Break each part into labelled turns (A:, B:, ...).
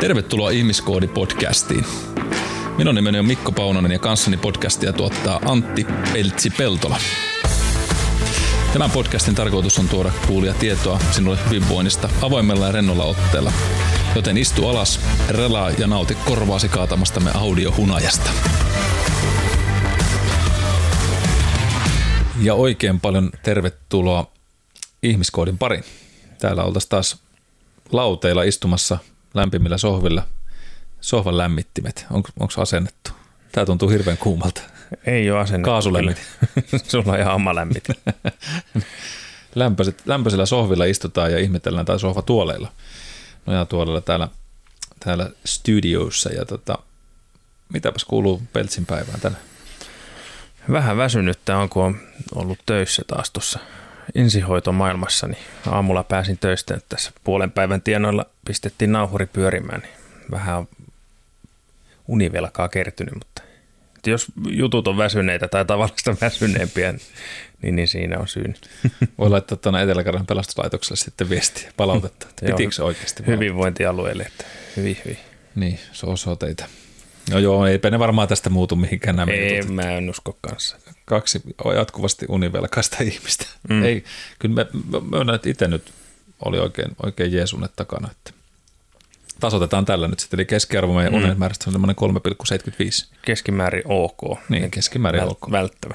A: Tervetuloa Ihmiskoodi-podcastiin. Minun nimeni on Mikko Paunonen ja kanssani podcastia tuottaa Antti Peltsi-Peltola. Tämän podcastin tarkoitus on tuoda kuulia tietoa sinulle hyvinvoinnista avoimella ja rennolla otteella. Joten istu alas, relaa ja nauti korvaasi kaatamastamme audiohunajasta. Ja oikein paljon tervetuloa ihmiskoodin pariin. Täällä oltaisiin taas lauteilla istumassa lämpimillä sohvilla. Sohvan lämmittimet. On, Onko asennettu? Tämä tuntuu hirveän kuumalta.
B: Ei ole asennettu.
A: Kaasulämmit.
B: Sulla on ihan oma lämmit.
A: Lämpöiset, lämpöisillä sohvilla istutaan ja ihmetellään tai sohvatuoleilla. Nojatuoleilla täällä, täällä studioissa. Ja tota, mitäpäs kuuluu Peltsin päivään tänään?
B: Vähän väsynyttä on, kun on ollut töissä taas tuossa insihoitomaailmassa, niin aamulla pääsin töistä että tässä puolen päivän tienoilla pistettiin nauhuri pyörimään, niin vähän univelkaa kertynyt, mutta jos jutut on väsyneitä tai tavallista väsyneempiä, niin, niin siinä on syyn.
A: Voi laittaa tuonne etelä pelastuslaitokselle sitten viestiä, palautetta, että pitikö se oikeasti
B: Hyvinvointialueelle, että hyvin, hyvin.
A: Niin, se osaa teitä. No joo, eipä ne varmaan tästä muutu mihinkään nämä
B: Ei, jutut. mä en usko kanssa.
A: Kaksi jatkuvasti univelkaista ihmistä. Mm. Ei, kyllä mä, myönnän, että itse nyt oli oikein, oikein Jeesunet takana, että tasoitetaan tällä nyt sitten, eli keskiarvo meidän mm. unen määrästä on semmoinen 3,75.
B: Keskimäärin ok.
A: Niin, keskimäärin Väl, ok.
B: Välttävä.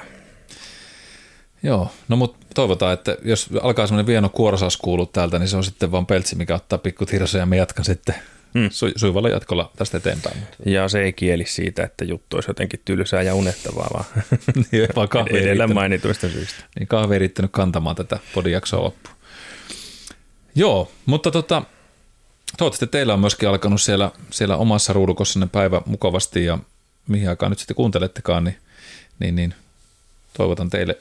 A: Joo, no mutta toivotaan, että jos alkaa semmoinen vieno kuorosaus kuulua täältä, niin se on sitten vaan peltsi, mikä ottaa pikku ja me jatkan sitten mm. su- sujuvalla jatkolla tästä eteenpäin.
B: Ja se ei kieli siitä, että juttu olisi jotenkin tylsää ja unettavaa, vaan,
A: niin, vaan kahvi
B: edellä mainituista syistä.
A: Niin kahvi ei kantamaan tätä podijaksoa loppuun. Joo, mutta tota, toivottavasti teillä on myöskin alkanut siellä, siellä omassa ruudukossanne päivä mukavasti ja mihin aikaan nyt sitten kuuntelettekaan, niin, niin, niin toivotan teille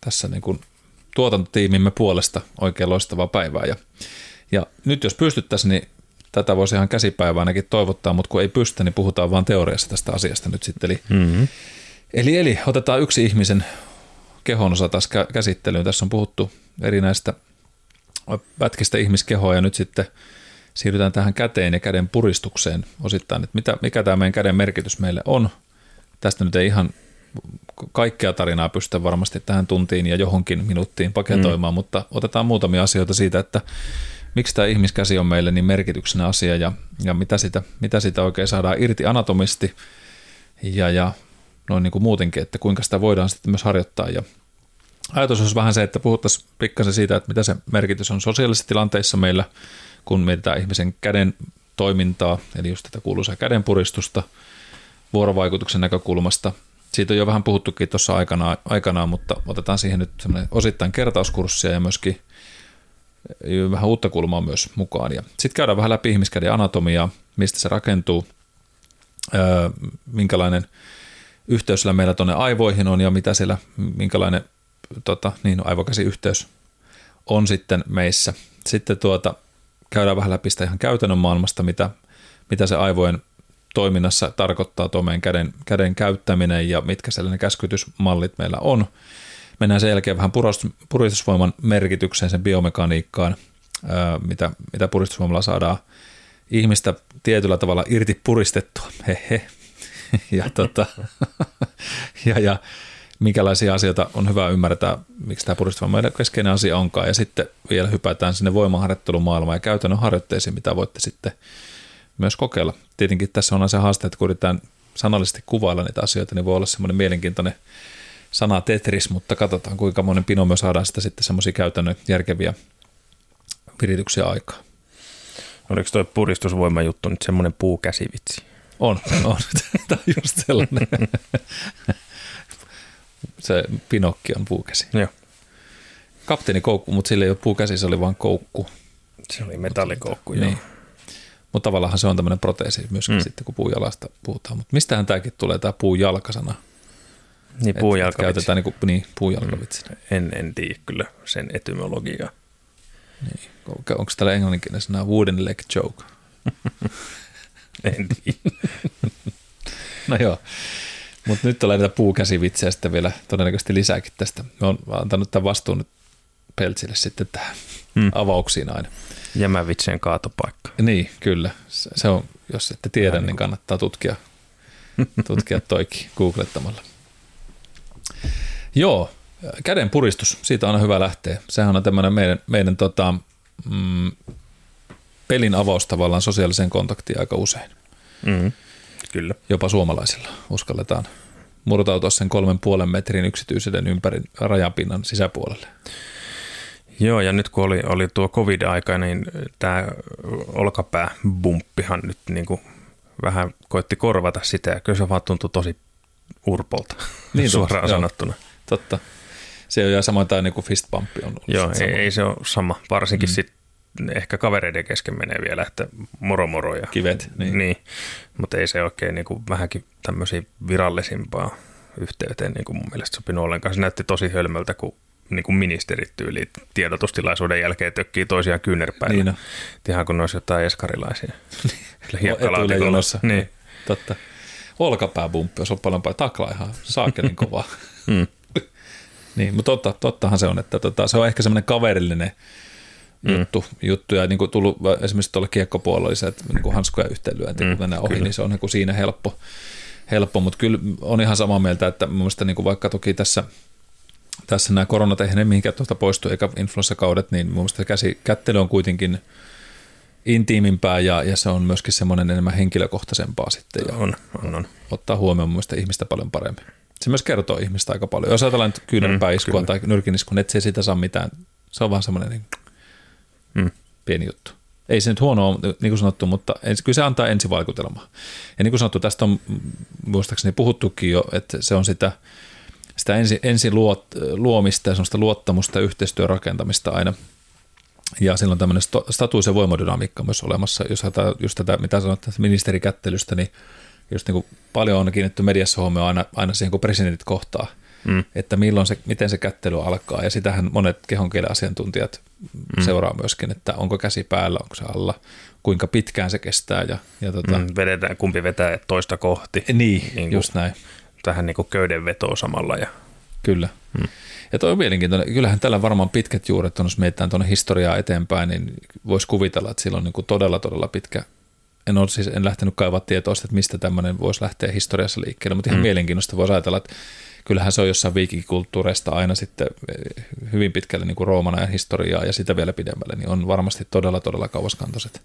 A: tässä niin kuin tuotantotiimimme puolesta oikein loistavaa päivää. Ja, ja nyt jos pystyttäisiin, niin tätä voisi ihan käsipäivää ainakin toivottaa, mutta kun ei pysty, niin puhutaan vain teoriassa tästä asiasta nyt sitten. Eli, mm-hmm. eli, eli otetaan yksi ihmisen kehon osa taas käsittelyyn. Tässä on puhuttu erinäistä pätkistä ihmiskehoa ja nyt sitten siirrytään tähän käteen ja käden puristukseen osittain, että mitä, mikä tämä meidän käden merkitys meille on. Tästä nyt ei ihan kaikkea tarinaa pystytä varmasti tähän tuntiin ja johonkin minuuttiin paketoimaan, mm. mutta otetaan muutamia asioita siitä, että miksi tämä ihmiskäsi on meille niin merkityksenä asia ja, ja mitä, sitä, mitä sitä oikein saadaan irti anatomisti ja, ja noin niin kuin muutenkin, että kuinka sitä voidaan sitten myös harjoittaa. Ja ajatus olisi vähän se, että puhuttaisiin pikkasen siitä, että mitä se merkitys on sosiaalisissa tilanteissa meillä, kun mietitään ihmisen käden toimintaa, eli just tätä kuuluisaa kädenpuristusta vuorovaikutuksen näkökulmasta. Siitä on jo vähän puhuttukin tuossa aikanaan, aikanaan, mutta otetaan siihen nyt osittain kertauskurssia ja myöskin vähän uutta kulmaa myös mukaan. Sitten käydään vähän läpi ihmiskäden anatomiaa, mistä se rakentuu, minkälainen yhteys meillä tuonne aivoihin on ja mitä siellä, minkälainen tota, niin, aivokäsiyhteys on sitten meissä. Sitten tuota, käydään vähän läpi sitä ihan käytännön maailmasta, mitä, mitä se aivojen toiminnassa tarkoittaa tuo meidän käden, käden käyttäminen ja mitkä sellainen käskytysmallit meillä on – Mennään sen jälkeen vähän puristusvoiman merkitykseen, sen biomekaniikkaan, mitä, mitä puristusvoimalla saadaan ihmistä tietyllä tavalla irti puristettua. Hehe. Ja, tota, ja, ja minkälaisia asioita on hyvä ymmärtää, miksi tämä puristusvoima keskeinen asia onkaan. Ja sitten vielä hypätään sinne voimaharjoittelumaailmaan ja käytännön harjoitteisiin, mitä voitte sitten myös kokeilla. Tietenkin tässä on se haaste, että kun yritetään sanallisesti kuvailla niitä asioita, niin voi olla semmoinen mielenkiintoinen sana Tetris, mutta katsotaan kuinka monen pino me saadaan sitä sitten semmoisia käytännön järkeviä virityksiä aikaa.
B: Oliko tuo puristusvoima juttu nyt semmoinen puukäsivitsi?
A: On, on. Tämä on just sellainen. se Pinokki on puukäsi.
B: Joo.
A: Kapteeni koukku, mutta sillä ei ole puukäsi, se oli vain koukku.
B: Se oli metallikoukku, joo. Niin.
A: Mutta tavallaan se on tämmöinen proteesi myöskin mm. sitten, kun puujalasta puhutaan. Mutta mistähän tämäkin tulee, tämä puujalkasana?
B: Niin, puujalkavitsi.
A: Käytetään niin, kuin, niin puujalkavitsi. Mm.
B: En, en tiedä kyllä sen etymologiaa.
A: Niin. Onko täällä englanninkielisellä wooden leg joke?
B: en tiedä.
A: no joo. Mutta nyt tulee näitä puukäsivitsejä sitten vielä todennäköisesti lisääkin tästä. Mä oon antanut tämän vastuun nyt Peltsille sitten tähän hmm. avauksiin aina.
B: Jämävitsen kaatopaikka.
A: Niin, kyllä. Se se on, jos ette tiedä, niin kannattaa tutkia, tutkia toikin googlettamalla. Joo, käden puristus, siitä on hyvä lähteä. Sehän on tämmöinen meidän, meidän tota, mm, pelin avaus tavallaan sosiaaliseen kontaktiin aika usein.
B: Mm, kyllä.
A: Jopa suomalaisilla uskalletaan murtautua sen kolmen puolen metrin yksityisyyden ympäri rajapinnan sisäpuolelle.
B: Joo, ja nyt kun oli, oli tuo covid-aika, niin tämä olkapääbumppihan nyt niin kuin vähän koitti korvata sitä, ja kyllä se vaan tuntui tosi urpolta,
A: Niin
B: suoraan
A: tuntuu, joo. Totta. Se on jo samoin tämä niin kuin fist on ollut
B: Joo, ei, ei se ole sama. Varsinkin mm. sit ehkä kavereiden kesken menee vielä, että moro moro. Ja,
A: Kivet, niin.
B: niin. Mutta ei se oikein niin kuin vähänkin tämmöisiä virallisimpaa yhteyteen niin kuin mun mielestä sopinut ollenkaan. Se näytti tosi hölmöltä, kun niin kuin ministerit tyyliin tiedotustilaisuuden jälkeen tökkii toisiaan kyynärpäillä.
A: Niin on.
B: Ihan kun ne olisi jotain eskarilaisia. Hiekkalaatikolla. Niin.
A: Totta. Olkapääbumppi, jos on paljon paljon taklaa ihan saakelin kovaa.
B: Mm.
A: Niin, mutta totta, tottahan se on, että tota, se on ehkä semmoinen kaverillinen
B: Mm.
A: juttu, juttu, ja niin kuin tullut esimerkiksi tuolla kiekkopuolella oli se, että niin kuin hanskoja yhteenlyönti,
B: Mm,
A: kun mennään ohi,
B: kyllä.
A: niin se on niin kuin siinä helppo, helppo, mutta kyllä on ihan samaa mieltä, että mun mielestä niin kuin vaikka toki tässä tässä nämä koronat eihän ne mihinkään tuosta poistu, eikä influenssakaudet, niin mun mielestä käsi, kättely on kuitenkin intiimimpää ja, ja se on myöskin semmoinen enemmän henkilökohtaisempaa sitten ja
B: On, on, on.
A: ottaa huomioon mun mielestä ihmistä paljon paremmin. Se myös kertoo ihmistä aika paljon. Jos ajatellaan nyt kyynärpäiskua
B: Mm,
A: tai nyrkiniskua, et se siitä saa mitään. Se on vaan semmoinen niin
B: Mm.
A: pieni juttu. Ei se nyt huono ole, niin kuin sanottu, mutta kyllä se antaa ensivaikutelmaa. Ja niin kuin sanottu, tästä on muistaakseni puhuttukin jo, että se on sitä, sitä ensi, ensi luot, luomista ja semmoista luottamusta ja yhteistyön rakentamista aina. Ja silloin tämmöinen statuus- ja voimadynamiikka myös olemassa. Jos ajatellaan just tätä, mitä sanot tästä ministerikättelystä, niin just niin kuin paljon on kiinnitetty mediassa huomioon aina, aina siihen, kun presidentit kohtaa,
B: Mm.
A: että milloin se, miten se kättely alkaa. Ja sitähän monet kehonkielen asiantuntijat mm. seuraa myöskin, että onko käsi päällä, onko se alla, kuinka pitkään se kestää. Ja, ja tota,
B: Mm, vedetään, kumpi vetää toista kohti.
A: niin,
B: Niin kuin-
A: just näin,
B: Tähän niin kuin köydenvetoa samalla. Ja,
A: kyllä. Mm. Ja toi on mielenkiintoinen. Kyllähän tällä varmaan pitkät juuret on, jos mietitään tuonne historiaa eteenpäin, niin voisi kuvitella, että sillä on niin kuin todella, todella pitkä en ole siis en lähtenyt kaivaa tietoa, että mistä tämmöinen voisi lähteä historiassa liikkeelle, mutta ihan mm. mielenkiintoista voisi ajatella, että kyllähän se on jossain viikikulttuureista aina sitten eh, hyvin pitkälle niin kuin Rooman ajan historiaa ja sitä vielä pidemmälle, niin on varmasti todella, todella kauaskantoiset.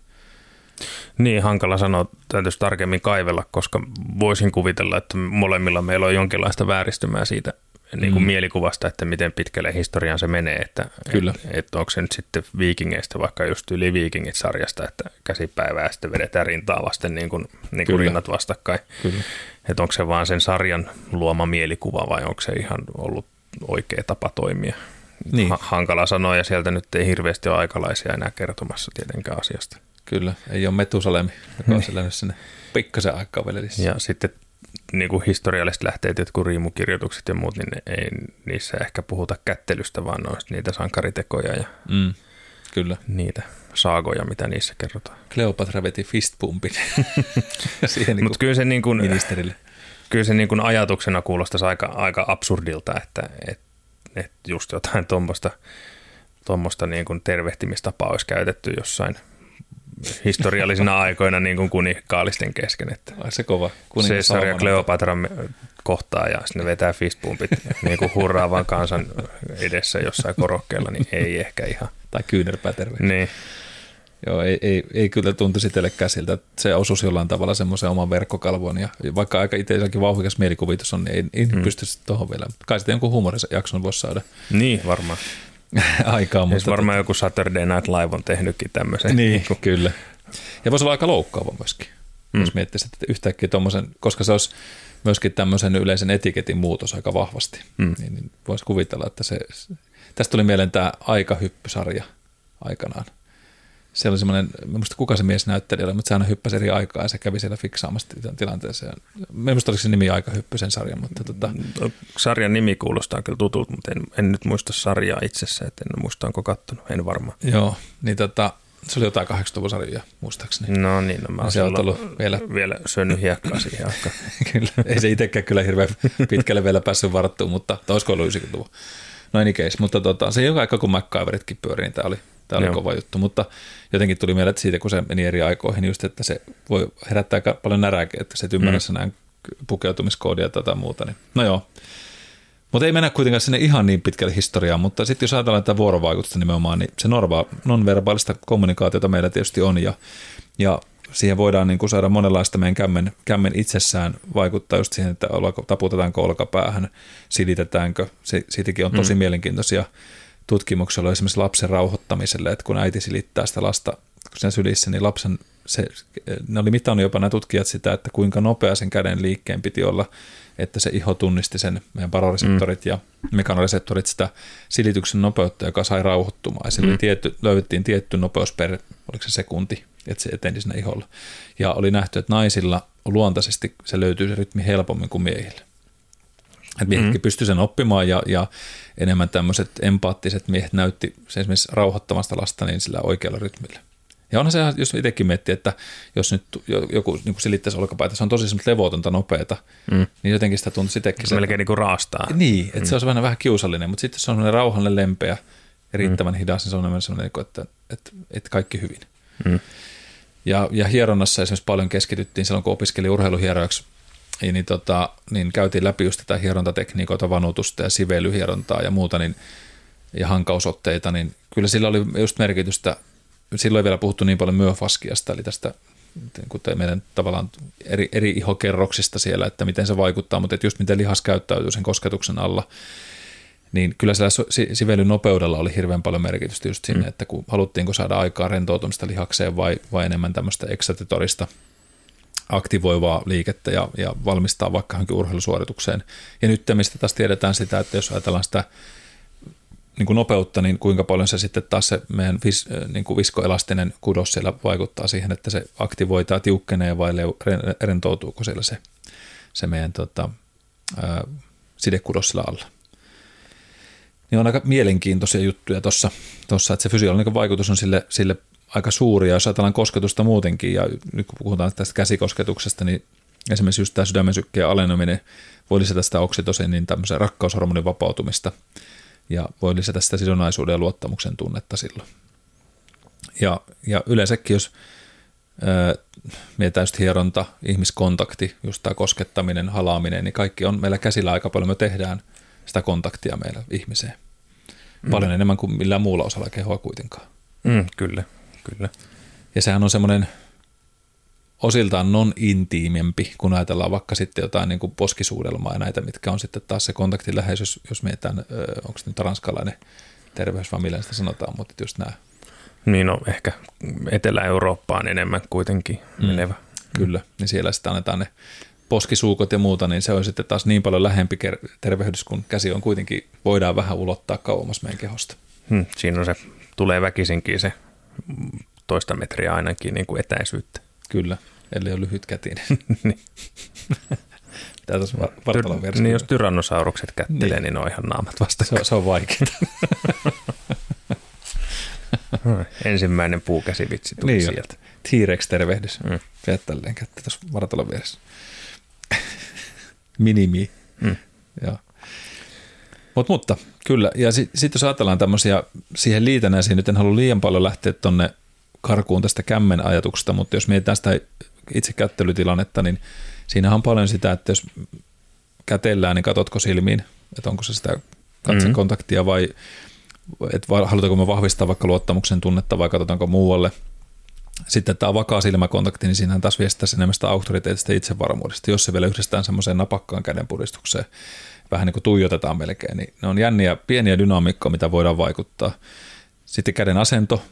B: Niin, hankala sanoa, täytyisi tarkemmin kaivella, koska voisin kuvitella, että molemmilla meillä on jonkinlaista vääristymää siitä niin kuin mm. mielikuvasta, että miten pitkälle historiaan se menee, että
A: Kyllä.
B: Et, et onko se nyt sitten viikingeistä vaikka just yli viikingit-sarjasta, että käsipäivää sitten vedetään rintaa vasten niin kuin, niin kuin rinnat vastakkain.
A: Kyllä.
B: Että onko se vaan sen sarjan luoma mielikuva vai onko se ihan ollut oikea tapa toimia.
A: Niin.
B: Ha- hankala sanoa ja sieltä nyt ei hirveästi ole aikalaisia enää kertomassa tietenkään asiasta.
A: Kyllä, ei ole Metusalemi, joka on elänyt sinne pikkasen aikaa vielä lisää.
B: Ja sitten niin kuin historialliset lähteet, jotkut riimukirjoitukset ja muut, niin ei niissä ehkä puhuta kättelystä, vaan sitten niitä sankaritekoja ja
A: Mm, kyllä.
B: niitä saagoja, mitä niissä kerrotaan.
A: Kleopatra veti fistpumpin siihen niin
B: Mutta kyllä se, niin kuin,
A: ministerille.
B: kyllä se niin kuin ajatuksena kuulostaisi aika, aika absurdilta, että et, et just jotain tuommoista tuommoista niin kuin tervehtimistapaa olisi käytetty jossain historiallisina aikoina niin kuin kuninkaallisten kesken. Että
A: Ai se kova.
B: Caesar ja Kleopatra kohtaa ja sitten ne vetää fistpumpit niin kuin hurraavan kansan edessä jossain korokkeella, niin ei ehkä ihan.
A: Tai kyynärpää terve.
B: Niin,
A: Joo, ei, ei, ei kyllä tuntuisi itsellekään siltä, että se osuisi jollain tavalla semmoisen oman verkkokalvoon. Ja vaikka aika itselläkin vauhdikas mielikuvitus on, niin ei, ei mm. pysty tuohon vielä. Kai sitten jonkun huumorijakson voisi saada
B: niin varmaan.
A: aikaa.
B: Mutta varmaan joku Saturday Night Live on tehnytkin tämmöisen.
A: Niin, kyllä. Ja voisi olla aika loukkaava myöskin, mm. Jos miettisit, että yhtäkkiä tuommoisen, koska se olisi myöskin tämmöisen yleisen etiketin muutos aika vahvasti,
B: Mm.
A: niin, niin voisi kuvitella, että se, tästä tuli mieleen tämä aikahyppysarja aikanaan. Se oli semmoinen, en muista kuka se mies näytteli, oli, mutta se aina hyppäsi eri aikaa ja se kävi siellä fiksaamassa tilan- tilanteeseen. Mä en muista, oliko se nimi Aikahyppy sen sarjan, mutta tota,
B: Sarjan nimi kuulostaa kyllä tutulta, mutta en, en nyt muista sarjaa itsessä, että en muista onko kattonut, en varmaan.
A: joo, niin tota, se oli jotain 80-luvun sarjoja, muistaakseni.
B: No niin, no mä
A: Se on ollut vielä
B: vielä syönyt hiekkaa siihen aikaan.
A: kyllä. Ei se itsekään kyllä hirveän pitkälle vielä päässyt varattua, mutta olisiko ollut 90-luvun. No any case, mutta tota, se joka aika kun MacGyveritkin pyöri, niin tämä oli, tämä oli
B: Joo.
A: kova juttu, mutta jotenkin tuli mieleen että siitä, kun se meni eri aikoihin, just, että se voi herättää aika paljon närääkin, että se et ymmärrä mm. näin pukeutumiskoodia tai tätä muuta. Niin. No joo, mutta ei mennä kuitenkaan sinne ihan niin pitkälle historiaan, mutta sitten jos ajatellaan tätä vuorovaikutusta nimenomaan, niin se norva, nonverbaalista kommunikaatiota meillä tietysti on ja, ja siihen voidaan niin kuin saada monenlaista meidän kämmen, kämmen itsessään vaikuttaa just siihen, että ollaanko, taputetaanko olkapäähän, silitetäänkö. Se, siitäkin on tosi mm. mielenkiintoisia tutkimuksia esimerkiksi lapsen rauhoittamiselle, että kun äiti silittää sitä lasta kun sen sylissä, niin lapsen, se, ne oli mitannut jopa nämä tutkijat sitä, että kuinka nopea sen käden liikkeen piti olla, että se iho tunnisti sen meidän baroreseptorit mm. ja mekanoreseptorit sitä silityksen nopeutta, joka sai rauhoittumaan. Ja mm. tietty, löydettiin tietty nopeus per, oliko se sekunti, että se eteni siinä iholla. Ja oli nähty, että naisilla luontaisesti se löytyy se rytmi helpommin kuin miehillä. Että miehetkin mm. pystyi sen oppimaan ja, ja enemmän tämmöiset empaattiset miehet näytti se esimerkiksi rauhoittamasta lasta niin sillä oikealla rytmillä. Ja onhan se, jos itsekin miettii, että jos nyt joku niin silittäisi olkapäitä, se on tosi semmoista levotonta, nopeata, mm. niin jotenkin sitä tuntuu itsekin.
B: Se melkein niin kuin raastaa.
A: Niin, että mm. se on vähän, vähän kiusallinen, mutta sitten se on semmoinen rauhallinen, lempeä ja riittävän mm. hidas, niin se on semmoinen, että, että, että kaikki hyvin. Mm. Ja, ja hieronnassa esimerkiksi paljon keskityttiin silloin, kun opiskeli urheiluhierojaksi, niin, tota, niin käytiin läpi just tätä hierontatekniikoita, vanutusta ja siveilyhierontaa ja muuta, niin, ja hankausotteita, niin kyllä sillä oli just merkitystä silloin ei vielä puhuttu niin paljon myöfaskiasta, eli tästä niin meidän tavallaan eri, eri ihokerroksista siellä, että miten se vaikuttaa, mutta että just miten lihas käyttäytyy sen kosketuksen alla, niin kyllä siellä sivelyn nopeudella oli hirveän paljon merkitystä just sinne, mm. että kun haluttiinko saada aikaa rentoutumista lihakseen vai, vai enemmän tämmöistä eksatatorista aktivoivaa liikettä ja, ja valmistaa vaikka johonkin urheilusuoritukseen. Ja nyt mistä taas tiedetään sitä, että jos ajatellaan sitä niin kuin nopeutta, niin kuinka paljon se sitten taas se meidän vis, niin kuin viskoelastinen kudos siellä vaikuttaa siihen, että se aktivoi tai tiukkenee vai rentoutuuko siellä se, se meidän tota, ää, sidekudos siellä alla. Niin on aika mielenkiintoisia juttuja tuossa, että se fysiologinen vaikutus on sille, sille aika suuri, ja jos ajatellaan kosketusta muutenkin, ja nyt kun puhutaan tästä käsikosketuksesta, niin esimerkiksi just tämä sydämen sykkeen aleneminen voi lisätä sitä oksitosinin niin tämmöisen rakkaushormonin vapautumista, ja voi lisätä sitä sidonnaisuuden ja luottamuksen tunnetta silloin. Ja, ja yleensäkin, jos ää, mietitään just hieronta, ihmiskontakti, just tämä koskettaminen, halaaminen, niin kaikki on meillä käsillä aika paljon, me tehdään sitä kontaktia meillä ihmiseen. Mm. Paljon enemmän kuin millään muulla osalla kehoa kuitenkaan.
B: Mm, kyllä, kyllä.
A: Ja sehän on semmoinen osiltaan non-intiimempi, kun ajatellaan vaikka sitten jotain niin kuin poskisuudelmaa ja näitä, mitkä on sitten taas se kontaktin läheisyys, jos mietitään, onko se nyt ranskalainen terveys vai millä sitä sanotaan, mutta just nämä.
B: Niin no, ehkä Etelä-Eurooppaan enemmän kuitenkin mm. menevä.
A: Kyllä, niin siellä sitten annetaan ne poskisuukot ja muuta, niin se on sitten taas niin paljon lähempi tervehdys, kun käsi on kuitenkin, voidaan vähän ulottaa kauemmas meidän kehosta.
B: Hmm, siinä on se, tulee väkisinkin se toista metriä ainakin niin kuin etäisyyttä.
A: Kyllä, eli on lyhyt kätinen. niin. Tuossa vartalon
B: Tyr- Niin jos tyrannosaurukset kättelee, niin, niin ne on ihan naamat vasta.
A: Se, se on vaikeaa.
B: Ensimmäinen puukäsivitsi tuli niin sieltä.
A: T-Rex-tervehdys. Mm. Pidät tälleen kättä tuossa vartalon vieressä. Minimi. Mm. Ja. Mut, mutta kyllä, ja sitten sit jos ajatellaan tämmöisiä siihen liitännäisiin, nyt en halua liian paljon lähteä tuonne karkuun tästä kämmen ajatuksesta, mutta jos mietitään sitä itse kättelytilannetta, niin siinähän on paljon sitä, että jos kätellään, niin katsotko silmiin, että onko se sitä katsekontaktia mm-hmm. vai että halutaanko me vahvistaa vaikka luottamuksen tunnetta vai katsotaanko muualle. Sitten tämä vakaa silmäkontakti, niin siinähän taas viestittäisi enemmän sitä auktoriteetista itsevarmuudesta. Jos se vielä yhdistetään semmoiseen napakkaan kädenpuristukseen, vähän niin kuin tuijotetaan melkein, niin ne on jänniä, pieniä dynamiikkoja, mitä voidaan vaikuttaa. Sitten käden asento,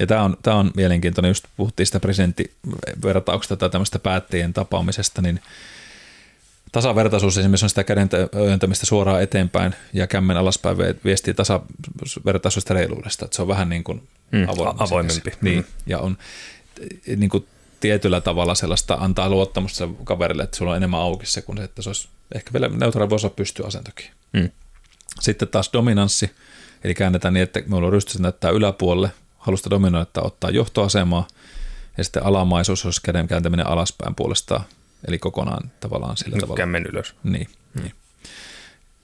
A: ja tämä on, tämä on mielenkiintoinen, just puhuttiin sitä presidenttivertauksesta tai tämmöistä päättäjien tapaamisesta, niin tasavertaisuus esimerkiksi on sitä käden ööntämistä suoraan eteenpäin ja kämmen alaspäin viestii tasavertaisuudesta reiluudesta, että se on vähän niin kuin
B: mm, avoimempi.
A: Niin, mm. ja on niin kuin tietyllä tavalla sellaista antaa luottamusta kaverille, että sulla on enemmän auki se kuin se, että se olisi ehkä vielä neutraali voisi olla pystyasentokin. Mm. Sitten taas dominanssi, eli käännetään niin, että meillä on rystys näyttää yläpuolelle, halusta dominoida ottaa johtoasemaa, ja sitten alamaisuus olisi käden kääntäminen alaspäin puolestaan, eli kokonaan tavallaan sillä tavalla.
B: Kämmen ylös.
A: Niin, hmm. niin.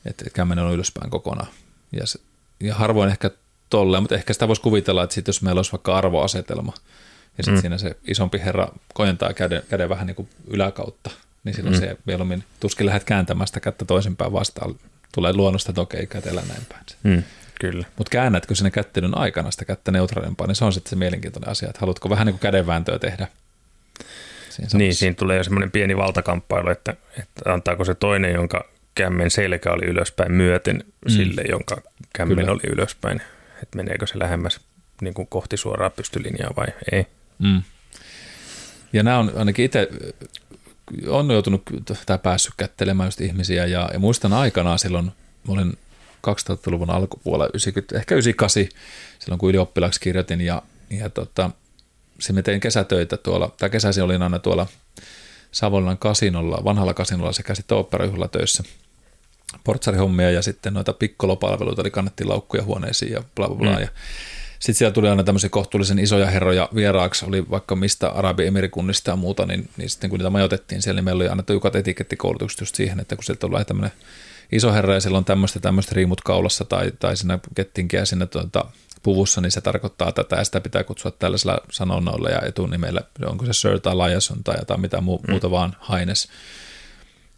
A: että kämmen on ylöspäin kokonaan. Ja, se, ja harvoin ehkä tolleen, mutta ehkä sitä voisi kuvitella, että sit jos meillä olisi vaikka arvoasetelma, ja sitten mm. siinä se isompi herra kojentaa käden, käden vähän niin kuin yläkautta, niin silloin mm. se mieluummin tuskin lähdet kääntämään sitä kättä toisinpäin vastaan, tulee luonnosta, että okei, kätellä näin päin.
B: Mm. Kyllä.
A: Mutta käännätkö sinne kättelyn aikana sitä kättä neutraalimpaa, niin se on sitten se mielenkiintoinen asia, että haluatko vähän niin kuin kädenvääntöä tehdä.
B: Siinä niin, siinä tulee jo semmoinen pieni valtakamppailu, että, että antaako se toinen, jonka kämmen selkä oli ylöspäin myöten mm. sille, jonka kämmen Kyllä. oli ylöspäin, että meneekö se lähemmäs niin kuin kohti suoraa pystylinjaa vai ei. Mm.
A: Ja nämä on ainakin itse on joutunut tai päässyt kättelemään just ihmisiä ja, ja muistan aikanaan silloin, mä olin 2000-luvun alkupuolella, 90, ehkä 98, silloin kun ylioppilaaksi kirjoitin ja, ja tota, se me tein kesätöitä tuolla, tai kesäisin olin aina tuolla Savonlinnan kasinolla, vanhalla kasinolla sekä sitten oopperajuhla töissä portsarihommia ja sitten noita pikkolopalveluita, eli kannettiin laukkuja huoneisiin ja bla bla bla. Mm. Sitten siellä tuli aina tämmöisiä kohtuullisen isoja herroja vieraaksi, oli vaikka mistä Arabi-emirikunnista ja muuta, niin, niin sitten kun niitä majoitettiin siellä, niin meillä oli annettu jukat etikettikoulutukset just siihen, että kun sieltä tulee tämmöinen iso herra ja sillä on tämmöistä, tämmöistä riimut kaulassa tai, tai siinä kettinkiä sinne tuota, puvussa, niin se tarkoittaa tätä ja sitä pitää kutsua tällaisella sanonnoilla ja etunimellä, onko se Sir tai Liason tai jotain mitä muu, mm. muuta vaan Haines.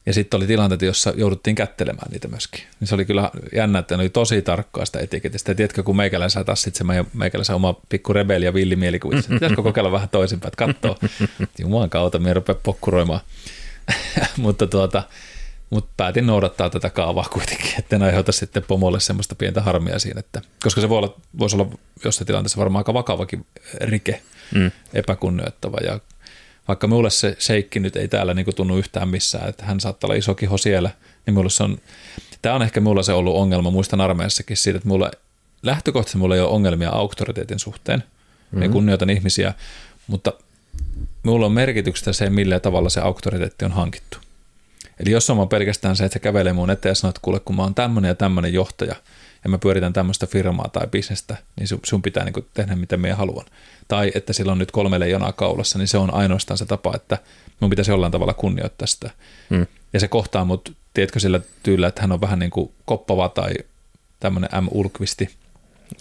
A: Ja sitten oli tilanteita, jossa jouduttiin kättelemään niitä myöskin. Niin se oli kyllä jännä, että ne oli tosi tarkkaa sitä etiketistä. Ja tiedätkö, kun meikäläisen taas sitten se meikäläisen oma pikku rebeli ja villi mielikuva, että pitäisikö kokeilla vähän toisinpäin, että katsoo. Jumalan kautta, me rupeaa pokkuroimaan. Mutta tuota, mutta päätin noudattaa tätä kaavaa kuitenkin, että en aiheuta sitten pomolle semmoista pientä harmia siinä, että, koska se voi olla, voisi olla jossain tilanteessa varmaan aika vakavakin rike, mm. epäkunnioittava ja vaikka minulle se seikki nyt ei täällä niin tunnu yhtään missään, että hän saattaa olla iso kiho siellä, niin minulle se on, tämä on ehkä minulla se ollut ongelma, muistan armeijassakin siitä, että mulla lähtökohtaisesti mulla ei ole ongelmia auktoriteetin suhteen, mm-hmm. ja kunnioitan ihmisiä, mutta minulla on merkitystä se, millä tavalla se auktoriteetti on hankittu. Eli jos on pelkästään se, että se kävelee mun eteen ja sanoo, että kuule, kun mä oon tämmöinen ja tämmöinen johtaja, ja mä pyöritän tämmöistä firmaa tai bisnestä, niin sun pitää niin tehdä mitä minä haluan. Tai että sillä on nyt kolme leijonaa kaulassa, niin se on ainoastaan se tapa, että mun pitäisi jollain tavalla kunnioittaa sitä. Mm. Ja se kohtaa mut, tiedätkö, sillä tyyllä, että hän on vähän niin kuin koppava tai tämmöinen M. Ulkvisti.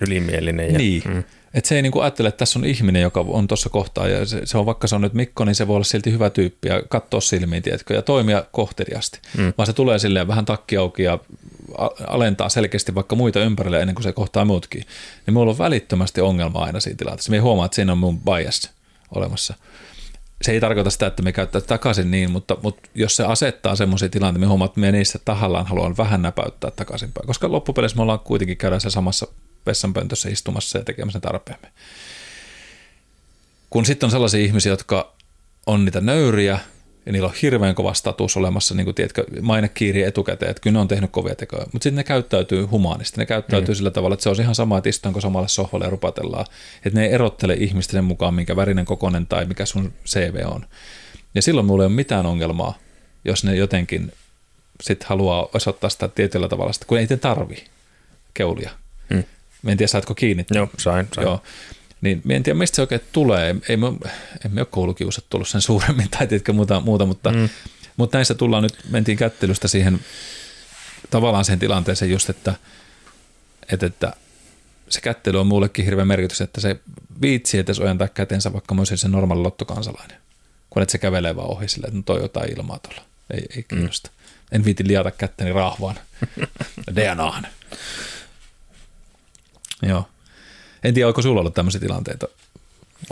B: Ylimielinen. Ja,
A: niin. Mm. Että se ei niinku ajattele, että tässä on ihminen, joka on tuossa kohtaa, ja se, se, on vaikka se on nyt Mikko, niin se voi olla silti hyvä tyyppi ja katsoa silmiin, tiedätkö, ja toimia kohteliasti. Mm. Vaan se tulee silleen vähän takki auki ja alentaa selkeästi vaikka muita ympärille ennen kuin se kohtaa muutkin. Niin mulla on välittömästi ongelma aina siinä tilanteessa. Me ei huomaa, että siinä on mun bias olemassa. Se ei tarkoita sitä, että me käyttää takaisin niin, mutta, mutta jos se asettaa semmoisia tilanteita, me huomaa, että me niissä tahallaan haluan vähän näpäyttää takaisinpäin. Koska loppupeleissä me ollaan kuitenkin käydään se samassa vessanpöntössä istumassa ja tekemässä tarpeemme. Kun sitten on sellaisia ihmisiä, jotka on niitä nöyriä, ja niillä on hirveän kova status olemassa, niin kuin tiedätkö, mainekiiri etukäteen, että kyllä ne on tehnyt kovia tekoja, mutta sitten ne käyttäytyy humaanisti, ne käyttäytyy mm. sillä tavalla, että se on ihan sama, että istuinko samalle sohvalle ja rupatellaan, että ne ei erottele ihmistä sen mukaan, minkä värinen kokonen tai mikä sun CV on. Ja silloin mulla ei ole mitään ongelmaa, jos ne jotenkin sitten haluaa osoittaa sitä tietyllä tavalla, kun ei te tarvi keulia. Mm. Mä en tiedä, saatko kiinni.
B: Joo, sain. sain. Joo.
A: Niin mä en tiedä, mistä se oikein tulee. Ei me, emme ole koulukiusat tullut sen suuremmin tai tiedätkö muuta, muuta mutta, mm. mutta näissä tullaan nyt, mentiin kättelystä siihen tavallaan siihen tilanteeseen just, että, että, että se kättely on mullekin hirveän merkitys, että se viitsi edes ojentaa kätensä vaikka myös se normaali lottokansalainen, kun et se kävelee vaan ohi sille, että no toi jotain ilmaa tuolla. Ei, ei kiinnosta. Mm. En viiti liata kättäni rahvaan. DNAhan. Joo. En tiedä, onko sulla ollut tämmöisiä tilanteita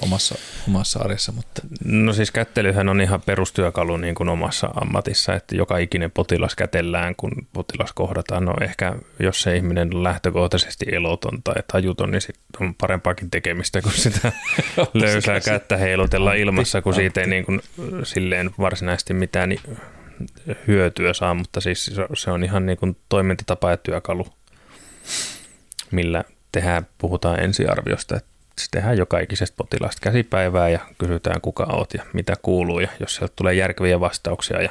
A: omassa, omassa arjessa, mutta...
B: No siis kättelyhän on ihan perustyökalu niin kuin omassa ammatissa, että joka ikinen potilas kätellään, kun potilas kohdataan. No ehkä jos se ihminen on lähtökohtaisesti eloton tai tajuton, niin sit on parempaakin tekemistä kuin sitä löysää kättä heilutella ilmassa, kun siitä ei niin kuin silleen varsinaisesti mitään hyötyä saa, mutta siis se on ihan niin kuin toimintatapa ja työkalu, millä tehdään, puhutaan ensiarviosta, että tehdään joka ikisestä potilaasta käsipäivää ja kysytään kuka oot ja mitä kuuluu ja jos sieltä tulee järkeviä vastauksia ja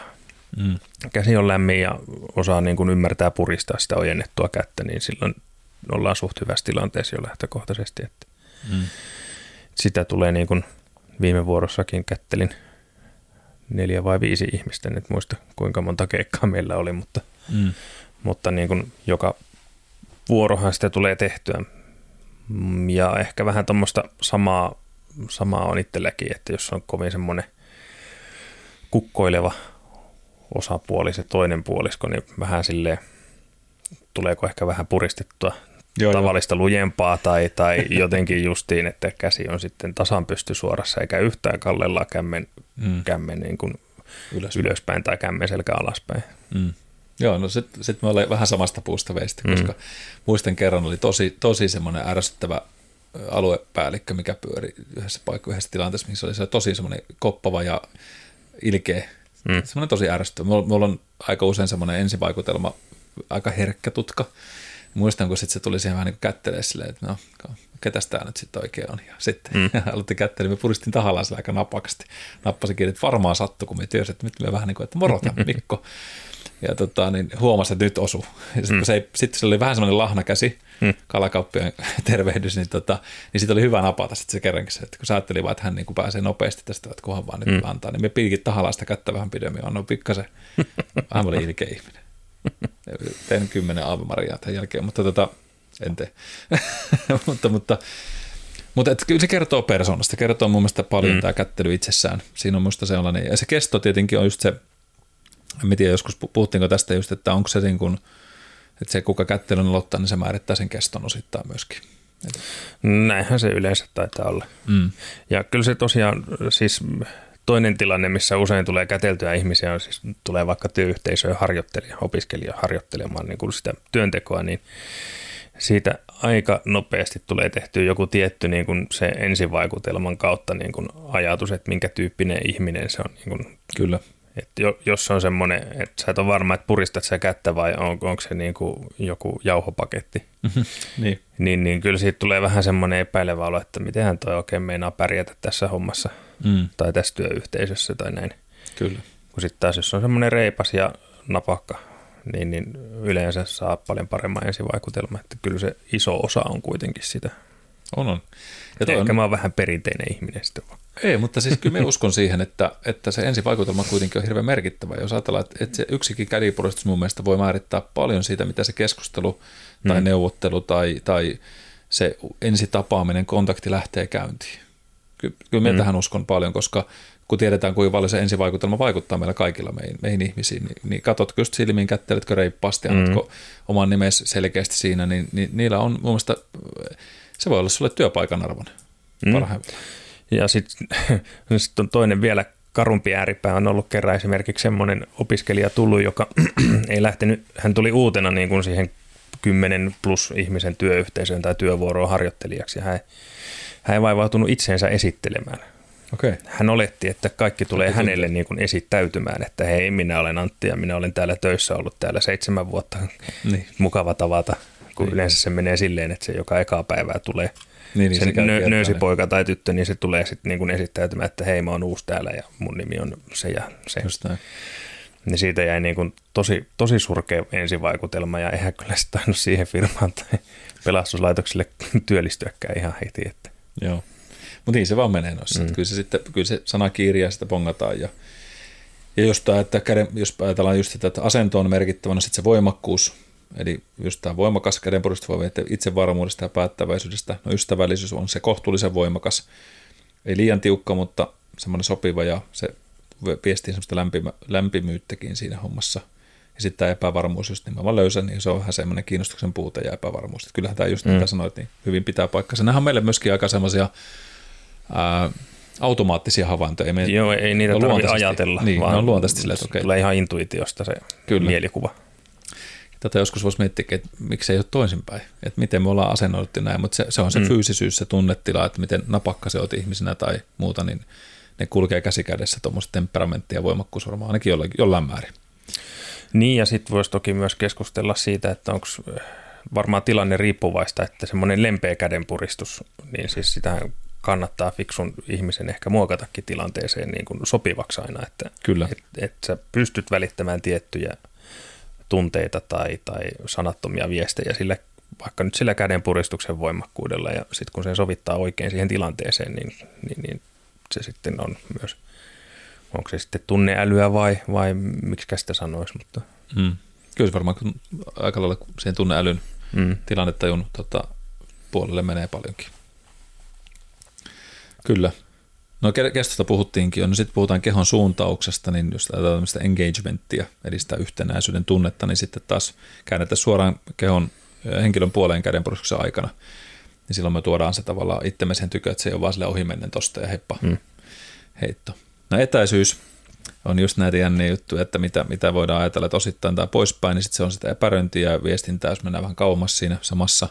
B: mm. käsi on lämmin ja osaa niin kuin ymmärtää puristaa sitä ojennettua kättä, niin silloin ollaan suht hyvässä tilanteessa jo lähtökohtaisesti. Että mm. Sitä tulee niin kuin viime vuorossakin kättelin neljä vai viisi ihmistä, en muista kuinka monta keikkaa meillä oli, mutta, mm. mutta niin kuin joka vuorohan sitä tulee tehtyä. Mm, Ja ehkä vähän tuommoista samaa, samaa on itselläkin, että jos on kovin semmoinen kukkoileva osapuoli, se toinen puolisko, niin vähän silleen, tuleeko ehkä vähän puristettua
A: Joo,
B: tavallista lujempaa tai, tai jotenkin justiin, että käsi on sitten tasan pysty suorassa eikä yhtään kallellaan kämmen,
A: Mm.
B: kämmen niin kuin
A: Ylös.
B: ylöspäin tai kämmen selkä alaspäin.
A: Mm. Joo, no sitten sit me ollaan vähän samasta puusta veistä,
B: Mm.
A: koska muistan kerran oli tosi, tosi semmoinen ärsyttävä aluepäällikkö, mikä pyöri yhdessä paikassa, yhdessä tilanteessa, missä oli se tosi semmoinen koppava ja ilkeä.
B: Mm.
A: Mm. Semmoinen tosi ärsyttävä. Mulla, mulla on aika usein semmoinen ensivaikutelma, aika herkkä tutka. Muistan, kun sitten se tuli siihen vähän niin kättelee silleen, että no, ketäs tämä nyt sitten oikein on. Ja sitten
B: Mm.
A: mm. aloitti kättelyä, me puristin tahallaan sillä aika napakasti. Nappasin kiinni, että varmaan sattui, kun me tiesin, että nyt me vähän niin kuin, että morota Mikko. Ja tota, niin huomasi, että nyt osu. Sitten mm. se, sit se oli vähän semmoinen lahnakäsi,
B: Mm.
A: kalakauppien tervehdys, niin, tota, niin sitten oli hyvä napata sitten se kerrankin se, että kun sä ajattelin vaan, että hän niin kuin pääsee nopeasti tästä, että kunhan vaan nyt
B: Mm.
A: antaa, niin me pidinkin tahallaan sitä kättä vähän pidemmin, annoin pikkasen, vähän oli ilkeä ihminen. Tein kymmenen aavimariaa tämän jälkeen, mutta tota, en tee. mutta, mutta, mutta et kyllä se kertoo persoonasta, kertoo mun mielestä paljon
B: mm.
A: tämä kättely itsessään. Siinä on musta sellainen, ja se kesto tietenkin on just se, en tiedä, joskus pu- puhuttiinko tästä just, että onko se niin kuin, että se kuka kättelyn aloittaa, niin se määrittää sen keston osittain myöskin.
B: Näinhän se yleensä taitaa olla.
A: mm,
B: Ja kyllä se tosiaan, siis toinen tilanne, missä usein tulee käteltyä ihmisiä, on siis tulee vaikka työyhteisöön harjoittelija, opiskelija harjoittelemaan niin kuin sitä työntekoa, niin siitä aika nopeasti tulee tehtyä joku tietty niin kuin se ensivaikutelman kautta niin kuin ajatus, että minkä tyyppinen ihminen se on. Niin kuin,
A: kyllä.
B: Että jo- jos on semmoinen, että sä et ole varma, että puristat sä kättä vai on, onko se niin kuin joku jauhopaketti,
A: niin.
B: niin, niin kyllä siitä tulee vähän semmoinen epäilevä olo, että mitenhän toi oikein meinaa pärjätä tässä hommassa
A: Mm,
B: tai tässä työyhteisössä tai näin.
A: kyllä.
B: Kun sitten taas jos on semmoinen reipas ja napakka, niin, niin yleensä saa paljon paremman ensivaikutelman, että kyllä se iso osa on kuitenkin sitä.
A: On, on.
B: Ja
A: toi
B: Ehkä
A: on-
B: mä oon vähän perinteinen ihminen sitten vaan.
A: Ei, mutta siis kyllä me uskon siihen, että, että se ensivaikutelma kuitenkin on hirveän merkittävä. Jos ajatellaan, että, että se yksikin kädipuristus mun mielestä voi määrittää paljon siitä, mitä se keskustelu tai
B: Mm.
A: mm. neuvottelu tai, tai se ensitapaaminen, kontakti lähtee käyntiin. Ky, kyllä minä
B: Mm.
A: mm. tähän uskon paljon, koska kun tiedetään, kuinka paljon se ensivaikutelma vaikuttaa meillä kaikilla meihin, meihin ihmisiin, niin, niin katsotko just silmiin, kätteletkö reippaasti,
B: Mm.
A: annatko oman nimesi selkeästi siinä, niin, niin niillä on mun mielestä, se voi olla sulle työpaikan arvoinen
B: Mm.
A: parhaimmillaan.
B: Ja sitten sit on toinen vielä karumpi ääripää on ollut kerran esimerkiksi semmoinen opiskelija tullut, joka ei lähtenyt, hän tuli uutena niin kuin siihen 10 plus ihmisen työyhteisöön tai työvuoroon harjoittelijaksi ja hän, hän ei vaivautunut itseensä esittelemään.
A: Okay.
B: Hän oletti, että kaikki tulee
A: Kaikki
B: hänelle niin kuin esittäytymään, että hei, minä olen Antti ja minä olen täällä töissä ollut täällä seitsemän vuotta.
A: Niin.
B: Mukava tavata, kun
A: Niin.
B: yleensä se menee silleen, että se joka ekaa päivää tulee
A: Niin,
B: se
A: se käy
B: nö, nöösipoika tai tyttö, niin se tulee sitten niin kuin esittäytymään, että hei mä oon uusi täällä ja mun nimi on se ja se.
A: Just näin.
B: Niin siitä jäi niin kuin tosi, tosi surkea ensivaikutelma ja eihän kyllä sitä siihen firmaan tai pelastuslaitokselle työllistyäkään ihan heti. Että.
A: Joo. Mutta niin se vaan menee noissa.
B: Mm.
A: Kyllä, se sitten, kyllä se sana kiiriä sitä pongataan. Ja, ja just tämä, että käden, jos ajatellaan just sitä, että asento on merkittävä, no sitten se voimakkuus, eli just tämä voimakas kädenpuristus voi viedä itsevarmuudesta ja päättäväisyydestä. No ystävällisyys on se kohtuullisen voimakas, ei liian tiukka, mutta semmoinen sopiva ja se viestii semmoista lämpimä, lämpimyyttäkin siinä hommassa. Ja sitten tämä epävarmuus just nimenomaan löysä, niin se on vähän semmoinen kiinnostuksen puute ja epävarmuus. Että kyllähän tämä just mm. mitä sanoit, niin hyvin pitää paikkansa. Nämä on meille myöskin aika semmoisia automaattisia havaintoja. Me,
B: Joo, ei niitä tarvitse ajatella,
A: Niin,
B: vaan
A: ne on luontaisesti silleen, että okei.
B: tulee ihan intuitiosta se
A: Kyllä.
B: mielikuva.
A: Tätä joskus voisi miettiä, että miksei ole toisinpäin. Että miten me ollaan asennoiduttu näin, mutta se, se on se
B: Mm.
A: fyysisyys, se tunnetila, että miten napakka se oot ihmisenä tai muuta, niin ne kulkee käsi kädessä tuommoista temperamenttia ja voimakkuus varmaan ainakin jollain, jollain määrin.
B: Niin, ja sitten voisi toki myös keskustella siitä, että onko varmaan tilanne riippuvaista, että semmoinen lempeä kädenpuristus, niin siis sitä kannattaa fiksun ihmisen ehkä muokatakin tilanteeseen niin kuin sopivaksi aina, että
A: Kyllä.
B: et, et sä pystyt välittämään tiettyjä tunteita tai, tai sanattomia viestejä sillä, vaikka nyt sillä kädenpuristuksen voimakkuudella, ja sitten kun sen sovittaa oikein siihen tilanteeseen, niin, niin, niin se sitten on myös, onko se sitten tunneälyä vai, vai miksi sitä sanoisi, mutta
A: Mm. Kyllä se varmaan aika lailla siihen tunneälyn
B: mm,
A: tilannetajun tota, puolelle menee paljonkin. Kyllä. No kestosta puhuttiinkin jo, no sitten puhutaan kehon suuntauksesta, niin jos ajatellaan tämmöistä engagementtia, eli sitä yhtenäisyyden tunnetta, niin sitten taas käännetään suoraan kehon henkilön puoleen kädenpurskuksen aikana, niin silloin me tuodaan se tavallaan itsemme sen tykö, että se ei ole vaan sille ohimennen tosta ja heippa mm. heitto. No etäisyys on just näitä jänniä juttuja, että mitä, mitä voidaan ajatella, että osittain tai poispäin, niin sitten se on sitä epäröintiä ja viestintää, jos mennään vähän kauemmas siinä samassa.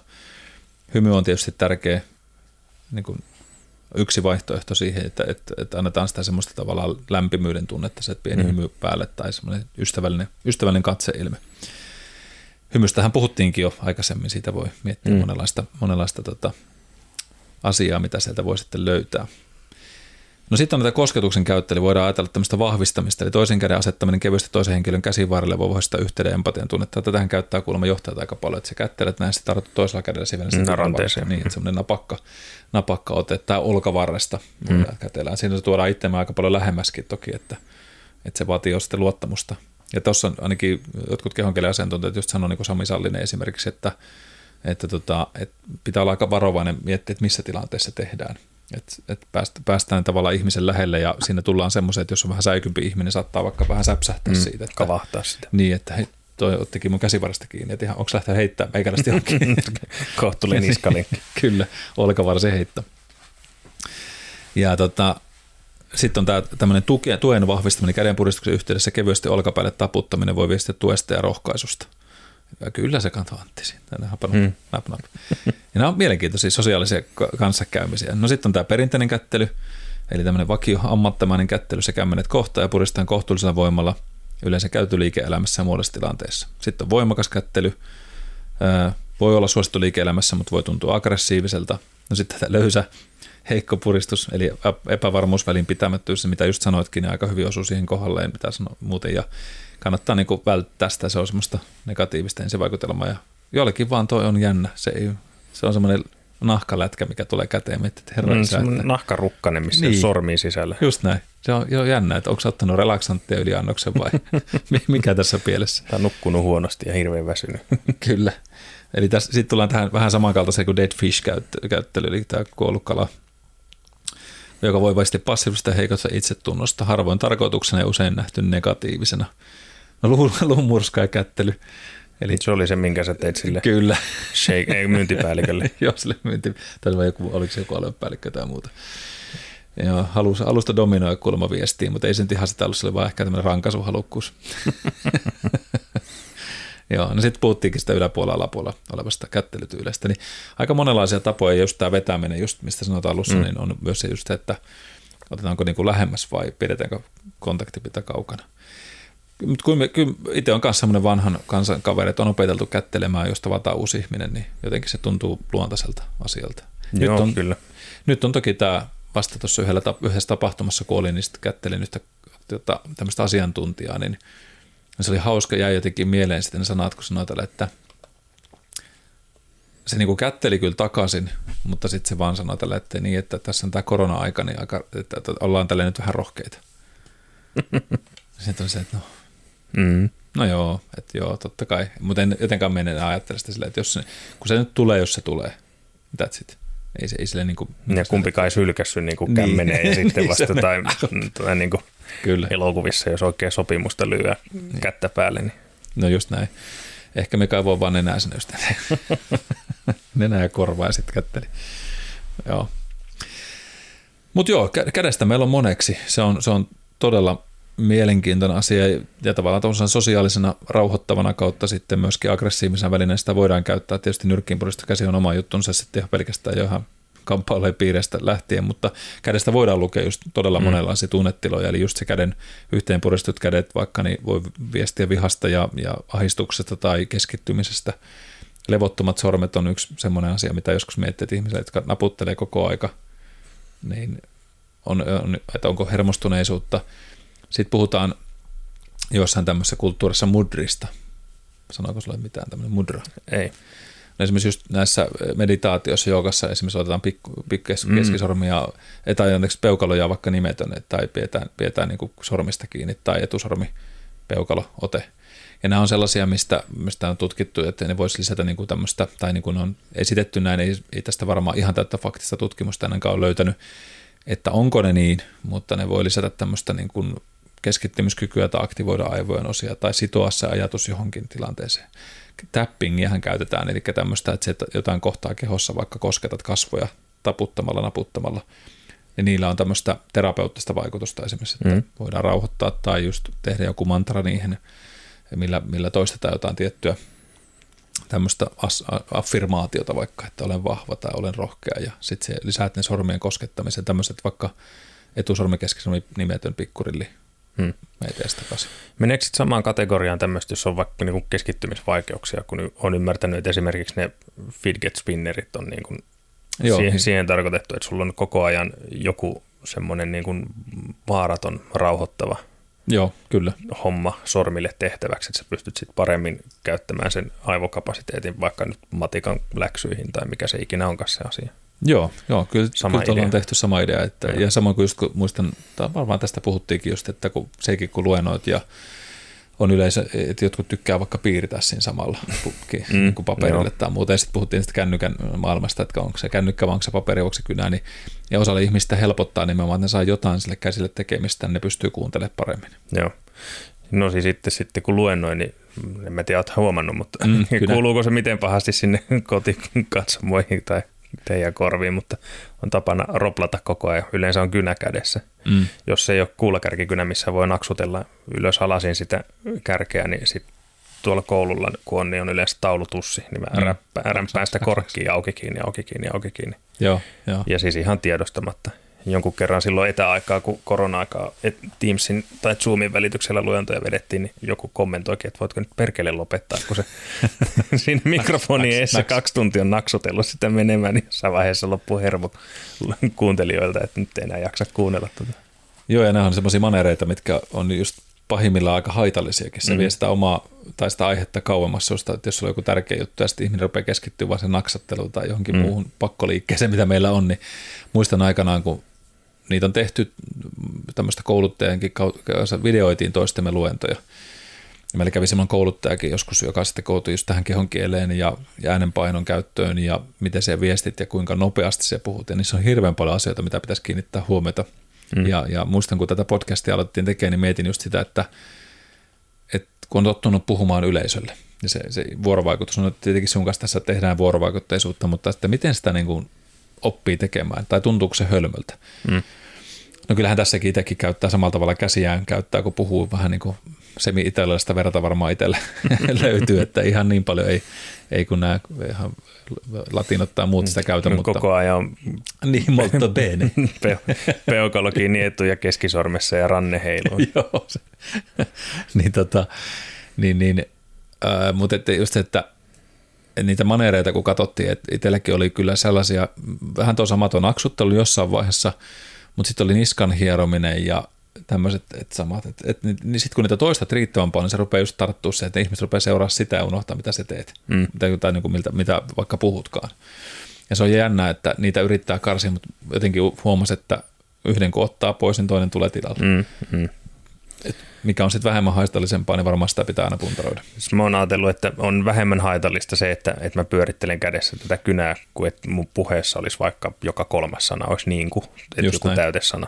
A: Hymy on tietysti tärkeä niin kuin yksi vaihtoehto siihen, että, että, että annetaan sitä semmoista tavallaan lämpimyyden tunnetta, se, pieni mm. hymy päälle tai semmoinen ystävällinen, ystävällinen katseilme. Hymystähän puhuttiinkin jo aikaisemmin, siitä voi miettiä mm. monenlaista, monenlaista tota, asiaa, mitä sieltä voi sitten löytää. No sitten on näitä kosketuksen käyttö, voidaan ajatella tämmöistä vahvistamista, eli toisen käden asettaminen kevyesti toisen henkilön käsivarrelle voi vahvistaa yhteyden empatian tunnetta. Tätähän käyttää kuulemma johtajat aika paljon, että se kättelet näin, se tartut toisella kädellä sivellä.
B: Mm, ranteeseen.
A: Niin, että semmoinen napakka, napakka ote tai olkavarresta mm. kätellään. Siinä se tuodaan itsemme aika paljon lähemmäskin toki, että, että se vaatii jo sitten luottamusta. Ja tuossa ainakin jotkut kehonkielen asiantuntijat just sanoi, niin kuin Sami Sallinen esimerkiksi, että, että, tota, että pitää olla aika varovainen miettiä, että missä tilanteessa tehdään. Että et päästään tavallaan ihmisen lähelle ja sinne tullaan semmoiseen, että jos on vähän säikympi ihminen, saattaa vaikka vähän säpsähtää mm, siitä. Että,
B: kavahtaa sitä.
A: Niin, että hei, toi ottikin mun käsivarasta kiinni, että ihan, onko lähteä heittää meikäläisesti johonkin.
B: Kohtuli niskalinkki.
A: Kyllä, olkavarsi heitto. Ja tota, sitten on tämä tämmöinen tuen vahvistaminen käden puristuksen yhteydessä kevyesti olkapäälle taputtaminen voi viestiä tuesta ja rohkaisusta. Kyllä se kantaa Antti. Hmm. Nap, nap. Ja nämä on mielenkiintoisia sosiaalisia kanssakäymisiä. No sitten on tämä perinteinen kättely, eli tämmöinen vakio ammattamainen kättely. Se kämmenet kohtaa ja puristaan kohtuullisella voimalla yleensä käyty liike-elämässä ja muodollisessa tilanteessa. Sitten on voimakas kättely. Voi olla suosittu liike-elämässä, mutta voi tuntua aggressiiviselta. No sitten tämä löysä heikko puristus, eli epävarmuus pitämättyys, mitä just sanoitkin, niin aika hyvin osuu siihen kohdalleen, mitä sanoa muuten. Ja kannattaa niin kuin välttää sitä, se on semmoista negatiivista ensivaikutelmaa ja jollekin vaan toi on jännä, se, ei, se on semmoinen nahkalätkä, mikä tulee käteen, että herra mm,
B: isä, että... nahkarukkanen, missä niin. sormii sisällä.
A: Just näin. Se on jo jännä, että onko ottanut relaksanttia yliannoksen vai mikä tässä pielessä.
B: Tai nukkunut huonosti ja hirveän väsynyt.
A: Kyllä. Eli sitten tullaan tähän vähän samankaltaiseen kuin dead fish käyttely, eli tämä kuollut kala, joka voi vaistaa passiivista heikosta itsetunnosta, harvoin tarkoituksena ja usein nähty negatiivisena. Luumurska ja kättely.
B: Eli se oli se, minkä sä teit sille
A: Kyllä.
B: Shake, ei, myyntipäällikölle.
A: Joo, sille myynti, tai joku, oliko se joku aluepäällikkö tai muuta. Ja halus, alusta dominoi kuulemma viestiin, mutta ei sen ihan sitä ollut, se oli vaan ehkä tämmöinen rankasuhalukkuus. Joo, no sitten puhuttiinkin sitä yläpuolella alapuolella olevasta kättelytyylestä, niin aika monenlaisia tapoja, just tämä vetäminen, just mistä sanotaan alussa, mm. niin on myös se just se, että otetaanko niin kuin lähemmäs vai pidetäänkö kontaktipinta kaukana. Mutta kyllä itse on myös semmoinen vanhan kansan kaveri, että on opeteltu kättelemään, jos tavataan uusi ihminen, niin jotenkin se tuntuu luontaiselta asialta.
B: Joo,
A: nyt on,
B: kyllä.
A: Nyt on toki tämä vasta tuossa yhdessä tapahtumassa, kun olin, niin sitten kättelin yhtä tota, tämmöistä asiantuntijaa, niin se oli hauska, jäi jotenkin mieleen sitten ne sanat, kun sanoit, että se niin kuin kätteli kyllä takaisin, mutta sitten se vaan sanoi tälle, että niin, että tässä on tämä korona-aika, niin aika, että, että ollaan tälle nyt vähän rohkeita. sitten on se, että no, mm. no joo, että joo, totta kai. Mutta en jotenkaan mene ajattele sitä silleen, että jos se, kun se nyt tulee, jos se tulee, that's it. Ei, se, ei sille niin kuin,
B: ja kumpikaan ei sylkässy niin kuin kämmenee niin. ja sitten niin, vasta tai, tai niin kuin Kyllä. elokuvissa, jos oikein sopimusta lyö niin. kättä päälle. Niin.
A: No just näin. Ehkä me kaivoo vaan nenää sinne just nenää ja korvaa ja sitten kätteli. Joo. Mutta joo, kädestä meillä on moneksi. Se on, se on todella mielenkiintoinen asia ja tavallaan sosiaalisena rauhoittavana kautta sitten myöskin aggressiivisena välineen sitä voidaan käyttää. Tietysti nyrkkiinpurista käsi on oma juttunsa sitten ihan pelkästään jo ihan kamppailujen piirestä lähtien, mutta kädestä voidaan lukea just todella mm. monenlaisia tunnetiloja, eli just se käden yhteen puristut kädet vaikka niin voi viestiä vihasta ja, ja ahistuksesta tai keskittymisestä. Levottomat sormet on yksi semmoinen asia, mitä joskus miettii, että ihmiset, jotka naputtelee koko aika, niin on, on, että onko hermostuneisuutta. Sitten puhutaan jossain tämmöisessä kulttuurissa mudrista. Sanoiko sulle mitään tämmöinen mudra?
B: Ei.
A: No esimerkiksi just näissä meditaatioissa, joogassa esimerkiksi otetaan pikku, keskisormia, mm. tai anteeksi peukaloja vaikka nimetön, tai pidetään, pidetään niin kuin sormista kiinni, tai etusormi peukalo ote. Ja nämä on sellaisia, mistä, mistä on tutkittu, että ne voisi lisätä niin kuin tämmöistä, tai niin kuin on esitetty näin, ei, ei tästä varmaan ihan täyttä faktista tutkimusta ainakaan ole löytänyt, että onko ne niin, mutta ne voi lisätä tämmöistä niin kuin keskittymiskykyä tai aktivoida aivojen osia tai sitoa se ajatus johonkin tilanteeseen. Tappingiähän käytetään, eli tämmöistä, että se jotain kohtaa kehossa, vaikka kosketat kasvoja taputtamalla, naputtamalla, ja niillä on tämmöistä terapeuttista vaikutusta esimerkiksi, että mm. voidaan rauhoittaa tai just tehdä joku mantra niihin, millä, millä toistetaan jotain tiettyä tämmöistä affirmaatiota vaikka, että olen vahva tai olen rohkea ja sitten se lisäät ne sormien koskettamisen, tämmöiset vaikka etusormen keskisormi nimetön pikkurilli hmm. meitä takaisin.
B: Meneekö sitten samaan kategoriaan tämmöistä, jos on vaikka niin keskittymisvaikeuksia, kun on ymmärtänyt, että esimerkiksi ne fidget spinnerit on niin kuin Joo. Siihen, siihen tarkoitettu, että sulla on koko ajan joku semmoinen niin kuin vaaraton, rauhoittava
A: Joo, kyllä.
B: homma sormille tehtäväksi, että sä pystyt sitten paremmin käyttämään sen aivokapasiteetin vaikka nyt matikan läksyihin tai mikä se ikinä onkaan se asia.
A: Joo, joo kyllä, sama kyllä on tehty sama idea. Että, ja samoin kuin just kun muistan, varmaan tästä puhuttiinkin just, että kun sekin kun luennoit ja on yleensä, että jotkut tykkää vaikka piirtää siinä samalla mm, niin kuin paperille joo. tai muuta. Ja sitten puhuttiin sitä kännykän maailmasta, että onko se kännykkä vai onko se paperi, onko se kynä, niin, ja osalle ihmistä helpottaa nimenomaan, että ne saa jotain sille käsille tekemistä, niin ne pystyy kuuntelemaan paremmin.
B: Joo. No siis sitten, sitten kun luennoin, niin en mä tiedä, huomannut, mutta mm, kuuluuko se miten pahasti sinne kotikatsomoihin tai teidän korviin, mutta on tapana roplata koko ajan. Yleensä on kynä kädessä. Mm. Jos ei ole kuulakärkikynä, missä voi naksutella ylös alasin sitä kärkeä, niin sit tuolla koululla, kun on, niin on yleensä taulutussi, niin mä mm. räppään sitä korkkiin auki kiinni, auki kiinni, auki kiinni.
A: Joo, joo.
B: Ja siis ihan tiedostamatta jonkun kerran silloin etäaikaa, kun korona-aikaa Teamsin tai Zoomin välityksellä luentoja vedettiin, niin joku kommentoikin, että voitko nyt perkele lopettaa, kun se siinä mikrofoni edessä kaksi tuntia on naksutellut sitä menemään, niin jossain vaiheessa loppuu hermo kuuntelijoilta, että nyt ei enää jaksa kuunnella tätä.
A: Joo, ja nämä on semmoisia manereita, mitkä on just pahimmillaan aika haitallisiakin. Se mm. vie sitä omaa tai sitä aihetta kauemmas susta, että jos sulla on joku tärkeä juttu ja sitten ihminen rupeaa keskittyä vaan sen naksatteluun tai johonkin mm. muuhun pakkoliikkeeseen, mitä meillä on, niin muistan aikanaan, kun niitä on tehty tämmöistä kouluttajankin kautta, videoitiin toistemme luentoja. Ja meillä kävi semmoinen kouluttajakin joskus, joka sitten koutui just tähän kehon kieleen ja, ja äänenpainon käyttöön ja miten se viestit ja kuinka nopeasti se puhut. Ja niissä on hirveän paljon asioita, mitä pitäisi kiinnittää huomiota. Mm. Ja, ja muistan, kun tätä podcastia alettiin tekemään, niin mietin just sitä, että, että kun on tottunut puhumaan yleisölle, ja se, se vuorovaikutus on tietenkin sun kanssa tässä tehdään vuorovaikutteisuutta, mutta sitten miten sitä niin kuin oppii tekemään, tai tuntuuko se hölmöltä. Mm. No kyllähän tässäkin itsekin käyttää samalla tavalla käsiään käyttää, kun puhuu vähän niin kuin semi italialaista verta varmaan itselle löytyy, että ihan niin paljon ei, ei kun nämä ihan latinot tai muut sitä käytä.
B: No,
A: mutta...
B: Koko ajan
A: niin, molto bene.
B: Peukalo kiinni etu- ja keskisormessa ja ranne heiluu.
A: Joo, se. niin, tota, niin, niin äh, mutta että just, että niitä manereita kun katsottiin, että itselläkin oli kyllä sellaisia, vähän tuo samaton aksuttelu jossain vaiheessa, mutta sitten oli niskan hierominen ja tämmöiset että samat, että et, niin sitten kun niitä toistat riittävän paljon, niin se rupeaa just tarttua se, että ihmiset rupeaa seuraa sitä ja unohtaa, mitä sä teet, mm. tai, tai niin kuin miltä, mitä vaikka puhutkaan. Ja se on jännä, että niitä yrittää karsia, mutta jotenkin huomasi, että yhden kun ottaa pois, niin toinen tulee tilalle. Mm, mm. Et mikä on sitten vähemmän haitallisempaa, niin varmaan sitä pitää aina puntaroida.
B: Siis mä oon ajatellut, että on vähemmän haitallista se, että, että mä pyörittelen kädessä tätä kynää, kuin että mun puheessa olisi vaikka joka kolmas sana olisi niin kuin, että Just joku näin. täytesana.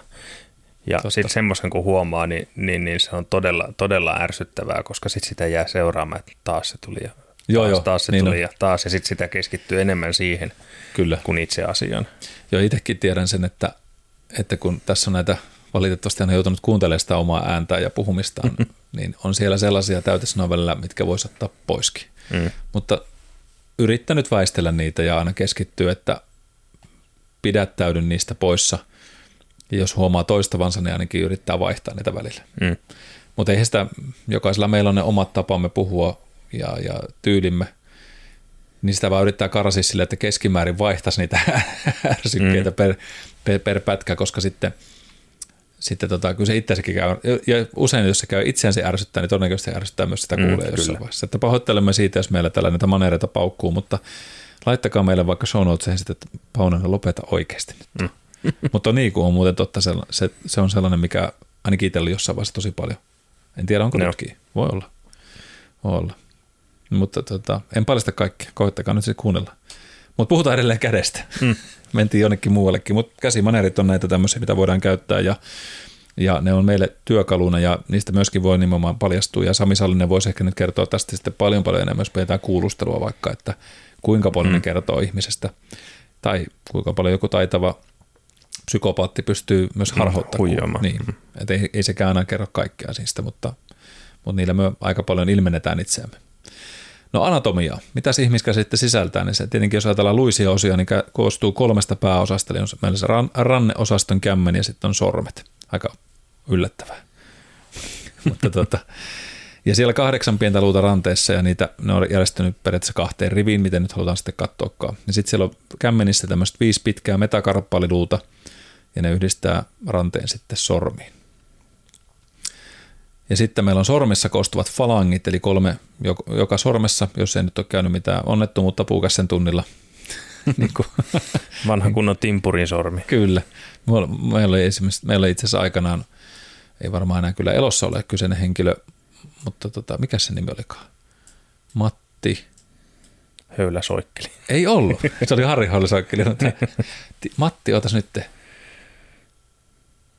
B: Ja sitten semmoisen kun huomaa, niin, niin, niin se on todella, todella ärsyttävää, koska sitten sitä jää seuraamaan, että taas se tuli ja taas, joo, joo, taas se niin tuli on. ja taas, ja sitten sitä keskittyy enemmän siihen Kyllä. kuin itse asiaan.
A: Joo, itsekin tiedän sen, että, että kun tässä on näitä valitettavasti on joutunut kuuntelemaan sitä omaa ääntä ja puhumistaan, niin on siellä sellaisia täytesanoja mitkä voisi ottaa poiskin. Mm. Mutta yrittänyt väistellä niitä ja aina keskittyä, että pidättäydyn niistä poissa. Ja jos huomaa toistavansa, niin ainakin yrittää vaihtaa niitä välillä. Mm. Mutta eihän sitä, jokaisella meillä on ne omat tapamme puhua ja, ja tyylimme, niin sitä vaan yrittää karsia sille, että keskimäärin vaihtaisi niitä ärsykkeitä mm. per, per, per pätkä, koska sitten – sitten tota, kyllä se itseäsikin käy, ja usein jos se käy itseään se ärsyttää, niin todennäköisesti se ärsyttää myös sitä kuulee mm, jossain vaiheessa. Että pahoittelemme siitä, jos meillä tällainen manereita paukkuu, mutta laittakaa meille vaikka show notesiin sitten, että Paunainen lopeta oikeasti nyt. Mm. mutta niin kuin on muuten totta, se, se, se on sellainen, mikä ainakin itsellä jossain vaiheessa tosi paljon. En tiedä, onko no. nytkin. Voi olla. Voi olla. Mutta tota, en paljasta kaikkea, koittakaa nyt se kuunnella. Mutta puhutaan edelleen kädestä. Mm. Mentiin jonnekin muuallekin, mutta käsimanerit on näitä tämmöisiä, mitä voidaan käyttää ja, ja ne on meille työkaluna ja niistä myöskin voi nimenomaan paljastua. Ja Sami Sallinen voisi ehkä nyt kertoa tästä sitten paljon paljon enemmän, jos pidetään kuulustelua vaikka, että kuinka paljon mm. ne kertoo ihmisestä tai kuinka paljon joku taitava psykopaatti pystyy myös harhauttamaan. Niin, mm. Et ei, ei sekään aina kerro kaikkea siitä, mutta, mutta niillä me aika paljon ilmennetään itseämme. No anatomia. Mitä ihmiskä sitten sisältää? Niin se tietenkin, jos ajatellaan luisia osia, niin koostuu kolmesta pääosasta. Eli on meillä se ran, ranneosaston kämmen ja sitten on sormet. Aika yllättävää. Mutta tota, ja siellä kahdeksan pientä luuta ranteessa ja niitä, ne on järjestynyt periaatteessa kahteen riviin, miten nyt halutaan sitten katsoakaan. Ja sitten siellä on kämmenissä tämmöistä viisi pitkää metakarppaaliluuta ja ne yhdistää ranteen sitten sormiin. Ja sitten meillä on sormessa koostuvat falangit, eli kolme joka sormessa, jos ei nyt ole käynyt mitään onnettomuutta puukassen tunnilla.
B: niin kuin. Vanha kunnon timpurin sormi.
A: Kyllä. Meillä oli, esimerkiksi, meillä oli itse asiassa aikanaan, ei varmaan enää kyllä elossa ole kyseinen henkilö, mutta tota, mikä se nimi olikaan? Matti.
B: Höyläsoikkeli.
A: Ei ollut. Se oli Harri Höyläsoikkeli. Matti, otas nyt.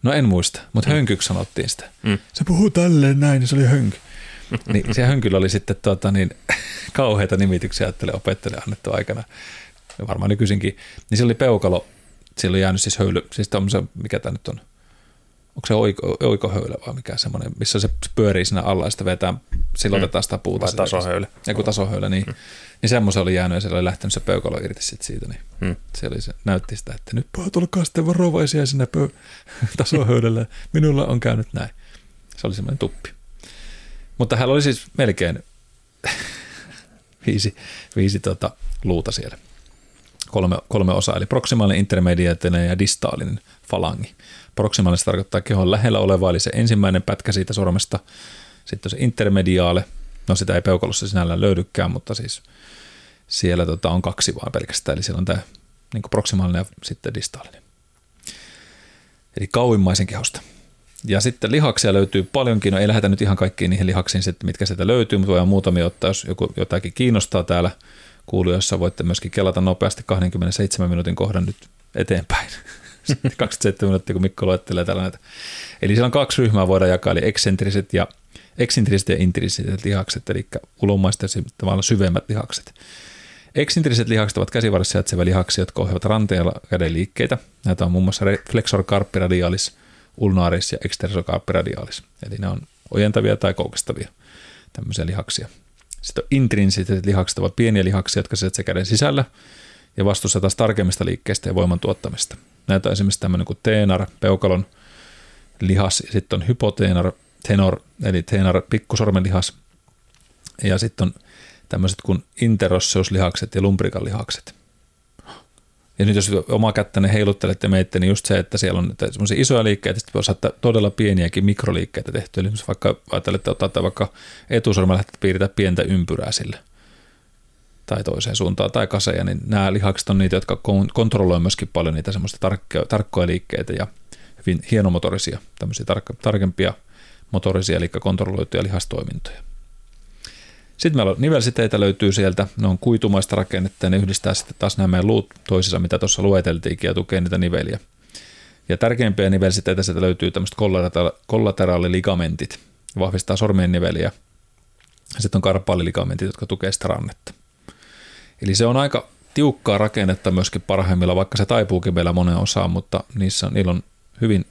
A: No en muista, mutta mm. hönkyksi sanottiin sitä. Mm. Se puhuu tälleen näin, niin se oli hönky. niin se hönkyllä oli sitten tuota, niin, kauheita nimityksiä ajattelee opettajalle annettu aikana. Ja varmaan nykyisinkin. Niin se oli peukalo, sillä oli jäänyt siis höyly, siis mikä tämä nyt on, onko se oiko, oikohöylä vai mikä semmoinen, missä se pyörii siinä alla ja sitten vetää, silloin mm. otetaan sitä puuta.
B: Vai tasohöylä.
A: Joku tasohöylä, niin, mm. niin semmoisen oli jäänyt ja siellä oli lähtenyt se peukalo irti sit siitä, niin mm. se, oli se näytti sitä, että nyt pojat olkaa sitten varovaisia sinne pö- tasohöylällä, minulla on käynyt näin. Se oli semmoinen tuppi. Mutta hän oli siis melkein viisi, viisi tota, luuta siellä. Kolme, kolme osaa, eli proksimaalinen, intermediaatinen ja distaalinen falangi. Proksimaalinen tarkoittaa kehon lähellä oleva, eli se ensimmäinen pätkä siitä sormesta. Sitten se intermediaale, no sitä ei peukalossa sinällään löydykään, mutta siis siellä tota, on kaksi vaan pelkästään, eli siellä on tämä niin proksimaalinen ja sitten distaalinen. Eli kauimmaisen kehosta. Ja sitten lihaksia löytyy paljonkin, no ei lähdetä nyt ihan kaikkiin niihin lihaksiin, mitkä sieltä löytyy, mutta voidaan muutamia ottaa, jos joku jotakin kiinnostaa täällä kuulijoissa, voitte myöskin kelata nopeasti 27 minuutin kohdan nyt eteenpäin. 27 minuuttia, kun Mikko luettelee tällä näitä. Eli siellä on kaksi ryhmää voidaan jakaa, eli eksentriset ja, eksentriset ja intriset lihakset, eli ulomaiset ja tavallaan syvemmät lihakset. Eksentriset lihakset ovat käsivarressa sijaitsevia lihaksia, jotka ohjaavat ranteella käden liikkeitä. Näitä on muun muassa flexor carpi radialis, ulnaris ja extensor carpi radialis. Eli ne on ojentavia tai koukestavia tämmöisiä lihaksia. Sitten on intrinsiset lihakset ovat pieniä lihaksia, jotka sijaitsevat käden sisällä ja vastuussa taas tarkemmista liikkeistä ja voiman tuottamista. Näitä on esimerkiksi tämmöinen kuin tenar, peukalon lihas, ja sitten on hypotenar, tenor, eli tenar, pikkusormen lihas, ja sitten on tämmöiset kuin interosseus-lihakset ja lumbrikan lihakset. Ja nyt jos oma kättäne heiluttelette meitte, niin just se, että siellä on semmoisia isoja liikkeitä, sitten voi saada todella pieniäkin mikroliikkeitä tehtyä. Eli vaikka ajattelette ottaa vaikka etusormen lähteä piirtää pientä ympyrää sille – tai toiseen suuntaan tai kaseja, niin nämä lihakset on niitä, jotka kontrolloivat myöskin paljon niitä semmoista tarkkoja, tarkkoja liikkeitä ja hyvin hienomotorisia, tämmöisiä tark- tarkempia motorisia, eli kontrolloituja lihastoimintoja. Sitten meillä on nivelsiteitä löytyy sieltä, ne on kuitumaista rakennetta ja ne yhdistää sitten taas nämä meidän luut toisissa, mitä tuossa lueteltiinkin ja tukee niitä niveliä. Ja tärkeimpiä nivelsiteitä sieltä löytyy tämmöiset kollateraaligamentit, vahvistaa sormien niveliä. Sitten on karpaaliligamentit, jotka tukee sitä rannetta. Eli se on aika tiukkaa rakennetta myöskin parhaimmilla, vaikka se taipuukin vielä monen osaan, mutta niissä, niillä on hyvin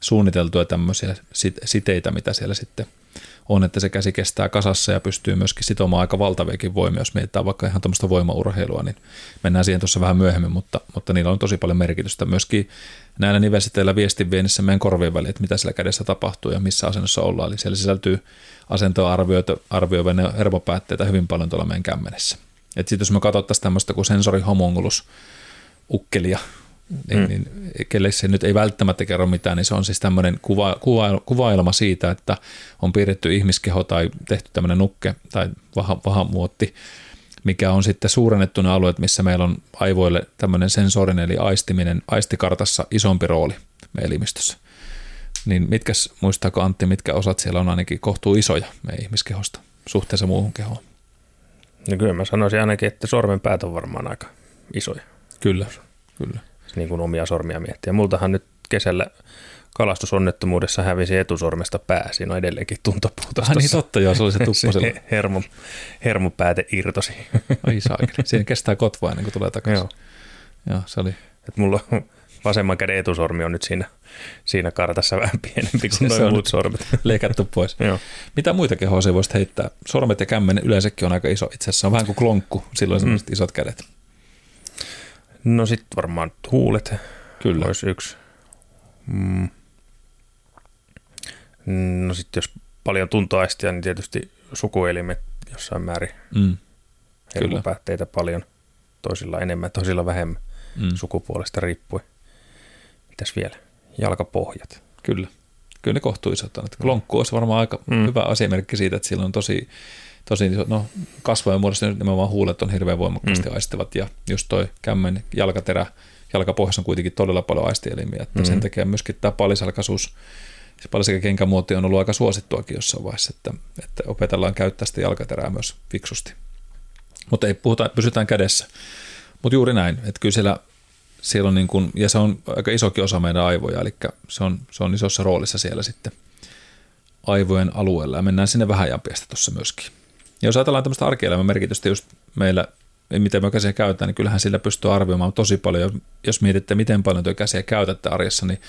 A: suunniteltuja tämmöisiä siteitä, mitä siellä sitten on, että se käsi kestää kasassa ja pystyy myöskin sitomaan aika valtaviakin voimia, jos mietitään vaikka ihan tuommoista voimaurheilua, niin mennään siihen tuossa vähän myöhemmin, mutta, mutta niillä on tosi paljon merkitystä. Myöskin näillä nivelsiteillä viestinviennissä meidän korvien väliin, että mitä siellä kädessä tapahtuu ja missä asennossa ollaan. Eli siellä sisältyy asentoa arvioivia hermopäätteitä hyvin paljon tuolla meidän kämmenessä. Että sitten jos me katsottaisiin tämmöistä kuin sensorihomonculus ukkelia, niin, mm. niin kelle se nyt ei välttämättä kerro mitään, niin se on siis tämmöinen kuva, kuva, kuvailma siitä, että on piirretty ihmiskeho tai tehty tämmöinen nukke tai vaha, vahamuotti, mikä on sitten suurennettu ne alueet, missä meillä on aivoille tämmöinen sensorinen eli aistiminen, aistikartassa isompi rooli meidän elimistössä. Niin mitkä, muistaako Antti, mitkä osat siellä on ainakin kohtuu isoja meidän ihmiskehosta? suhteessa muuhun kehoon.
B: No kyllä mä sanoisin ainakin, että sormenpäät on varmaan aika isoja.
A: Kyllä, kyllä.
B: Niin kuin omia sormia miettiä. Multahan nyt kesällä kalastusonnettomuudessa hävisi etusormesta pää. Siinä on edelleenkin tuntopuutos.
A: Ah niin totta joo, se oli se tuppo
B: se hermo, hermopääte irtosi.
A: Ai saakeli. Siinä kestää kotva ennen kuin tulee takaisin. Joo. Joo, se oli.
B: Et mulla on vasemman käden etusormi on nyt siinä, siinä kartassa vähän pienempi kuin noin muut sormet.
A: Leikattu pois. Joo. Mitä muita kehoa se voisit heittää? Sormet ja kämmen yleensäkin on aika iso. Itse asiassa on vähän kuin klonkku, silloin mm. isot kädet.
B: No sitten varmaan huulet. Kyllä. Olisi yksi. Mm. No sitten jos paljon tuntoaistia, niin tietysti sukuelimet jossain määrin. Mm. Hermopäätteitä paljon, toisilla enemmän, toisilla vähemmän mm. sukupuolesta riippuen. Mitäs vielä? Jalkapohjat.
A: Kyllä. Kyllä ne kohtuisat on. Klonkku olisi varmaan aika mm. hyvä asiamerkki siitä, että sillä on tosi, tosi no, kasvojen muodossa nimenomaan huulet on hirveän voimakkaasti mm. aistivat ja just toi kämmen jalkaterä, jalkapohjassa on kuitenkin todella paljon aistielimiä, että mm. sen takia myöskin tämä palisalkaisuus se paljon kenkämuoti on ollut aika suosittuakin jossain vaiheessa, että, että opetellaan käyttää sitä jalkaterää myös fiksusti. Mutta ei puhuta, pysytään kädessä. Mutta juuri näin, että kyllä siellä, siellä on niin kuin, ja se on aika isokin osa meidän aivoja, eli se on, se on isossa roolissa siellä sitten aivojen alueella, ja mennään sinne vähän jampiasta tuossa myöskin. Ja jos ajatellaan tämmöistä arkielämän merkitystä just meillä, miten me käsiä käytetään, niin kyllähän sillä pystyy arvioimaan tosi paljon. Jos mietitte, miten paljon tuo käsiä käytätte arjessa, niin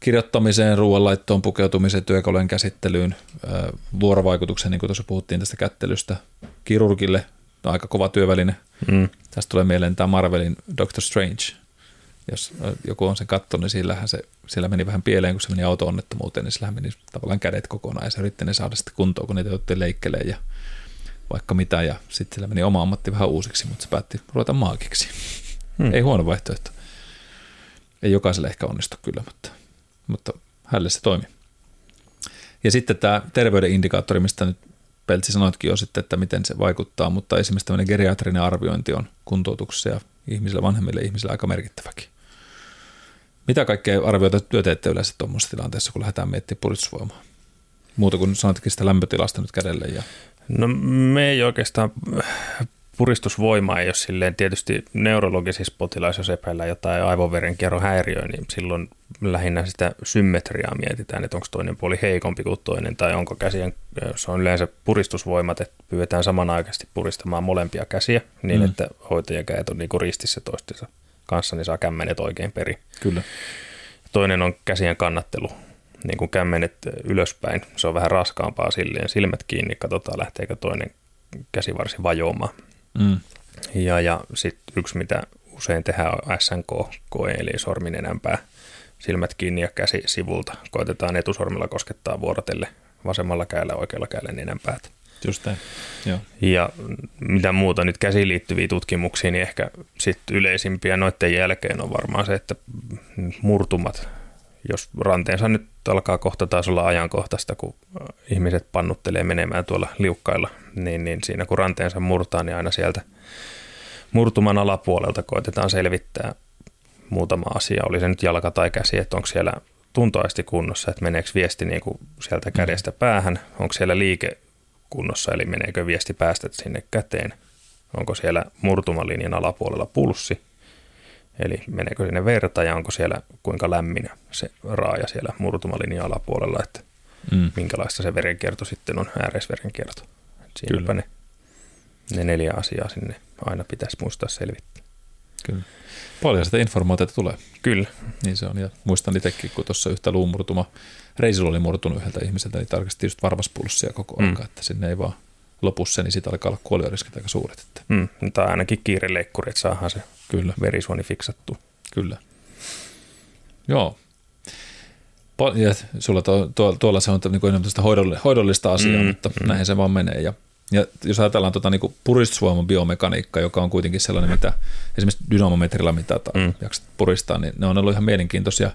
A: kirjoittamiseen, ruoanlaittoon, pukeutumiseen, työkalujen käsittelyyn, vuorovaikutukseen, niin kuin tuossa puhuttiin tästä kättelystä, kirurgille, aika kova työväline. Mm. Tästä tulee mieleen tämä Marvelin Doctor Strange. Jos joku on sen katsonut, niin sillähän se, sillä meni vähän pieleen, kun se meni auto-onnettomuuteen, niin sillä meni tavallaan kädet kokonaan ja se yritti ne saada sitten kuntoon, kun niitä otti leikkeleen ja vaikka mitä ja sitten sillä meni oma ammatti vähän uusiksi, mutta se päätti ruveta maagiksi. Mm. Ei huono vaihtoehto. Ei jokaiselle ehkä onnistu kyllä, mutta mutta hänelle se toimi. Ja sitten tämä terveyden indikaattori, mistä nyt Peltsi sanoitkin jo sitten, että miten se vaikuttaa, mutta esimerkiksi tämmöinen geriatrinen arviointi on kuntoutuksessa ja ihmisillä, vanhemmille ihmisillä aika merkittäväkin. Mitä kaikkea arvioita työ teette yleensä tuommoisessa tilanteessa, kun lähdetään miettimään puristusvoimaa? Muuta kuin sanotkin sitä lämpötilasta nyt kädelle. Ja...
B: No me ei oikeastaan puristusvoima ei ole silleen tietysti neurologisissa potilaissa, jos epäillään jotain aivoverenkierron häiriöä, niin silloin lähinnä sitä symmetriaa mietitään, että onko toinen puoli heikompi kuin toinen tai onko käsien, se on yleensä puristusvoimat, että pyydetään samanaikaisesti puristamaan molempia käsiä niin, mm. että hoitajan kädet on niin ristissä toistensa kanssa, niin saa kämmenet oikein peri.
A: Kyllä.
B: Toinen on käsien kannattelu, niin kuin kämmenet ylöspäin, se on vähän raskaampaa silleen, silmät kiinni, katsotaan lähteekö toinen käsivarsi vajoamaan. Mm. Ja, ja sitten yksi, mitä usein tehdään on SNK-koe, eli sorminenänpää, silmät kiinni ja käsi sivulta. Koitetaan etusormilla koskettaa vuorotelle vasemmalla kädellä oikealla kädellä nenänpäät.
A: Just näin. Joo.
B: Ja mitä muuta nyt käsiin liittyviä tutkimuksia, niin ehkä sitten yleisimpiä noiden jälkeen on varmaan se, että murtumat, jos ranteensa nyt alkaa kohta taas olla ajankohtaista, kun ihmiset pannuttelee menemään tuolla liukkailla, niin, niin siinä kun ranteensa murtaa, niin aina sieltä murtuman alapuolelta koitetaan selvittää muutama asia, oli se nyt jalka tai käsi, että onko siellä tuntoaisti kunnossa, että meneekö viesti niin kuin sieltä kädestä päähän, onko siellä liike kunnossa, eli meneekö viesti päästä sinne käteen, onko siellä murtumalinjan alapuolella pulssi, eli meneekö sinne verta ja onko siellä kuinka lämmin se raaja siellä murtumalinjan alapuolella, että mm. minkälaista se verenkierto sitten on, ääreisverenkierto. Siinäpä ne, ne neljä asiaa sinne aina pitäisi muistaa selvittää.
A: Kyllä. Paljon sitä informaatiota tulee.
B: Kyllä.
A: Niin se on. Ja muistan itsekin, kun tuossa yhtä luumurtuma reissulla oli murtunut yhdeltä ihmiseltä, niin tarkasti just varvaspulssia koko mm. aika, että sinne ei vaan lopussa, niin siitä alkaa olla kuolioriskit aika suuret. Että.
B: Mm. Tai ainakin kiireleikkuri, että saadaan se Kyllä. verisuoni fiksattu.
A: Kyllä. Joo. Ja sulla to, to, tuolla se on niin kuin hoidollista, hoidollista asiaa, mm, mutta mm. näin se vaan menee. Ja ja jos ajatellaan tuota niin puristusvoiman biomekaniikkaa, joka on kuitenkin sellainen, mitä esimerkiksi dynamometrilla mitataan, mm. jaksat puristaa, niin ne on ollut ihan mielenkiintoisia.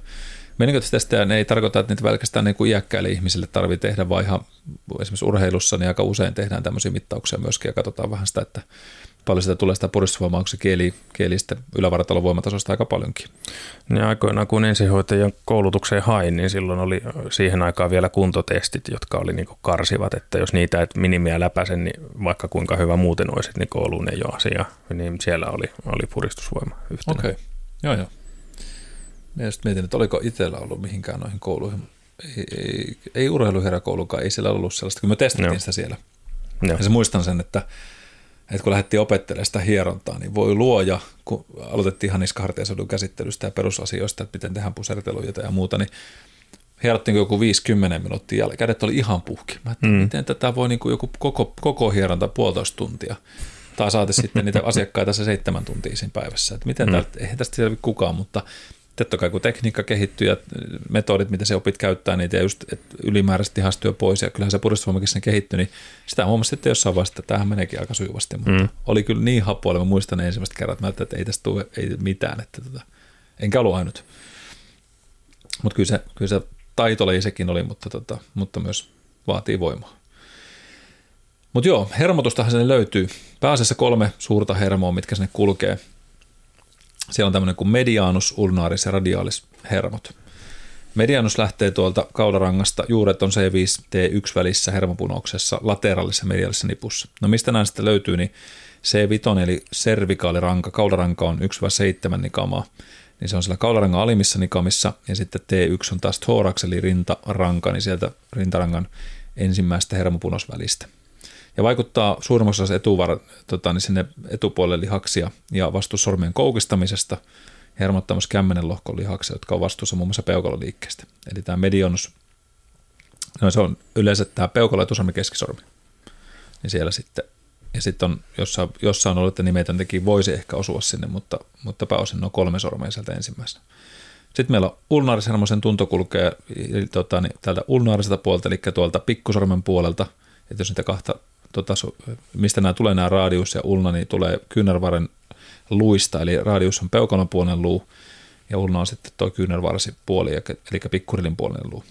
A: Mielenkiintoisia testejä ne ei tarkoita, että niitä pelkästään niin iäkkäille ihmisille tarvitsee tehdä, vaan ihan esimerkiksi urheilussa niin aika usein tehdään tämmöisiä mittauksia myöskin ja katsotaan vähän sitä, että paljon sitä tulee sitä puristusvoimaa, onko se kieli, kielistä ylävartalon voimatasosta aika paljonkin.
B: Niin aikoinaan kun ensihoitajan koulutukseen hain, niin silloin oli siihen aikaan vielä kuntotestit, jotka oli niin karsivat, että jos niitä et minimiä läpäisen, niin vaikka kuinka hyvä muuten olisi, niin kouluun ei ole asia, niin siellä oli, oli puristusvoima
A: yhtenä. Okei, okay. joo joo. Mielestäni mietin, että oliko itsellä ollut mihinkään noihin kouluihin. Ei, ei, ei urheiluheräkoulukaan, ei siellä ollut sellaista, kun me testattiin no. sitä siellä. No. Ja se muistan sen, että että kun lähdettiin opettelemaan sitä hierontaa, niin voi luoja, kun aloitettiin ihan niistä käsittelystä ja perusasioista, että miten tehdään puserteluja ja muuta, niin hierottiin joku 50 minuuttia ja kädet oli ihan puhki. Mä että mm. miten tätä voi niin kuin joku koko, koko hieronta puolitoista tuntia tai saati sitten niitä asiakkaita se seitsemän tuntia siinä päivässä. Että miten mm. täältä, eihän tästä selvi kukaan, mutta totta kai kun tekniikka kehittyy ja metodit, mitä se opit käyttää niitä ja just että ylimääräisesti ihastyö pois ja kyllähän se puristusvoimakin sen kehittyi, niin sitä huomasi että jossain vaiheessa, että tämähän meneekin aika sujuvasti, mutta mm. oli kyllä niin hapoilla, mä muistan ne ensimmäistä kerrat, että, että ei tästä tule ei mitään, että tota, enkä ollut ainut. Mutta kyllä se, kyllä se taito sekin oli, mutta, tota, mutta myös vaatii voimaa. Mutta joo, hermotustahan sinne löytyy. Pääasiassa kolme suurta hermoa, mitkä sinne kulkee – siellä on tämmöinen kuin medianus, ulnaaris ja radiaalis hermot. Medianus lähtee tuolta kaularangasta, juuret on C5-T1 välissä hermopunouksessa, lateraalisessa mediaalisessa nipussa. No mistä nämä sitten löytyy, niin C5 eli servikaaliranka, kaularanka on 1-7 nikamaa, niin se on siellä kaularangan alimmissa nikamissa, ja sitten T1 on taas thorax eli rintaranka, niin sieltä rintarangan ensimmäistä hermopunosvälistä ja vaikuttaa suurimmassa osassa etuvar, tota, niin sinne etupuolelle lihaksia ja vastuussa sormien koukistamisesta hermottaa myös kämmenen lohkon lihaksia, jotka on vastuussa muun muassa peukaloliikkeestä. Eli tämä medionus, no se on yleensä tämä peukalo, etusormi, keskisormi. Niin siellä sitten, ja sitten on jossain, jossain ollut, että nimetöntäkin voisi ehkä osua sinne, mutta, mutta pääosin on kolme sormea sieltä ensimmäisenä. Sitten meillä on ulnaarishermosen tunto kulkee tota, niin, täältä ulnaariselta puolelta, eli tuolta pikkusormen puolelta, että jos niitä kahta tota, mistä nämä tulee nämä radius ja ulna, niin tulee kyynärvarren luista, eli radius on peukalon puolen luu, ja ulna on sitten tuo kyynärvarsi puoli, eli pikkurilin puolen luu.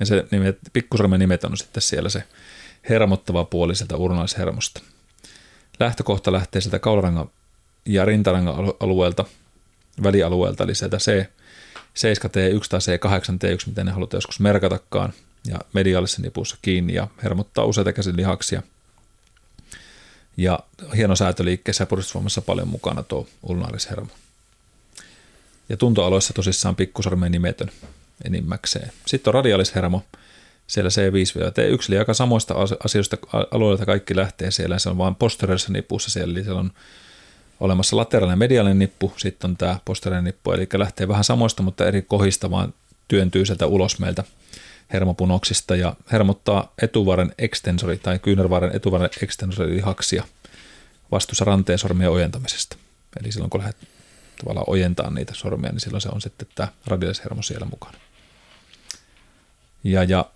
A: Ja se nimet, pikkusormen nimet on sitten siellä se hermottava puoli sieltä urnaishermosta. Lähtökohta lähtee sieltä kaularangan ja rintarangan alueelta, välialueelta, eli sieltä C, 7T1 tai C8T1, miten ne halutaan joskus merkatakaan, ja mediaalisessa nipussa kiinni ja hermottaa useita käsilihaksia – ja hieno säätöliikkeessä ja puristusvoimassa paljon mukana tuo ulnaarishermo. Ja tuntoaloissa tosissaan pikkusormen nimetön enimmäkseen. Sitten on radiaalishermo, siellä C5-T1, eli aika samoista asioista alueilta kaikki lähtee siellä. Se on vain posteriorissa nipussa siellä, eli siellä on olemassa lateraalinen ja mediaalinen nippu, sitten on tämä posteriorinen nippu, eli lähtee vähän samoista, mutta eri kohista vaan työntyy sieltä ulos meiltä hermopunoksista ja hermottaa etuvarren ekstensori tai kyynärvarren etuvarren ekstensori lihaksia vastuussa ranteen sormien ojentamisesta. Eli silloin kun lähdet tavallaan ojentaa niitä sormia, niin silloin se on sitten tämä radiaalishermo siellä mukana. Ja, ja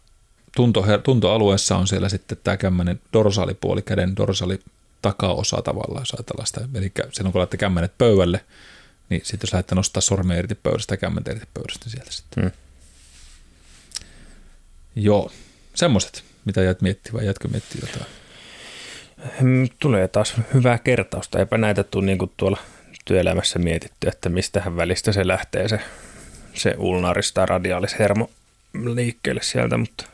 A: tunto, tuntoalueessa on siellä sitten tämä kämmäinen dorsaalipuoli, käden dorsaali takaosa tavallaan, jos ajatellaan sitä. Eli silloin kun laitte kämmenet pöydälle, niin sitten jos lähdette nostaa sormia irti pöydästä ja kämmentä irti pöydästä, niin sieltä sitten. Hmm. Joo, semmoiset, mitä jäät miettimään, vai jätkö miettiä jotain?
B: Hmm, tulee taas hyvää kertausta. Eipä näitä tule niin kuin tuolla työelämässä mietitty, että mistähän välistä se lähtee se, se ulnaris tai radiaalishermo liikkeelle sieltä, mutta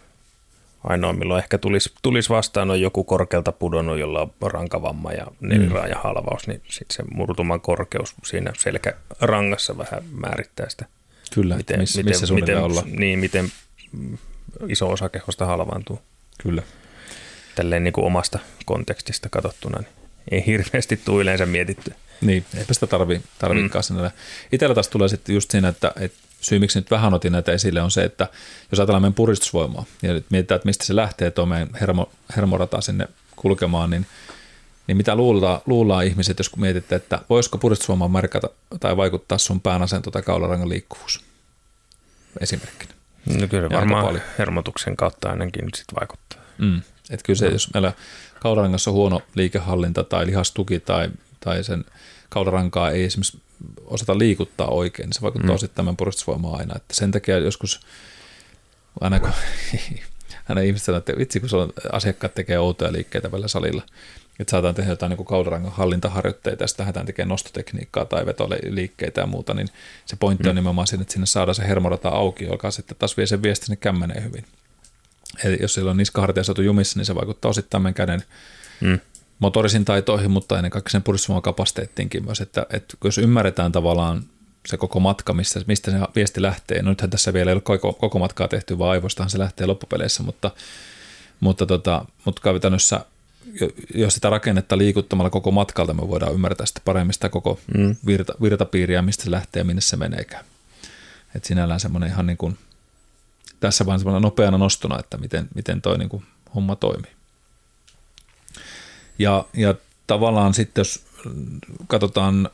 B: ainoa milloin ehkä tulisi, tulisi vastaan on joku korkealta pudonnut, jolla on rankavamma ja neliraaja halvaus, niin sitten se murtuman korkeus siinä selkärangassa vähän määrittää sitä.
A: Kyllä, miten, miss, miten, missä
B: miten,
A: olla.
B: Niin, miten iso osa kehosta halvaantuu.
A: Kyllä.
B: Tälleen niin kuin omasta kontekstista katsottuna, niin ei hirveästi tule yleensä mietitty.
A: Niin, eipä sitä tarvi, tarvikaan mm. Itsellä taas tulee sitten just siinä, että, että syy miksi nyt vähän otin näitä esille on se, että jos ajatellaan meidän puristusvoimaa ja nyt mietitään, että mistä se lähtee tuo meidän hermo, hermorata sinne kulkemaan, niin, niin mitä luullaan, luullaan ihmiset, jos mietitte, että voisiko puristusvoimaa merkata tai vaikuttaa sun pään asento tai kaularangan liikkuvuus esimerkkinä.
B: No kyllä varmaan paljon. hermotuksen kautta ainakin sit vaikuttaa.
A: Mm. Et kyllä se, mm. jos meillä kaularangassa on huono liikehallinta tai lihastuki tai, tai sen kaularankaa ei esimerkiksi osata liikuttaa oikein, niin se vaikuttaa mm. sitten tämän puristusvoimaan aina. Että sen takia joskus, aina kun Aina ihmiset sanoo, että vitsi kun on, asiakkaat tekee outoja liikkeitä välillä salilla. Että saadaan tehdä jotain niin kaularangan hallintaharjoitteita ja sitten lähdetään tekemään nostotekniikkaa tai vetoliikkeitä ja muuta, niin se pointti mm. on nimenomaan siinä, että sinne saadaan se hermorata auki, joka sitten taas vie sen viesti sinne kämmeneen hyvin. Eli jos siellä on niskahartia saatu jumissa, niin se vaikuttaa osittain meidän käden mm. motorisin taitoihin, mutta ennen kaikkea sen kapasiteettiinkin myös, että, että jos ymmärretään tavallaan se koko matka, mistä, mistä se viesti lähtee. No nythän tässä vielä ei ole koko, koko matkaa tehty, vaan aivoistahan se lähtee loppupeleissä, mutta, mutta, tota, mutta käytännössä jos sitä rakennetta liikuttamalla koko matkalta me voidaan ymmärtää sitä paremmin sitä koko mm. virta, virtapiiriä, mistä se lähtee ja minne se meneekään. Et sinällään semmoinen ihan niin kuin, tässä vain semmoinen nopeana nostona, että miten, miten toi niin kuin homma toimii. Ja, ja tavallaan sitten, jos katsotaan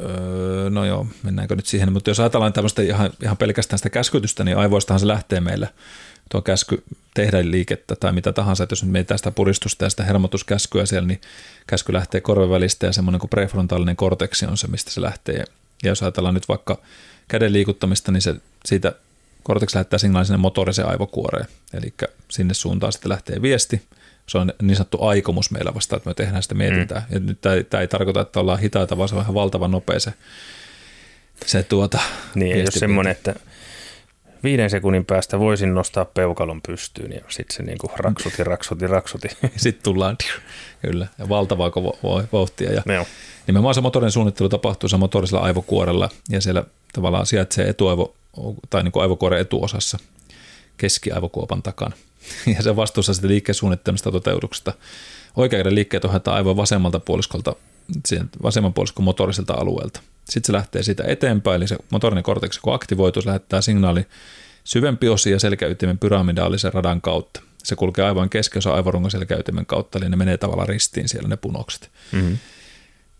A: Öö, no joo, mennäänkö nyt siihen, mutta jos ajatellaan tämmöistä ihan, ihan pelkästään sitä käskytystä, niin aivoistahan se lähtee meille tuo käsky tehdä liikettä tai mitä tahansa, että jos nyt meitä sitä puristusta ja sitä hermotuskäskyä siellä, niin käsky lähtee korven välistä ja semmoinen kuin prefrontaalinen korteksi on se, mistä se lähtee. Ja jos ajatellaan nyt vaikka käden liikuttamista, niin se siitä korteksi lähettää signaalin sinne motoriseen aivokuoreen, eli sinne suuntaan sitten lähtee viesti, se on niin sanottu aikomus meillä vasta, että me tehdään sitä mietintää. Mm. Ja nyt tämä, tämä ei tarkoita, että ollaan hitaita, vaan se on ihan valtavan nopea se, se tuota,
B: Niin, jos semmoinen, että viiden sekunnin päästä voisin nostaa peukalon pystyyn ja sitten se niin kuin raksuti, raksuti, raksuti.
A: Sitten tullaan, kyllä, ja valtavaa vauhtia. Ja no. nimenomaan se motorin suunnittelu tapahtuu se motorisella aivokuorella ja siellä tavallaan sijaitsee etuaivo, tai niin kuin aivokuoren etuosassa keskiaivokuopan takana. ja se vastuussa sitten liikkeesuunnittelusta toteutuksesta. Oikean liikkeet ohjataan aivan vasemmalta puoliskolta, vasemman puoliskon motoriselta alueelta. Sitten se lähtee siitä eteenpäin, eli se motorinen korteksi kun aktivoituu, se lähettää signaali syvempi osi ja selkäytimen pyramidaalisen radan kautta. Se kulkee aivan keskiosa aivorungon selkäytimen kautta, eli ne menee tavallaan ristiin siellä ne punokset. Mm-hmm.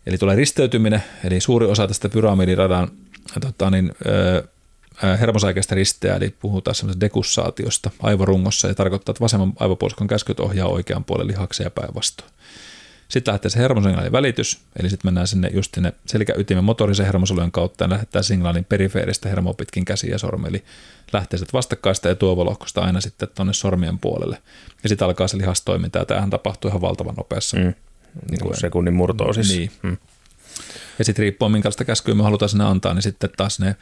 A: Eli tulee risteytyminen, eli suuri osa tästä pyramidiradan tota, niin, hermosäikeistä risteä, eli puhutaan semmoisesta dekussaatiosta aivorungossa, ja tarkoittaa, että vasemman aivopuoliskon käskyt ohjaa oikean puolen lihaksen ja päinvastoin. Sitten lähtee se hermosignaalin välitys, eli sitten mennään sinne just sinne selkäytimen motorisen hermosolujen kautta ja lähettää signaalin perifeeristä hermoa pitkin käsiä ja sormi, eli lähtee sitten vastakkaista etuovolohkosta aina sitten tuonne sormien puolelle. Ja sitten alkaa se lihastoiminta, ja tämähän tapahtuu ihan valtavan nopeassa. Mm.
B: Niin kuin sekunnin murto
A: Niin. Mm. Ja sitten riippuen minkälaista käskyä me halutaan sinne antaa, niin sitten taas ne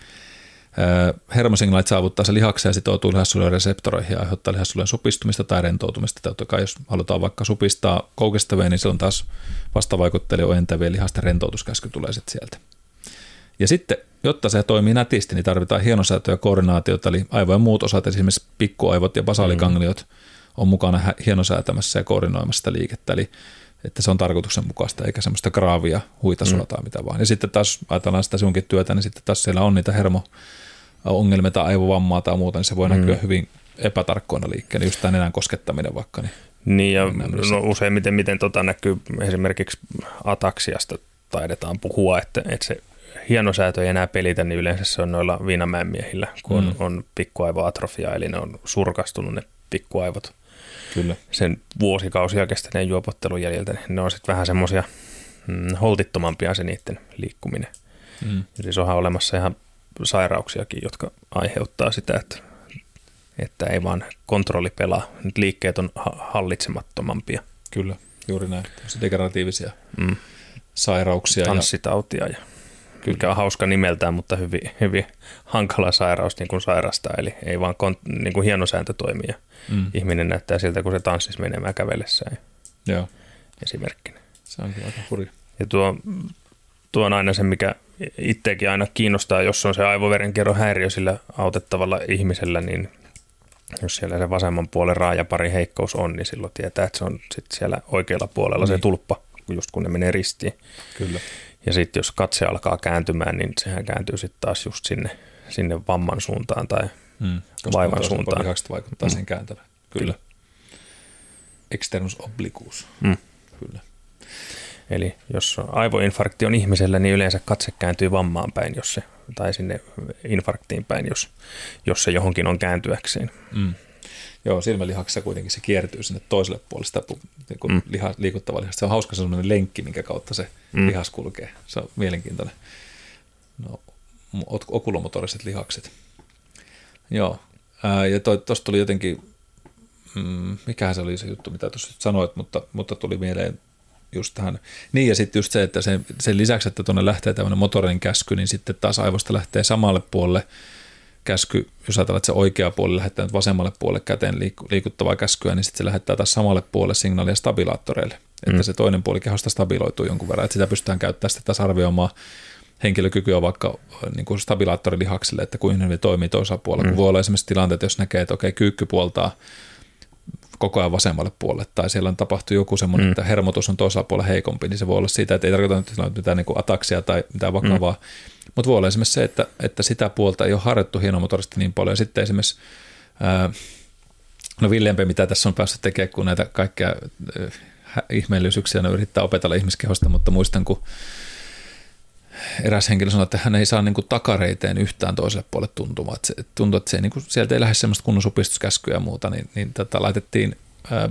A: hermosignaalit saavuttaa se lihaksen ja sitoutuu lihassolujen reseptoreihin ja aiheuttaa lihassolujen supistumista tai rentoutumista. Totta kai jos halutaan vaikka supistaa koukestavia, niin silloin taas vastavaikuttelee ojentavien lihasten rentoutuskäsky tulee sitten sieltä. Ja sitten, jotta se toimii nätisti, niin tarvitaan hienosäätöä ja koordinaatiota, eli aivojen muut osat, esimerkiksi pikkuaivot ja basaalikangliot, mm. on mukana hienosäätämässä ja koordinoimassa sitä liikettä, eli että se on tarkoituksenmukaista, eikä semmoista graavia huitasoa mm. mitä vaan. Ja sitten taas ajatellaan sitä sunkin työtä, niin sitten taas siellä on niitä hermo, ongelmia tai aivovammaa tai muuta, niin se voi mm. näkyä hyvin epätarkkoina liikkeellä, just tämä nenän koskettaminen vaikka. Niin,
B: niin ja no, useimmiten miten tota näkyy esimerkiksi ataksiasta taidetaan puhua, että, että se hienosäätö ei enää pelitä, niin yleensä se on noilla viinamäen miehillä, kun mm. on, on pikkuaivoatrofia, eli ne on surkastunut ne pikkuaivot. Kyllä. Sen vuosikausia kestäneen juopottelun jäljiltä, niin ne on sitten vähän semmoisia mm, holtittomampia se niiden liikkuminen. Mm. Siis onhan olemassa ihan sairauksiakin, jotka aiheuttaa sitä, että, että ei vaan kontrolli pelaa. Nyt liikkeet on hallitsemattomampia.
A: Kyllä, juuri näin. Degeneratiivisia mm. sairauksia.
B: Tanssitautia ja mikä on hauska nimeltään, mutta hyvin, hyvin hankala sairaus niin kuin sairastaa. Eli ei vaan kont- niin kuin hieno sääntö toimia. Mm. Ihminen näyttää siltä, kun se tanssisi menemään kävellessään.
A: Joo.
B: Esimerkkinä.
A: Se on aika hurja.
B: Ja tuo, tuo on aina se, mikä itseäkin aina kiinnostaa, jos on se aivoverenkierron häiriö sillä autettavalla ihmisellä, niin jos siellä se vasemman puolen raajapari heikkous on, niin silloin tietää, että se on sit siellä oikealla puolella niin. se tulppa, just kun ne menee ristiin.
A: Kyllä.
B: Ja sitten jos katse alkaa kääntymään, niin sehän kääntyy sitten taas just sinne, sinne vamman suuntaan tai mm, vaivan suuntaan.
A: Koska vaikuttaa mm. sen kääntävän. Kyllä. Kyllä. Externus obliquus. Mm. Kyllä.
B: Eli jos aivoinfarkti on ihmisellä, niin yleensä katse kääntyy vammaan päin, jos se, tai sinne infarktiin päin, jos, jos se johonkin on kääntyäkseen. Mm.
A: Joo, silmälihaksessa kuitenkin se kiertyy sinne toiselle puolelle sitä niin mm. liha, liikuttava lihas. Se on hauska sellainen lenkki, minkä kautta se mm. lihas kulkee. Se on mielenkiintoinen. No, okulomotoriset lihakset. Joo, ää, ja tuosta tuli jotenkin mm, mikähän se oli se juttu, mitä tuossa sanoit, mutta, mutta tuli mieleen just tähän. Niin ja sitten just se, että sen, sen lisäksi, että tuonne lähtee tämmöinen motorinen käsky, niin sitten taas aivosta lähtee samalle puolelle käsky, jos ajatellaan, että se oikea puoli lähettää nyt vasemmalle puolelle käteen liikuttavaa käskyä, niin sitten se lähettää taas samalle puolelle signaalia stabilaattoreille, että mm. se toinen puoli kehosta stabiloituu jonkun verran, että sitä pystytään käyttämään sitten taas arvioimaan henkilökykyä vaikka niin kuin stabilaattorilihaksille, että kuinka ne toimii toisella puolella. Mm. Voi olla esimerkiksi tilanteet, jos näkee, että okei, kyykky puoltaa koko ajan vasemmalle puolelle, tai siellä on tapahtunut joku semmoinen, mm. että hermotus on toisella puolella heikompi, niin se voi olla siitä, että ei tarkoita nyt mitään niin kuin ataksia tai mitään vakavaa, mm. mutta voi olla esimerkiksi se, että, että sitä puolta ei ole harjoittu hienomotorisesti niin paljon, ja sitten esimerkiksi ää, no villempi, mitä tässä on päässyt tekemään, kun näitä kaikkia ihmeellisyyksiä ne yrittää opetella ihmiskehosta, mutta muistan, kun eräs henkilö sanoi, että hän ei saa niin kuin takareiteen yhtään toiselle puolelle tuntumaan. Että se, tuntuu, että se, niin kuin, sieltä ei lähde semmoista kunnon supistuskäskyä ja muuta, niin, niin tätä laitettiin, ää,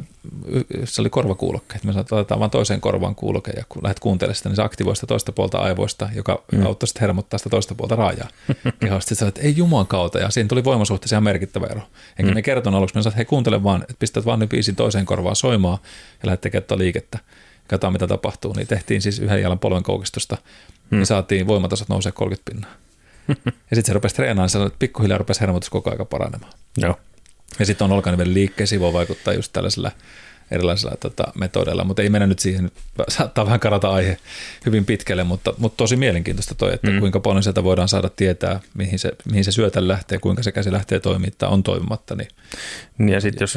A: se oli korvakuulokkeet. Me sanoin, että laitetaan vaan toiseen korvaan kuuloke ja kun lähdet kuuntelemaan sitä, niin se aktivoi sitä toista puolta aivoista, joka mm. auttoi sitten hermottaa sitä toista puolta raajaa. ja sitten sanoin, että ei juman kautta ja siinä tuli voimasuhteessa ihan merkittävä ero. Enkä mm. me kerton aluksi, me sanoin, että hei kuuntele vaan, että pistät vaan nyt biisin toiseen korvaan soimaan ja lähdet tekemään liikettä katsotaan mitä tapahtuu, niin tehtiin siis yhden jalan polven koukistusta hmm. niin saatiin voimatasot nousee 30 pinnaa. ja sitten se rupesi treenaamaan, niin että pikkuhiljaa rupesi hermotus koko ajan paranemaan.
B: Joo.
A: Ja sitten on olkanivelin liikkeisiin voi vaikuttaa just tällaisella erilaisilla tota, metodeilla, mutta ei mennä nyt siihen, saattaa vähän karata aihe hyvin pitkälle, mutta, mutta tosi mielenkiintoista toi, että mm. kuinka paljon sieltä voidaan saada tietää, mihin se, mihin se syötä lähtee, kuinka se käsi lähtee toimittaa, on toimimatta. Niin,
B: niin ja sitten jos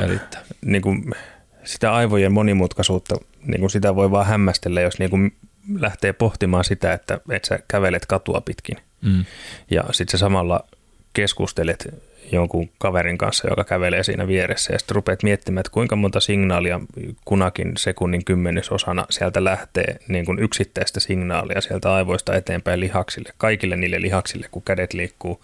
B: niin kuin, sitä aivojen monimutkaisuutta, niin kuin sitä voi vaan hämmästellä, jos niin kuin lähtee pohtimaan sitä, että, että sä kävelet katua pitkin. Mm. Ja sitten sä samalla keskustelet jonkun kaverin kanssa, joka kävelee siinä vieressä, ja sitten rupeat miettimään, että kuinka monta signaalia kunakin sekunnin kymmenesosana sieltä lähtee niin kuin yksittäistä signaalia sieltä aivoista eteenpäin lihaksille, kaikille niille lihaksille, kun kädet liikkuu,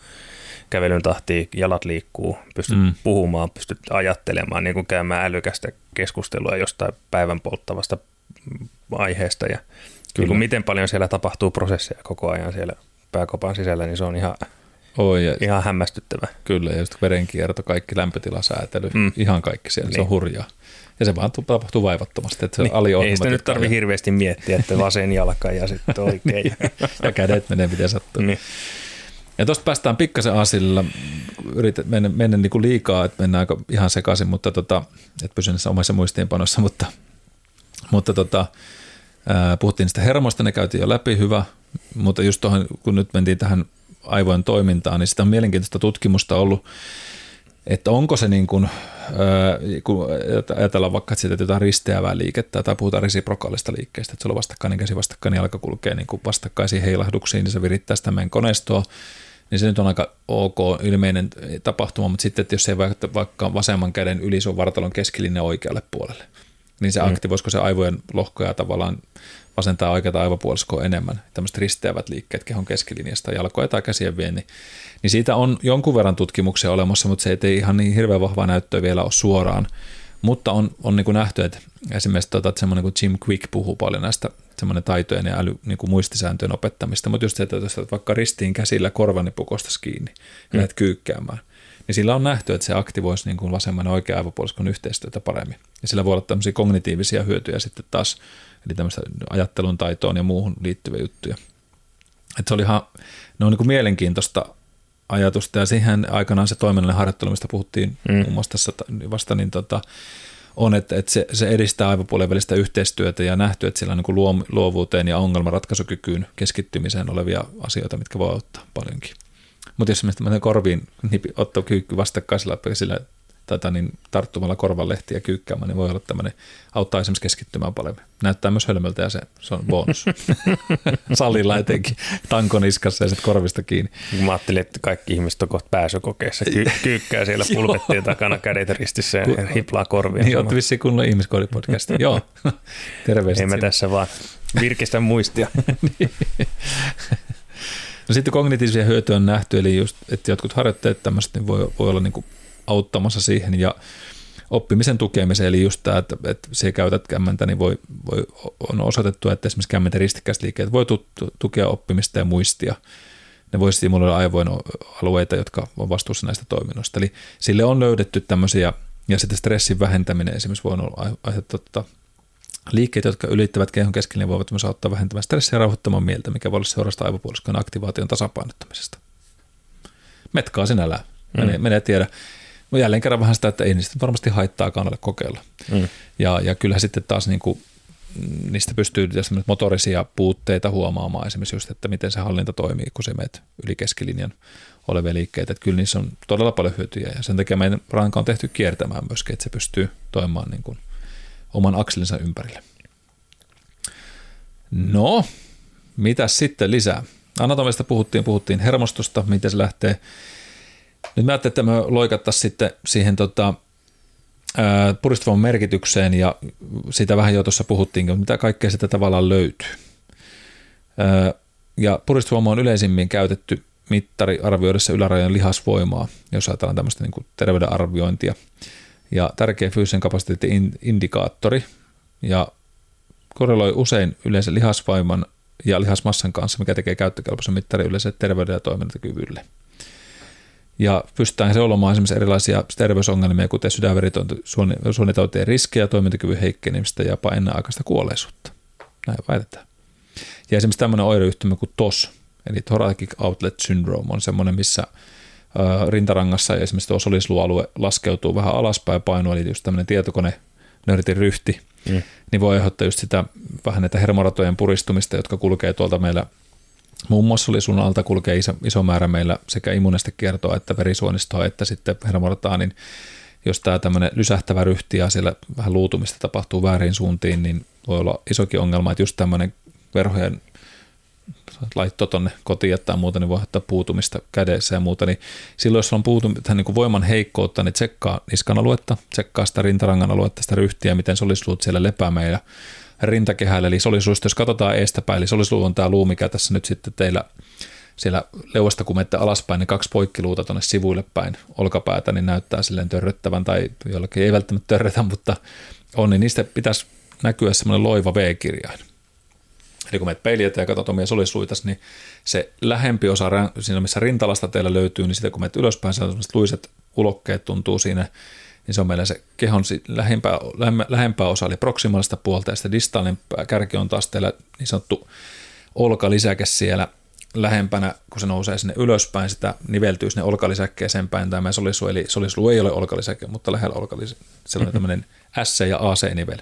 B: kävelyn tahtiin, jalat liikkuu, pystyt mm. puhumaan, pystyt ajattelemaan, niin kuin käymään älykästä keskustelua jostain päivän polttavasta aiheesta ja Kyllä. Niin miten paljon siellä tapahtuu prosesseja koko ajan siellä pääkopan sisällä, niin se on ihan, Oi, ja ihan hämmästyttävä.
A: Kyllä, ja just verenkierto, kaikki lämpötilasäätely, mm. ihan kaikki siellä, niin. se on niin. hurjaa. Ja se vaan tapahtuu vaivattomasti, että se niin.
B: Ei sitä nyt tarvitse hirveästi miettiä, että vasen jalka ja sitten oikein.
A: ja kädet menee miten sattuu. Niin. Ja tuosta päästään pikkasen asilla, yritän mennä, mennä niin kuin liikaa, että mennään aika ihan sekaisin, mutta tota, et pysy näissä omissa muistiinpanoissa, mutta, mutta tota, Puhuttiin sitä hermosta, ne käytiin jo läpi, hyvä, mutta just tuohon, kun nyt mentiin tähän aivojen toimintaan, niin sitä on mielenkiintoista tutkimusta ollut, että onko se niin kuin, kun ajatellaan vaikka, että siitä jotain risteävää liikettä tai puhutaan resiprokaalista liikkeestä, että sulla on vastakkainen käsi, vastakkainen jalka kulkee niin kuin vastakkaisiin heilahduksiin, niin se virittää sitä meidän koneistoa, niin se nyt on aika ok ilmeinen tapahtuma, mutta sitten, että jos se vaikka vasemman käden yli sun vartalon keskilinja oikealle puolelle, niin se mm. aktivoisiko se aivojen lohkoja tavallaan vasentaa oikeata aivopuoliskoa enemmän, tämmöiset risteävät liikkeet kehon keskilinjasta, jalkoja tai käsien vienni, niin, niin siitä on jonkun verran tutkimuksia olemassa, mutta se ei ihan niin hirveän vahvaa näyttöä vielä ole suoraan, mutta on, on niin kuin nähty, että esimerkiksi tota, että semmoinen kuin Jim Quick puhuu paljon näistä semmoinen taitojen ja äly, niin kuin muistisääntöjen opettamista, mutta just se, että jos vaikka ristiin käsillä korvani pukostas kiinni ja mm. lähdet kyykkäämään, niin sillä on nähty, että se aktivoisi niin kuin vasemman ja oikean aivopuoliskon yhteistyötä paremmin. Ja sillä voi olla tämmöisiä kognitiivisia hyötyjä sitten taas, eli tämmöistä ajattelun taitoon ja muuhun liittyviä juttuja. Että se oli ihan, ne on niin kuin mielenkiintoista ajatusta, ja siihen aikanaan se toiminnallinen harjoittelu, mistä puhuttiin mm. muun muassa tässä vasta, niin tota, on, että, että se, se edistää aivopuolen välistä yhteistyötä ja nähty, että sillä on niin luovuuteen ja ongelmanratkaisukykyyn keskittymiseen olevia asioita, mitkä voi auttaa paljonkin. Mutta jos mä korviin nipi, otto kyykky vastakkaisella sillä tätä niin tarttumalla korvanlehtiä kyykkäämään, niin voi olla tämmöinen, auttaa esimerkiksi keskittymään paljon. Näyttää myös hölmöltä ja se, se on bonus. Salilla etenkin tankon iskassa ja sitten korvista kiinni.
B: Mä ajattelin, että kaikki ihmiset on kohta pääsykokeessa. Ky- kyykkää siellä pulpettien takana kädet ristissä ja hiplaa korvia.
A: Niin, otti vissiin kunnon ihmiskoodipodcasti. Joo, terveistä.
B: Ei mä tässä vaan virkistä muistia. niin.
A: No sitten kognitiivisia hyötyjä on nähty, eli just, että jotkut harjoitteet tämmöistä niin voi, voi olla niin kuin auttamassa siihen ja oppimisen tukemiseen, eli just tämä, että, että se käytät kämmentä, niin voi, voi, on osoitettu, että esimerkiksi kämmentä ristikkäisliikkeet voi tu, tukea oppimista ja muistia. Ne voi stimuloida aivojen alueita, jotka on vastuussa näistä toiminnoista. Eli sille on löydetty tämmöisiä Ja sitten stressin vähentäminen esimerkiksi voi olla aiheuttaa tota, liikkeet, jotka ylittävät kehon keskelle, voivat myös auttaa vähentämään stressiä ja rauhoittamaan mieltä, mikä voi olla seurasta aivopuoliskon aktivaation tasapainottamisesta. Metkaa sinällään. Mm. menee tiedä. No jälleen kerran vähän sitä, että ei niistä varmasti haittaa kannata kokeilla. Mm. Ja, ja kyllä sitten taas niin kuin, niistä pystyy motorisia puutteita huomaamaan esimerkiksi just, että miten se hallinta toimii, kun se meet yli keskilinjan olevia liikkeitä. Että kyllä niissä on todella paljon hyötyjä ja sen takia meidän ranka on tehty kiertämään myöskin, että se pystyy toimimaan niin kuin oman akselinsa ympärille. No, mitä sitten lisää? Anatomista puhuttiin, puhuttiin hermostosta, miten se lähtee. Nyt mä ajattelin, että me loikattaisiin sitten siihen tota, puristuvan merkitykseen ja sitä vähän jo tuossa puhuttiin, mitä kaikkea sitä tavallaan löytyy. Ja puristuvoima on yleisimmin käytetty mittari arvioidessa ylärajan lihasvoimaa, jos ajatellaan tämmöistä niin terveyden arviointia. Ja tärkeä fyysisen kapasiteetin indikaattori ja korreloi usein yleensä lihasvoiman ja lihasmassan kanssa, mikä tekee käyttökelpoisen mittari yleensä terveyden ja toimintakyvylle. Ja pystytään seulamaan esimerkiksi erilaisia terveysongelmia, kuten sydänverisuonitautien riskejä, toimintakyvyn heikkenemistä ja jopa ennenaikaista kuolleisuutta. Näin väitetään. Ja esimerkiksi tämmöinen oireyhtymä kuin TOS, eli Thoracic Outlet Syndrome, on semmoinen, missä rintarangassa ja esimerkiksi tuo solislualue laskeutuu vähän alaspäin painoa, eli just tämmöinen tietokone nörtin ryhti, mm. niin voi aiheuttaa just sitä vähän näitä hermoratojen puristumista, jotka kulkee tuolta meillä Muun muassa oli sun alta kulkee iso, iso määrä meillä sekä immunestekiertoa että verisuonistoa että sitten hermorataa, niin jos tämä tämmöinen lysähtävä ryhti ja siellä vähän luutumista tapahtuu väärin suuntiin, niin voi olla isokin ongelma, että just tämmöinen verhojen laitto tuonne kotiin tai muuta, niin voi ottaa puutumista kädessä ja muuta, niin silloin jos on puutum, niin voiman heikkoutta, niin tsekkaa niskan aluetta, tsekkaa sitä rintarangan aluetta, sitä ryhtiä, miten solisluut siellä lepää meillä rintakehällä, eli solisluusta, jos katsotaan eestäpäin, eli solisluu on tämä luu, mikä tässä nyt sitten teillä siellä leuasta kun menette alaspäin, niin kaksi poikkiluuta tuonne sivuille päin olkapäätä, niin näyttää silleen törröttävän, tai jollakin ei välttämättä törrötä, mutta on, niin niistä pitäisi näkyä semmoinen loiva V-kirjain. Eli kun menet peiliä ja katsot omia solisluitas, niin se lähempi osa, siinä missä rintalasta teillä löytyy, niin sitten kun menet ylöspäin, sellaiset luiset ulokkeet tuntuu siinä niin se on meillä se kehon lähempää, lähempää osa, eli proksimaalista puolta, ja sitten distaalinen kärki on taas teillä niin sanottu olkalisäke siellä lähempänä, kun se nousee sinne ylöspäin, sitä niveltyy sinne olkalisäkkeeseen päin tämä solisu, eli solisu ei ole olkalisäke, mutta lähellä olkalisäke, sellainen mm-hmm. tämmöinen S- ja AC-nivel.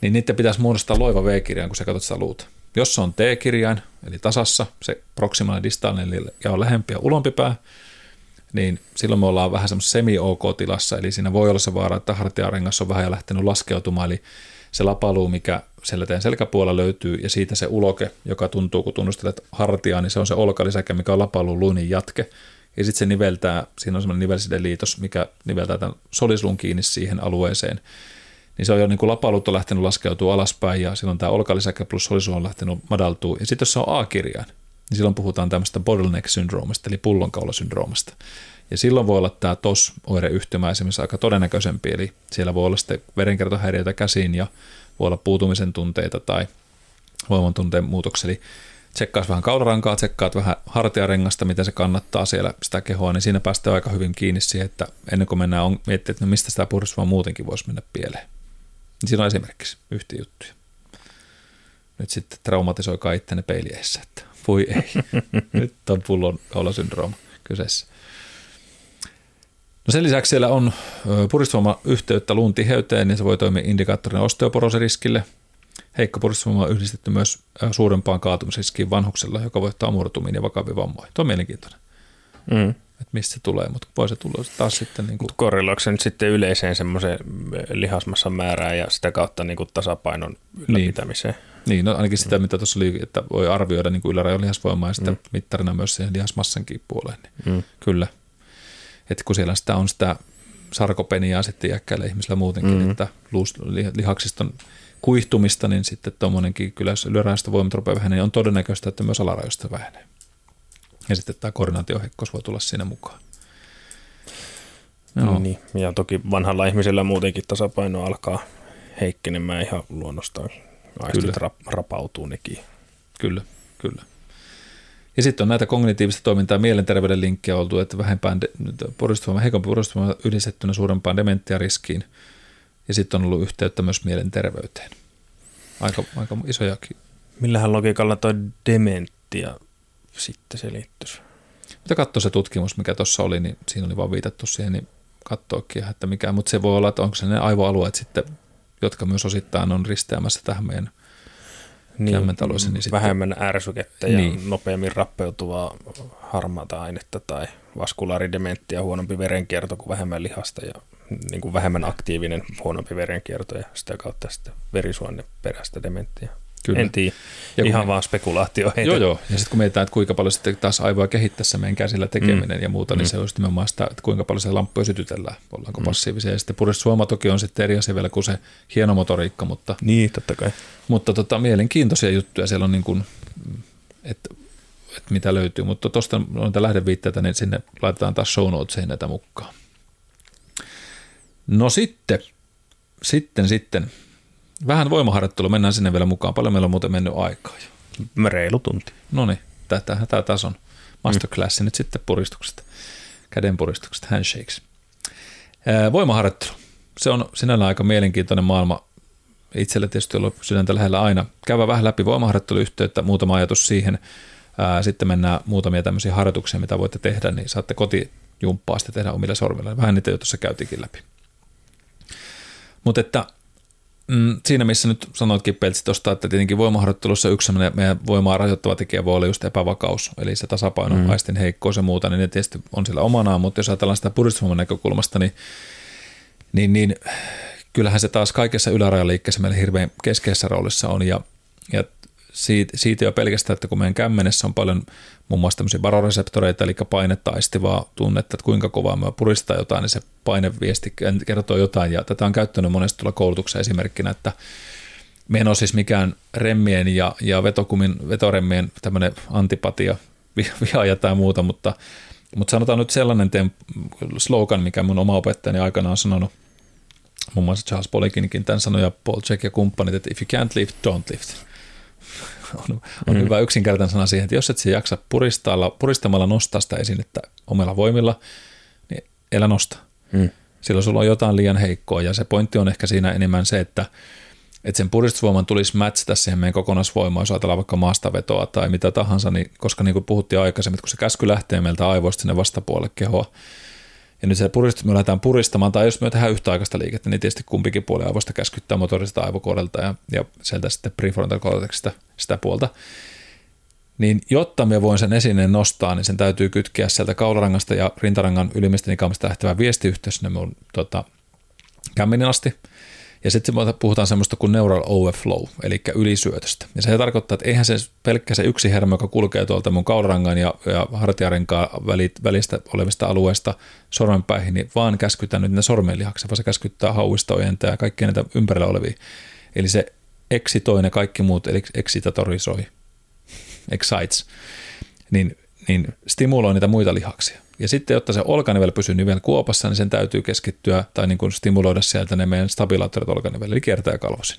A: Niin niiden pitäisi muodostaa loiva V-kirjain, kun sä katsot sitä luuta. Jos se on T-kirjain, eli tasassa, se proksimaalinen distaalinen ja on lähempi ja ulompi pää, niin silloin me ollaan vähän semmoisessa semi-OK-tilassa, eli siinä voi olla se vaara, että hartiarengas on vähän jo lähtenyt laskeutumaan, eli se lapaluu, mikä siellä teidän selkäpuolella löytyy, ja siitä se uloke, joka tuntuu, kun tunnustelet hartiaa, niin se on se olkalisäke, mikä on lapaluun luinin jatke, ja sitten se niveltää, siinä on semmoinen nivelsideliitos, mikä niveltää tämän solisluun kiinni siihen alueeseen, niin se on jo niin kuin lapaluut on lähtenyt laskeutua alaspäin, ja silloin tämä olkalisäke plus solisluu on lähtenyt madaltuu, ja sitten jos se on A-kirjain, niin silloin puhutaan tämmöistä bottleneck-syndroomasta, eli pullonkaulasyndroomasta. Ja silloin voi olla tämä TOS-oireyhtymä esimerkiksi aika todennäköisempi, eli siellä voi olla sitten verenkiertohäiriöitä käsiin ja voi olla puutumisen tunteita tai voiman tunteen muutoksia. Eli tsekkaat vähän kaularankaa, tsekkaat vähän hartiarengasta, miten se kannattaa siellä sitä kehoa, niin siinä päästään aika hyvin kiinni siihen, että ennen kuin mennään on, miettimään, että no mistä sitä puhdistusvoima muutenkin voisi mennä pieleen. Niin siinä on esimerkiksi yhtä juttuja. Nyt sitten traumatisoikaa ittenne peiliessä, että voi ei, nyt on pullon kaulasyndrooma kyseessä. No sen lisäksi siellä on puristuvoima yhteyttä luun tiheyteen, niin se voi toimia indikaattorina osteoporosiriskille. Heikko puristuvoima on yhdistetty myös suurempaan kaatumisriskiin vanhuksella, joka voi ottaa murtumiin ja vakaviin vammoihin. Tuo on mielenkiintoinen. Mm. Että mistä se tulee, mutta voi se tulla taas sitten... Niin kuin...
B: Korreloiko se nyt sitten yleiseen semmoiseen lihasmassan määrään ja sitä kautta niin kuin tasapainon ylläpitämiseen?
A: Niin. Niin, no ainakin sitä, mm. mitä tuossa oli, että voi arvioida niin ylärajan lihasvoimaa ja sitten mm. mittarina myös siihen lihasmassankin puoleen. Niin mm. Kyllä. Että kun siellä sitä on sitä sarkopeniaa sitten iäkkäillä ihmisillä muutenkin, mm. että lihaksiston kuihtumista, niin sitten tuommoinenkin, kyllä jos ylärajasta voimat rupeaa vähenee, niin on todennäköistä, että myös alarajoista vähenee. Ja sitten tämä koordinaatiohekkous voi tulla siinä mukaan.
B: Joo. Niin, ja toki vanhalla ihmisellä muutenkin tasapaino alkaa heikkenemään ihan luonnostaan aistit kyllä. rapautuu nekin.
A: Kyllä, kyllä. Ja sitten on näitä kognitiivista toimintaa mielenterveyden linkkejä oltu, että vähempään puristuvoima, heikompi puristuvoima yhdistettynä suurempaan dementiariskiin. Ja sitten on ollut yhteyttä myös mielenterveyteen. Aika, aika isojakin.
B: Millähän logiikalla tuo dementia sitten selittyisi?
A: Mitä katsoi se tutkimus, mikä tuossa oli, niin siinä oli vaan viitattu siihen, niin katsoakin, että mikä, mutta se voi olla, että onko se ne aivoalueet sitten, jotka myös osittain on risteämässä tähän meidän niin, niin
B: vähemmän sitten, ärsykettä ja niin. nopeammin rappeutuvaa harmaata ainetta tai vaskularidementtiä, huonompi verenkierto kuin vähemmän lihasta ja niin kuin vähemmän aktiivinen huonompi verenkierto ja sitä kautta sitten verisuonne perästä dementtiä. Kyllä. En tiedä, ja ihan me, vaan spekulaatio.
A: Joo, joo. Ja sitten kun mietitään, että kuinka paljon sitten taas aivoa kehittäessä meidän käsillä tekeminen mm. ja muuta, niin mm. se on sitten nimenomaan sitä, että kuinka paljon se lamppu sytytellään, ollaanko mm. passiivisia. Ja sitten puristusvoima toki on sitten eri asia vielä kuin se hieno motoriikka, mutta,
B: niin, totta kai.
A: mutta tota, mielenkiintoisia juttuja siellä on niin kuin, että, että mitä löytyy, mutta tuosta noita lähdeviitteitä, niin sinne laitetaan taas show notesiin näitä mukaan. No sitten, sitten, sitten, Vähän voimaharjoittelu, mennään sinne vielä mukaan. Paljon meillä on muuten mennyt aikaa jo.
B: Reilu tunti.
A: No niin, tämä taas on masterclass mm. nyt sitten puristukset, käden puristukset, handshakes. Voimaharjoittelu. Se on sinällään aika mielenkiintoinen maailma. Itselle tietysti ollut sydäntä lähellä aina. Käydä vähän läpi voimaharjoitteluyhteyttä, muutama ajatus siihen. Sitten mennään muutamia tämmöisiä harjoituksia, mitä voitte tehdä, niin saatte kotijumppaa sitten tehdä omilla sormilla. Vähän niitä jo tuossa käytikin läpi. Mutta että mm, siinä missä nyt sanoitkin Peltsi tuosta, että tietenkin voimaharjoittelussa yksi meidän voimaa rajoittava tekijä voi olla just epävakaus, eli se tasapaino, mm. aistin heikkous ja muuta, niin ne tietysti on sillä omanaan, mutta jos ajatellaan sitä puristusvoiman näkökulmasta, niin, niin, niin kyllähän se taas kaikessa ylärajaliikkeessä meillä hirveän keskeisessä roolissa on, ja, ja siitä, siitä jo pelkästään, että kun meidän kämmenessä on paljon muun muassa tämmöisiä baroreseptoreita, eli painetta aistivaa tunnetta, että kuinka kovaa me puristaa jotain, niin se paineviesti kertoo jotain, ja tätä on käyttänyt monesti tuolla koulutuksessa esimerkkinä, että me en ole siis mikään remmien ja, ja vetokumin, vetoremmien tämmöinen antipatia, viha tai muuta, mutta, mutta sanotaan nyt sellainen teen, slogan, mikä mun oma opettajani aikana on sanonut, muun muassa Charles Polikinkin tämän sanoi ja Paul Check ja kumppanit, että if you can't lift, don't lift on, on mm. hyvä yksinkertainen sana siihen, että jos et se jaksa puristalla, puristamalla nostaa sitä esinettä omilla voimilla, niin elä nosta. Mm. Silloin sulla on jotain liian heikkoa ja se pointti on ehkä siinä enemmän se, että, että sen puristusvoiman tulisi matchata siihen meidän kokonaisvoimaan, jos ajatellaan vaikka maastavetoa tai mitä tahansa, niin, koska niin kuin puhuttiin aikaisemmin, että kun se käsky lähtee meiltä aivoista sinne vastapuolelle kehoa, ja nyt se puristus, me lähdetään puristamaan, tai jos me tehdään yhtäaikaista liikettä, niin tietysti kumpikin puoli aivoista käskyttää motorista aivokodelta ja, ja sieltä sitten prefrontal cortexista sitä puolta. Niin jotta me voin sen esineen nostaa, niin sen täytyy kytkeä sieltä kaularangasta ja rintarangan ylimmästä nikamasta lähtevä viestiyhteys sinne mun tota, asti – ja sitten puhutaan semmoista kuin neural overflow, eli ylisyötöstä. Ja se tarkoittaa, että eihän se pelkkä se yksi hermo, joka kulkee tuolta mun kaularangan ja, ja hartiarenkaan välistä olevista alueista sormenpäihin, niin vaan käskytään nyt ne sormenlihakset, vaan se käskyttää hauista, ojentaa ja kaikkia näitä ympärillä olevia. Eli se eksitoi ne kaikki muut, eli eksitatorisoi, excites, niin, niin stimuloi niitä muita lihaksia. Ja sitten, jotta se olkanivel pysyy nivel kuopassa, niin sen täytyy keskittyä tai niin kuin stimuloida sieltä ne meidän stabilaattorit olkanivel, eli kiertää kalvosin.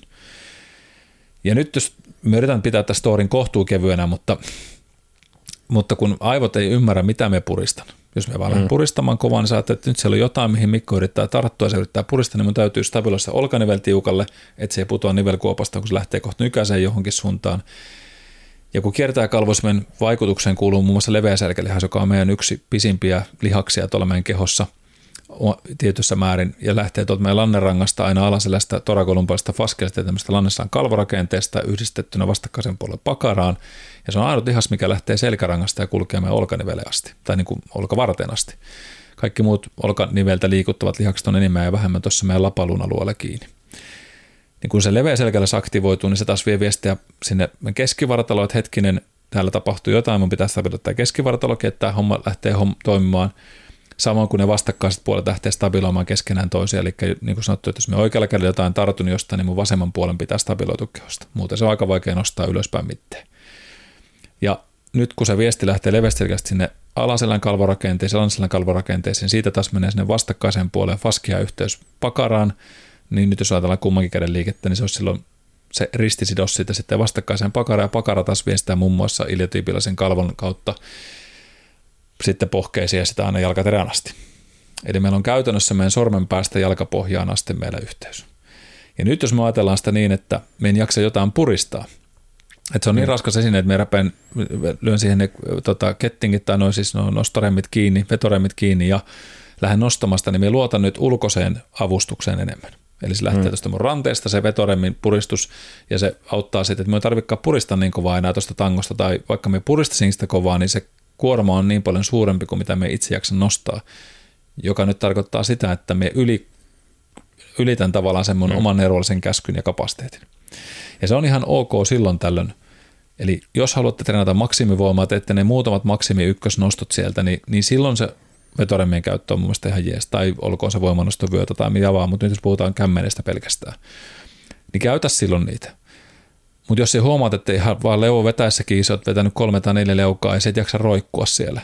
A: Ja nyt jos me yritän pitää tästä storin kohtuu kevyenä, mutta, mutta kun aivot ei ymmärrä, mitä me puristan. Jos me vaan mm. puristamaan kovaa, niin saatte, että nyt siellä on jotain, mihin Mikko yrittää tarttua, se yrittää puristaa, niin mun täytyy stabiloida se olkanivel tiukalle, että se ei putoa nivelkuopasta, kun se lähtee kohta nykäiseen johonkin suuntaan. Ja kun kiertää kalvosmen vaikutukseen kuuluu muun muassa leveäselkälihas, joka on meidän yksi pisimpiä lihaksia tuolla meidän kehossa tietyssä määrin, ja lähtee tuolta meidän lannerangasta aina alaselästä torakolumpaista faskelista ja tämmöistä lannessaan kalvorakenteesta yhdistettynä vastakkaisen puolelle pakaraan. Ja se on ainut lihas, mikä lähtee selkärangasta ja kulkee meidän olkanivelle asti, tai niin kuin olkavarteen asti. Kaikki muut olkaniveltä liikuttavat lihakset on enemmän ja vähemmän tuossa meidän lapalun alueella kiinni niin kun se leveä selkäläs aktivoituu, niin se taas vie viestiä sinne keskivartaloon, että hetkinen, täällä tapahtuu jotain, mun pitää stabilisoida keskivartalokin, että tämä homma lähtee homm- toimimaan. Samoin kuin ne vastakkaiset puolet lähtee stabiloimaan keskenään toisia, eli niin kuin sanottu, että jos me oikealla kädellä jotain tartun jostain, niin mun vasemman puolen pitää stabiloitua kehosta. Muuten se on aika vaikea nostaa ylöspäin mitteen. Ja nyt kun se viesti lähtee leveästi sinne alaselän kalvorakenteeseen, alaselän kalvorakenteeseen, siitä taas menee sinne vastakkaiseen puoleen faskia yhteys pakaraan, niin nyt jos ajatellaan kummankin käden liikettä, niin se olisi silloin se ristisidos siitä sitten vastakkaiseen pakara ja pakara taas vie sitä muun muassa iljotyypiläisen kalvon kautta sitten pohkeisiin ja sitä aina jalkaterään asti. Eli meillä on käytännössä meidän sormen päästä jalkapohjaan asti meillä yhteys. Ja nyt jos me ajatellaan sitä niin, että me en jaksa jotain puristaa, että se on niin mm. raskas esine, että me räpeen, lyön siihen ne tota, kettingit tai noin siis no, nostoremmit kiinni, vetoremmit kiinni ja lähden nostamasta, niin me luotan nyt ulkoiseen avustukseen enemmän. Eli se lähtee mm. tuosta mun ranteesta se vetoremmin puristus ja se auttaa sitten, että me ei tarvitsekaan puristaa niin kovaa enää tuosta tangosta tai vaikka me puristasin sitä kovaa, niin se kuorma on niin paljon suurempi kuin mitä me itse jaksa nostaa, joka nyt tarkoittaa sitä, että me yli, ylitän tavallaan sen mun mm. oman erollisen käskyn ja kapasiteetin. Ja se on ihan ok silloin tällöin. Eli jos haluatte treenata maksimivoimaa, teette ne muutamat maksimi ykkösnostot sieltä, niin, niin silloin se vetoremmien käyttö on mun mielestä ihan jees, tai olkoon se voimannostovyötä tai mitä vaan, mutta nyt jos puhutaan kämmenestä pelkästään, niin käytä silloin niitä. Mutta jos ei huomaat, että ihan vaan leuvo vetäessäkin sä oot vetänyt kolme tai neljä leukaa ja se et jaksa roikkua siellä,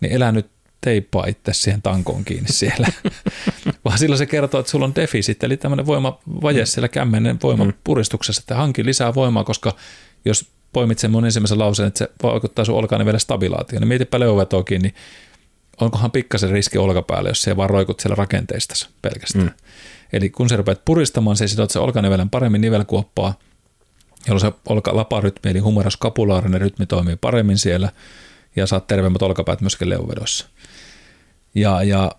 A: niin elä nyt teippaa itse siihen tankoon kiinni siellä. Vaan silloin se kertoo, että sulla on defisit, eli tämmöinen voimavaje mm. siellä kämmenen voimapuristuksessa, että hanki lisää voimaa, koska jos poimit sen mun ensimmäisen lauseen, että se vaikuttaa sun vielä stabilaatioon, niin mietipä leuvetoakin, niin onkohan pikkasen riski olkapäälle, jos se vaan roikut siellä rakenteista pelkästään. Mm. Eli kun sä rupeat puristamaan, se sidot se olkanivelen paremmin nivelkuoppaa, jolloin se olkalaparytmi eli humeroskapulaarinen rytmi toimii paremmin siellä ja saat terveemmät olkapäät myöskin leuvedossa. Ja, ja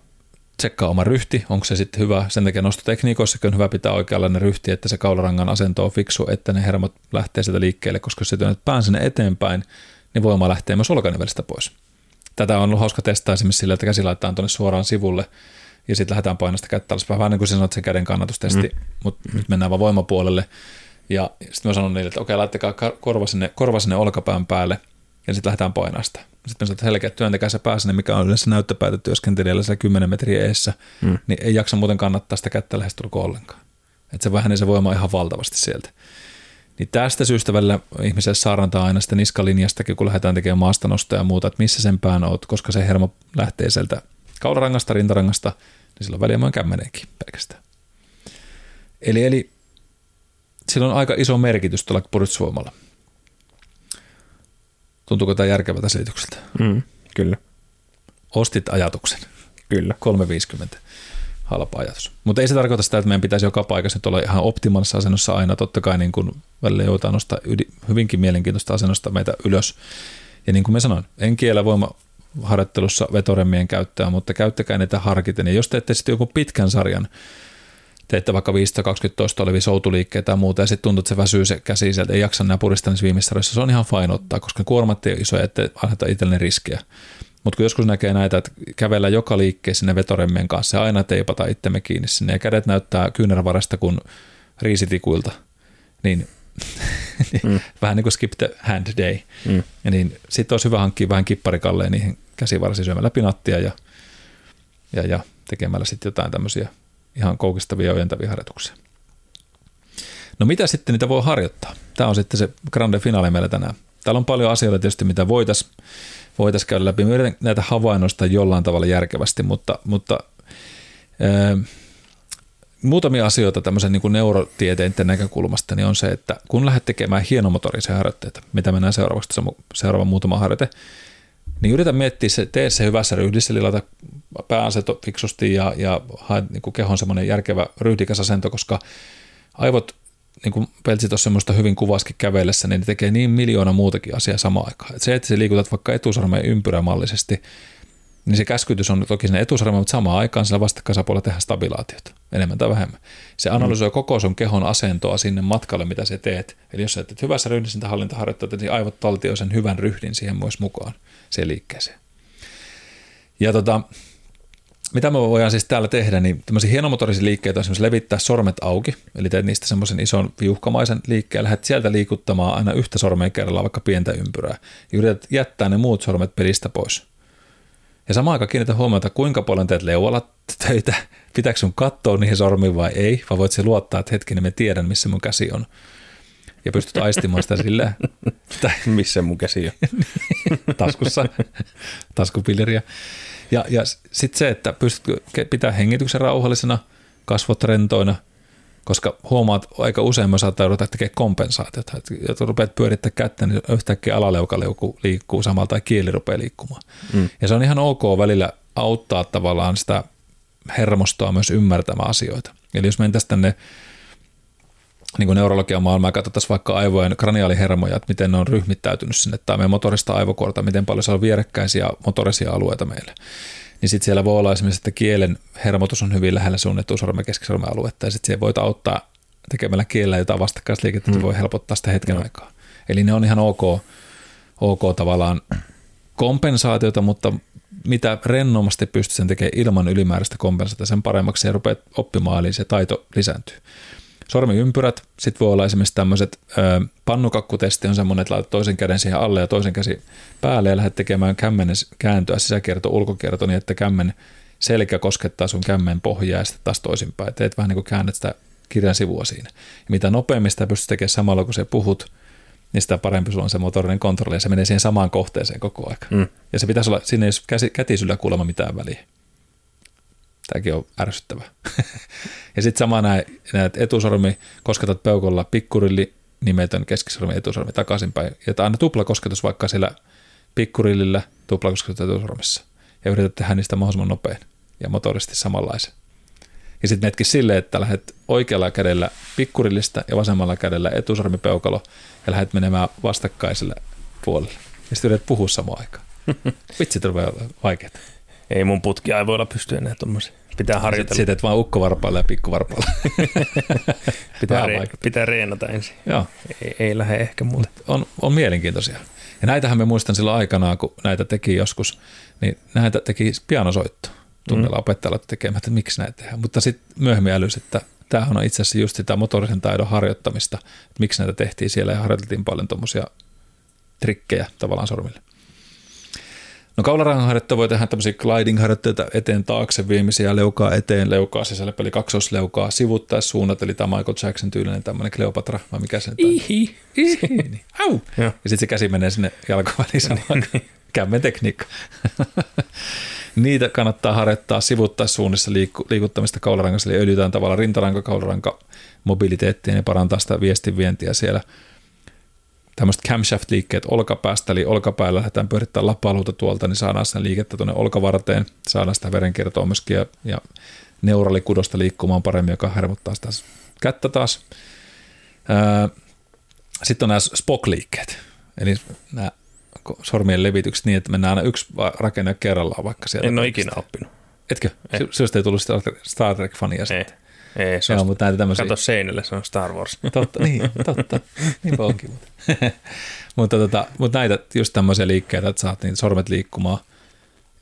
A: tsekkaa oma ryhti, onko se sitten hyvä. Sen takia nostotekniikoissakin on hyvä pitää oikeanlainen ryhti, että se kaularangan asento on fiksu, että ne hermot lähtee sieltä liikkeelle, koska jos sä työnnät pään sinne eteenpäin, niin voima lähtee myös olkanivelistä pois. Tätä on ollut hauska testaa esimerkiksi sillä, että käsi laitetaan tuonne suoraan sivulle ja sitten lähdetään painasta kättä alas. Vähän niin kuin sanoit se käden kannatustesti, mm. mutta mm. nyt mennään vaan voimapuolelle. Ja sitten mä sanon niille, että okei, laittakaa korva sinne, korva sinne olkapään päälle ja sitten lähdetään painasta. Sitten mä sanon, että selkeä työntekää se pää sinne, mikä on yleensä näyttöpäätä työskentelijällä siellä 10 metriä eessä, mm. niin ei jaksa muuten kannattaa sitä kättä lähestulkoon ollenkaan. Että se vähenee se voima ihan valtavasti sieltä. Niin tästä syystä välillä ihmiselle saarantaa aina sitä niskalinjastakin, kun lähdetään tekemään maastanosta ja muuta, että missä sen pään oot, koska se hermo lähtee sieltä kaularangasta, rintarangasta, niin silloin väliä mä kämmeneenkin pelkästään. Eli, eli sillä on aika iso merkitys tuolla puristusvoimalla. Tuntuuko tämä järkevältä selitykseltä?
B: Mm, kyllä.
A: Ostit ajatuksen.
B: Kyllä.
A: 350 halpa ajatus. Mutta ei se tarkoita sitä, että meidän pitäisi joka paikassa nyt olla ihan optimaalisessa asennossa aina. Totta kai niin kuin välillä joudutaan nostaa hyvinkin mielenkiintoista asennosta meitä ylös. Ja niin kuin mä sanoin, en kiellä voimaharjoittelussa vetoremmien käyttöä, mutta käyttäkää niitä harkiten. Ja jos teette sitten joku pitkän sarjan, teette vaikka 520 toista olevia soutuliikkeitä ja muuta, ja sitten tuntuu, että se väsyy se käsi sieltä, ei jaksa enää puristaa niissä se on ihan fine ottaa, koska kuormat ei ole isoja, ettei aiheuta itsellinen riskejä. Mutta kun joskus näkee näitä, että kävellä joka liikkeen sinne vetoremmien kanssa ja aina teipata itsemme kiinni sinne ja kädet näyttää kyynärvarasta kuin riisitikuilta, niin mm. vähän niin kuin skip the hand day. Mm. Ja niin sitten olisi hyvä hankkia vähän kipparikalleen niihin käsivarsiin syömällä pinattia ja, ja, ja tekemällä sitten jotain tämmöisiä ihan koukistavia ojentavia harjoituksia. No mitä sitten niitä voi harjoittaa? Tämä on sitten se grande finale meillä tänään. Täällä on paljon asioita tietysti, mitä voitaisiin voitaisiin käydä läpi. Me yritän näitä havainnoista jollain tavalla järkevästi, mutta, mutta ää, muutamia asioita tämmöisen niin kuin neurotieteen näkökulmasta niin on se, että kun lähdet tekemään hienomotorisia harjoitteita, mitä mennään seuraavaksi, seuraava muutama harjoite, niin yritä miettiä se, tee se hyvässä ryhdissä, eli laita pääaseto fiksusti ja, ja hae niin kuin kehon semmoinen järkevä ryhdikäs asento, koska aivot niin kuin Peltsi tuossa semmoista hyvin kuvaskin kävellessä, niin ne tekee niin miljoona muutakin asiaa samaan aikaan. Et se, että se liikutat vaikka etusormeen ympyrämallisesti, niin se käskytys on toki sinne etusormeen, mutta samaan aikaan sillä vastakkaisapuolella tehdään stabilaatiota, enemmän tai vähemmän. Se analysoi mm. koko sun kehon asentoa sinne matkalle, mitä sä teet. Eli jos sä teet hyvässä ryhdissä hallintaharjoittajat, niin aivot taltioi sen hyvän ryhdin siihen myös mukaan, siihen liikkeeseen. Ja tota, mitä me voidaan siis täällä tehdä, niin tämmöisiä hienomotorisia liikkeitä on esimerkiksi levittää sormet auki, eli teet niistä semmoisen ison viuhkamaisen liikkeen, lähdet sieltä liikuttamaan aina yhtä sormea kerrallaan, vaikka pientä ympyrää, ja yrität jättää ne muut sormet pelistä pois. Ja samaan aikaan kiinnitä huomiota, kuinka paljon teet leualla töitä, pitääkö sun katsoa niihin sormiin vai ei, vai voit se luottaa, että hetkinen, me tiedän, missä mun käsi on. Ja pystyt aistimaan sitä silleen.
B: missä mun käsi on?
A: Taskussa, taskupilleriä. Ja, ja sitten se, että pystytkö pitää hengityksen rauhallisena, kasvot rentoina, koska huomaat aika usein mä saattaa ruveta tekemään kompensaatiota, että jos rupeat pyörittämään kättä, niin yhtäkkiä alaleukaleuku liikkuu samalla tai kieli rupeaa liikkumaan. Mm. Ja se on ihan ok välillä auttaa tavallaan sitä hermostoa myös ymmärtämään asioita. Eli jos mentäisiin tänne niin kuin neurologian maailmaa katsotaan vaikka aivojen kraniaalihermoja, että miten ne on ryhmittäytynyt sinne, tai meidän motorista aivokorta, miten paljon se on vierekkäisiä motorisia alueita meille. Niin sitten siellä voi olla esimerkiksi, että kielen hermotus on hyvin lähellä sun etusormen keskisormen aluetta, ja sitten se voit auttaa tekemällä kielellä jotain vastakkaisliikettä, että mm. voi helpottaa sitä hetken no. aikaa. Eli ne on ihan ok, ok tavallaan kompensaatiota, mutta mitä rennomasti pystyt sen tekemään ilman ylimääräistä kompensaatiota, sen paremmaksi ja rupeat oppimaan, eli se taito lisääntyy sormiympyrät, sitten voi olla esimerkiksi tämmöiset pannukakkutesti on semmoinen, että laitat toisen käden siihen alle ja toisen käsi päälle ja lähdet tekemään kämmenen kääntöä sisäkierto, ulkokierto niin, että kämmen selkä koskettaa sun kämmen pohjaa ja sitten taas toisinpäin. Teet vähän niin kuin käännät sitä kirjan sivua siinä. Ja mitä nopeammin sitä pystyt tekemään samalla, kun se puhut, niin sitä parempi sulla on se motorinen kontrolli ja se menee siihen samaan kohteeseen koko aika. Mm. Ja se pitäisi olla, siinä ei ole kätisyllä kuulemma mitään väliä. Tämäkin on ärsyttävä. ja sitten sama näin, näet etusormi, kosketat peukolla pikkurilli, nimetön keskisormi, etusormi takaisinpäin. Ja aina tuplakosketus vaikka siellä pikkurillillä, tuplakosketus etusormissa. Ja yrität tehdä niistä mahdollisimman nopein ja motoristi samanlaisen. Ja sitten metkin silleen, että lähdet oikealla kädellä pikkurillista ja vasemmalla kädellä etusormipeukalo ja lähdet menemään vastakkaiselle puolelle. Ja sitten yrität puhua samaan aikaan. Vitsi, tulee vaikeaa.
B: Ei mun putki aivoilla pysty enää tuommoisia. Pitää harjoitella.
A: Sitten et vaan ukkovarpailla ja pikkuvarpailla.
B: pitää, re- pitää reenata ensin.
A: Joo.
B: Ei, ei lähde ehkä muuta.
A: On, on mielenkiintoisia. Ja näitähän me muistan silloin aikanaan, kun näitä teki joskus, niin näitä teki pianosoitto. Tunnella mm. opettajalla tekemään, että miksi näitä tehdään. Mutta sitten myöhemmin älys, että tämähän on itse asiassa just sitä motorisen taidon harjoittamista, että miksi näitä tehtiin siellä ja harjoiteltiin paljon tuommoisia trikkejä tavallaan sormille. No kaularanhaharjoitteita voi tehdä tämmöisiä gliding-harjoitteita eteen taakse viimeisiä, leukaa eteen, leukaa sisälle, eli kaksosleukaa, suunnat, eli tämä Michael Jackson tyylinen tämmöinen Cleopatra, vai mikä se on?
B: Ihi, ihi.
A: Niin. Au. Ja, ja sitten se käsi menee sinne jalkoväliin, niin kämmen tekniikka. Niitä kannattaa harjoittaa sivuttaissuunnissa liikku, liikuttamista kaularangassa, eli öljytään tavalla rintaranka, kaularanka mobiliteettiin ja parantaa sitä viestinvientiä siellä – tämmöiset camshaft-liikkeet olkapäästä, eli olkapäällä lähdetään pyörittämään lapaluuta tuolta, niin saadaan sitä liikettä tuonne olkavarteen, saadaan sitä verenkiertoa myöskin ja, ja neuralikudosta liikkumaan paremmin, joka hermottaa sitä kättä taas. Sitten on nämä Spock-liikkeet, eli nämä sormien levitykset niin, että mennään aina yksi rakenne kerrallaan vaikka sieltä.
B: En ole ikinä oppinut.
A: Etkö? Ei. Sinusta ei tullut Star Trek-fania sitten.
B: Ei, se on, mutta näitä tämmöisiä... Kato seinälle, se on Star Wars.
A: Totta, niin, totta. Niin onkin. mutta, tota, mutta näitä just tämmöisiä liikkeitä, että saat niin sormet liikkumaan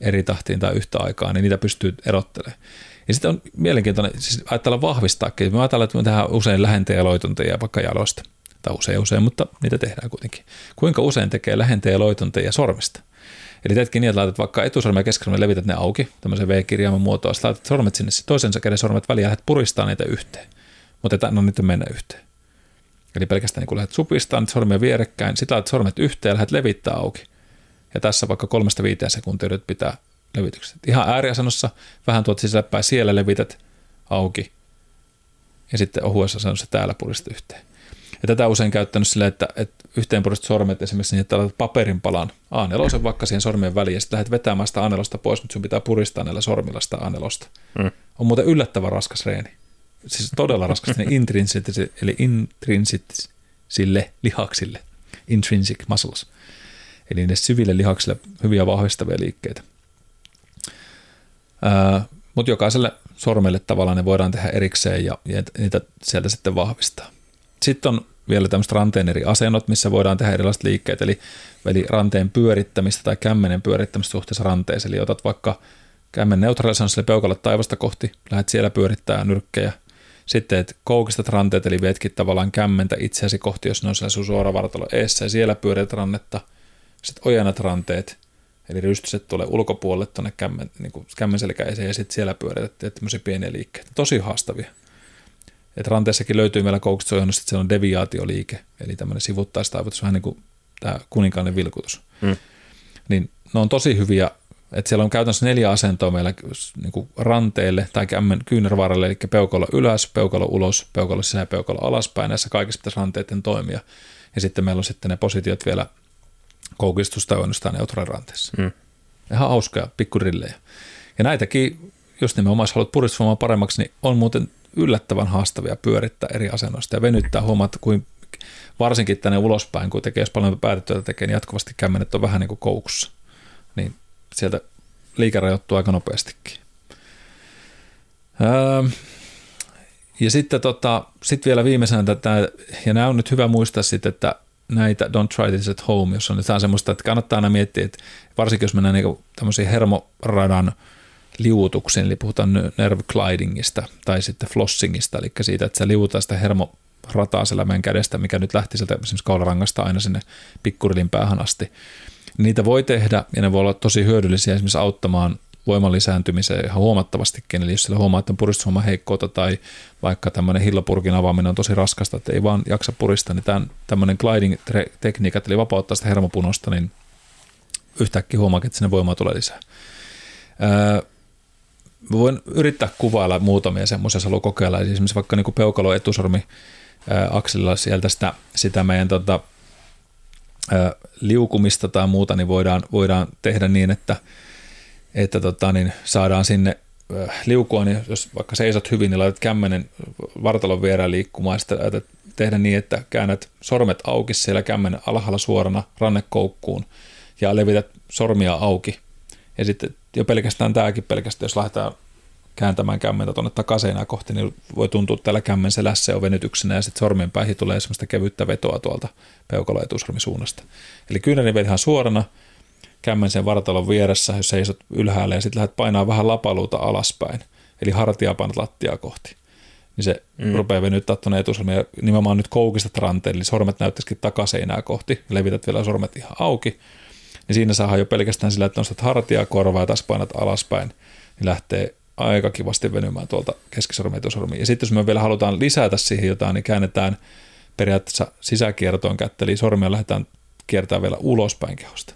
A: eri tahtiin tai yhtä aikaa, niin niitä pystyy erottelemaan. Ja sitten on mielenkiintoinen, siis ajatella vahvistaakin. Me ajatellaan, että me tehdään usein lähentejä loitunteja vaikka jalosta. Tai usein usein, mutta niitä tehdään kuitenkin. Kuinka usein tekee lähentejä loitunteja sormista? Eli teetkin niin, että laitat vaikka etusormen ja keskisormen, levität ne auki, tämmöisen V-kirjaimen muotoa, sitten laitat sormet sinne, toisen käden sormet väliin ja lähdet puristaa niitä yhteen. Mutta et anna niitä mennä yhteen. Eli pelkästään niin kun lähdet supistaa niitä sormia vierekkäin, sitten laitat sormet yhteen ja lähdet levittää auki. Ja tässä vaikka kolmesta viiteen sekuntia yrität pitää levitykset. Ihan ääriasennossa vähän tuot sisäpäin, siellä levität auki. Ja sitten ohuessa asennossa täällä puristat yhteen. Ja tätä usein käyttänyt silleen, että, että yhteen puristat sormet esimerkiksi niin, että laitat paperin palan a vaikka siihen sormien väliin ja sitten lähdet vetämään sitä a pois, mutta sun pitää puristaa näillä sormilla sitä a mm. On muuten yllättävän raskas reeni. Siis todella raskas, niin intrinsit, eli intrinsisille lihaksille, intrinsic muscles. Eli ne syville lihaksille hyviä vahvistavia liikkeitä. mutta jokaiselle sormelle tavallaan ne voidaan tehdä erikseen ja, ja niitä sieltä sitten vahvistaa. Sitten on vielä tämmöiset ranteen eri asennot, missä voidaan tehdä erilaiset liikkeet, eli, eli ranteen pyörittämistä tai kämmenen pyörittämistä suhteessa ranteeseen. Eli otat vaikka kämmen neutraalisannossa peukalla taivasta kohti, lähdet siellä pyörittää nyrkkejä. Sitten et koukistat ranteet, eli vietkin tavallaan kämmentä itseäsi kohti, jos ne on siellä sun suora vartalo eessä, ja siellä pyörität rannetta. Sitten ojennat ranteet, eli rystyset tulee ulkopuolelle tuonne kämmen, niin kämmen selkäiseen, ja sitten siellä pyörität tämmöisiä pieniä liikkeitä. Tosi haastavia. Et ranteessakin löytyy meillä koukistusojennus, että se on deviaatioliike, eli tämmöinen sivuttaistaivutus, vähän niin kuin tämä kuninkaallinen vilkutus. Mm. Niin ne on tosi hyviä Et siellä on käytännössä neljä asentoa meillä niin kuin ranteelle tai kämmen kyynärvaralle, eli peukalo ylös, peukalo ulos, peukalo sisään ja peukalo alaspäin. Näissä kaikissa pitäisi ranteiden toimia. Ja sitten meillä on sitten ne positiot vielä koukistusta ja onnistaan neutraaliranteessa. Mm. Ihan hauskoja pikkurillejä. Ja näitäkin, jos nimenomaan haluat puristumaan paremmaksi, niin on muuten yllättävän haastavia pyörittää eri asennoista ja venyttää. Huomaat, kuin varsinkin tänne ulospäin, kun tekee, jos paljon päätetyötä tekee, niin jatkuvasti kämmenet on vähän niin kuin koukussa. Niin sieltä liike rajoittuu aika nopeastikin. Öö, ja sitten tota, sit vielä viimeisenä tätä, ja nämä on nyt hyvä muistaa sitten, että näitä Don't Try This at Home, jos on jotain semmoista, että kannattaa aina miettiä, että varsinkin jos mennään niin tämmöisiin hermoradan liuutuksiin, eli puhutaan nerve glidingista tai sitten flossingista, eli siitä, että se liuutaan sitä hermorataa siellä meidän kädestä, mikä nyt lähti sieltä esimerkiksi kaularangasta aina sinne pikkurilin päähän asti. Niitä voi tehdä ja ne voi olla tosi hyödyllisiä esimerkiksi auttamaan voiman lisääntymiseen ihan huomattavastikin. Eli jos sillä huomaa, että on puristushomma heikkoutta tai vaikka tämmöinen hillapurkin avaaminen on tosi raskasta, että ei vaan jaksa purista, niin tämän, tämmöinen gliding-tekniikat, eli vapauttaa sitä hermopunosta, niin yhtäkkiä huomaa, että sinne voimaa tulee lisää. Voin yrittää kuvailla muutamia semmoisia, jos haluaa kokeilla. Esimerkiksi vaikka niin peukalo etusormi akselilla sieltä sitä, sitä meidän tota, liukumista tai muuta, niin voidaan, voidaan tehdä niin, että, että tota, niin saadaan sinne liukua, niin jos vaikka seisot hyvin, niin laitat kämmenen vartalon vierään liikkumaan sitten tehdä niin, että käännät sormet auki siellä kämmenen alhaalla suorana rannekoukkuun ja levität sormia auki. Ja sitten jo pelkästään tämäkin pelkästään, jos lähdetään kääntämään kämmentä tuonne takaisin kohti, niin voi tuntua täällä kämmen selässä jo venytyksenä ja sitten sormien päihin tulee semmoista kevyttä vetoa tuolta peukalo etusormisuunnasta. Eli kyynäri ihan suorana, kämmen sen vartalon vieressä, jos seisot ylhäällä ja sitten lähdet painaa vähän lapaluuta alaspäin, eli hartia painat lattiaa kohti. Niin se mm. rupeaa venyttää tuonne etusormia ja nimenomaan nyt koukistat ranteen, eli sormet näyttäisikin takaseinää kohti, levität vielä sormet ihan auki, niin siinä saadaan jo pelkästään sillä, että nostat hartia korvaa ja taas painat alaspäin, niin lähtee aika kivasti venymään tuolta keskisormi etusormi. Ja sitten jos me vielä halutaan lisätä siihen jotain, niin käännetään periaatteessa sisäkiertoon kättä, eli sormia lähdetään kiertämään vielä ulospäin kehosta.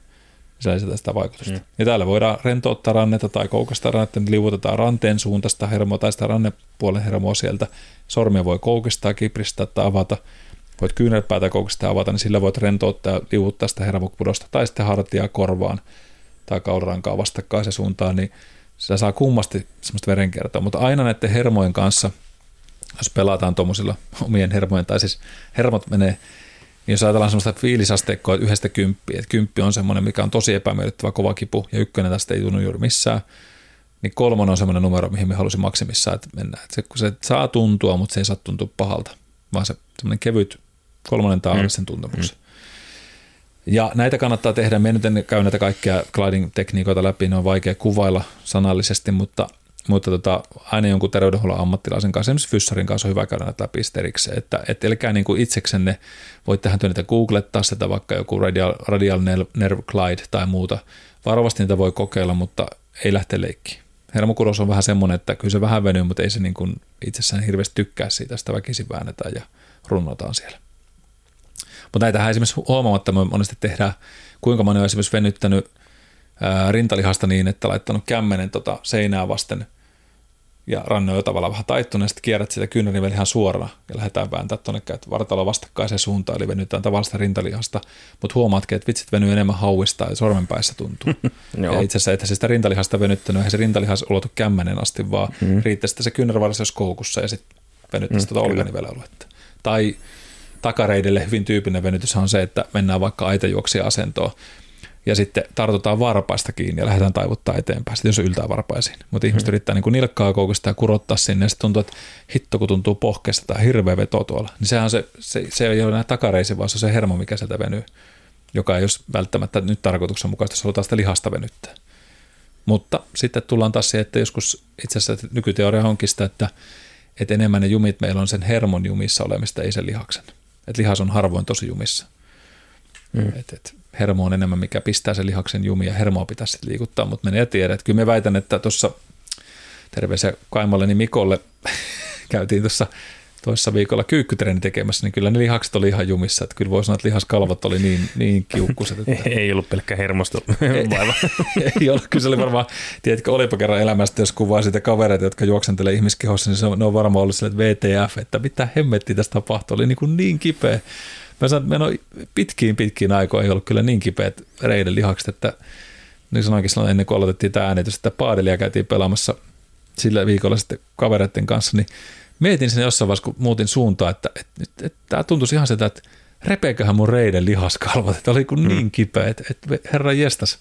A: Se lisätään sitä vaikutusta. Mm. Ja täällä voidaan rentouttaa rannetta tai koukasta rannetta, niin liuutetaan ranteen suuntaista hermoa tai sitä rannepuolen hermoa sieltä. Sormia voi koukistaa, kipristää tai avata. Voit kyynärpäätä koukistaa avata, niin sillä voit rentouttaa ja liuuttaa sitä hermopudosta tai sitten hartiaa korvaan tai kaularankaa vastakkaisen suuntaan, niin sitä saa kummasti semmoista verenkiertoa, mutta aina näiden hermojen kanssa, jos pelataan tuommoisilla omien hermojen, tai siis hermot menee, niin jos ajatellaan semmoista fiilisasteikkoa yhdestä kymppiä, että kymppi on semmoinen, mikä on tosi epämiellyttävä kova kipu, ja ykkönen tästä ei tunnu juuri missään, niin kolmonen on semmoinen numero, mihin me halusin maksimissaan, että mennään. Että se, kun se saa tuntua, mutta se ei saa tuntua pahalta, vaan se semmoinen kevyt kolmonen taa mm. sen tuntemuksen. Mm. Ja näitä kannattaa tehdä. Me nyt en käy näitä kaikkia gliding-tekniikoita läpi, ne on vaikea kuvailla sanallisesti, mutta, mutta tota, aina jonkun terveydenhuollon ammattilaisen kanssa, esimerkiksi fyssarin kanssa on hyvä käydä näitä läpi erikseen. Että et älkää niin kuin itseksenne, voi tehdä niitä googlettaa sitä vaikka joku radial, radial nerve glide tai muuta. Varovasti niitä voi kokeilla, mutta ei lähteä leikkiin. Hermokudos on vähän semmoinen, että kyllä se vähän venyy, mutta ei se niin kuin itsessään hirveästi tykkää siitä, sitä väkisin väännetään ja runnotaan siellä. Mutta näitähän esimerkiksi huomaamatta me monesti tehdään, kuinka moni on esimerkiksi venyttänyt rintalihasta niin, että laittanut kämmenen tota seinää vasten ja ranne on jo tavallaan vähän taittunut, ja sitten kierrät sitä kyynärin ihan suorana ja lähdetään vääntää tuonne vartalo vastakkaiseen suuntaan, eli venytään tavallista rintalihasta, mutta huomaatkin, että vitsit venyy enemmän hauista ja sormenpäissä tuntuu. ja itse asiassa, että se sitä rintalihasta venyttänyt, eihän se rintalihas ulotu kämmenen asti, vaan mm. riittää sitten se kyynärvarsi jos koukussa ja sitten venyttäisi mm, tuota olkanivellä-aluetta. Tai takareidelle hyvin tyypinen venytys on se, että mennään vaikka aitajuoksia asentoon ja sitten tartutaan varpaista kiinni ja lähdetään taivuttaa eteenpäin, sitten jos yltää varpaisiin. Mutta ihmiset mm. yrittää niin kuin nilkkaa koukista ja kurottaa sinne ja sitten tuntuu, että hitto kun tuntuu pohkeesta tai hirveä veto tuolla, niin sehän on se, se, se ei ole enää takareisi, vaan se on se hermo, mikä sieltä venyy, joka ei ole välttämättä nyt tarkoituksenmukaista, jos halutaan sitä lihasta venyttää. Mutta sitten tullaan taas siihen, että joskus itse asiassa nykyteoria onkin sitä, että, että enemmän ne jumit meillä on sen hermon jumissa olemista, ei sen lihaksen. Että lihas on harvoin tosi jumissa. Mm. Et, et hermo on enemmän, mikä pistää sen lihaksen jumi ja hermoa pitäisi sitten liikuttaa, mutta menee tiedä. Kyllä me väitän, että tuossa terveisiä kaimalleni Mikolle käytiin tuossa toissa viikolla kyykkytreeni tekemässä, niin kyllä ne lihakset oli ihan jumissa. Että kyllä voi sanoa, että lihaskalvot oli niin, niin kiukkuset. Että...
B: ei ollut pelkkä hermosto vaiva.
A: ei ollut. Kyllä se oli varmaan, tiedätkö, olipa kerran elämästä, jos kuvaa sitä kavereita, jotka juoksentelee ihmiskehossa, niin se on, ne on varmaan ollut sille, että VTF, että mitä hemmetti tästä tapahtui. Oli niin, kuin niin kipeä. Mä sanoin, että me pitkiin pitkiin aikoihin ei ollut kyllä niin kipeät reiden lihakset, että niin sanoinkin silloin ennen kuin aloitettiin tämä äänitys, että paadelia käytiin pelaamassa sillä viikolla sitten kavereiden kanssa, niin mietin sen jossain vaiheessa, kun muutin suuntaan, että, että, että, että tämä tuntuisi ihan sitä, että repeeköhän mun reiden lihaskalvot, että oli kuin mm. niin kipeä, että, että herra jestas.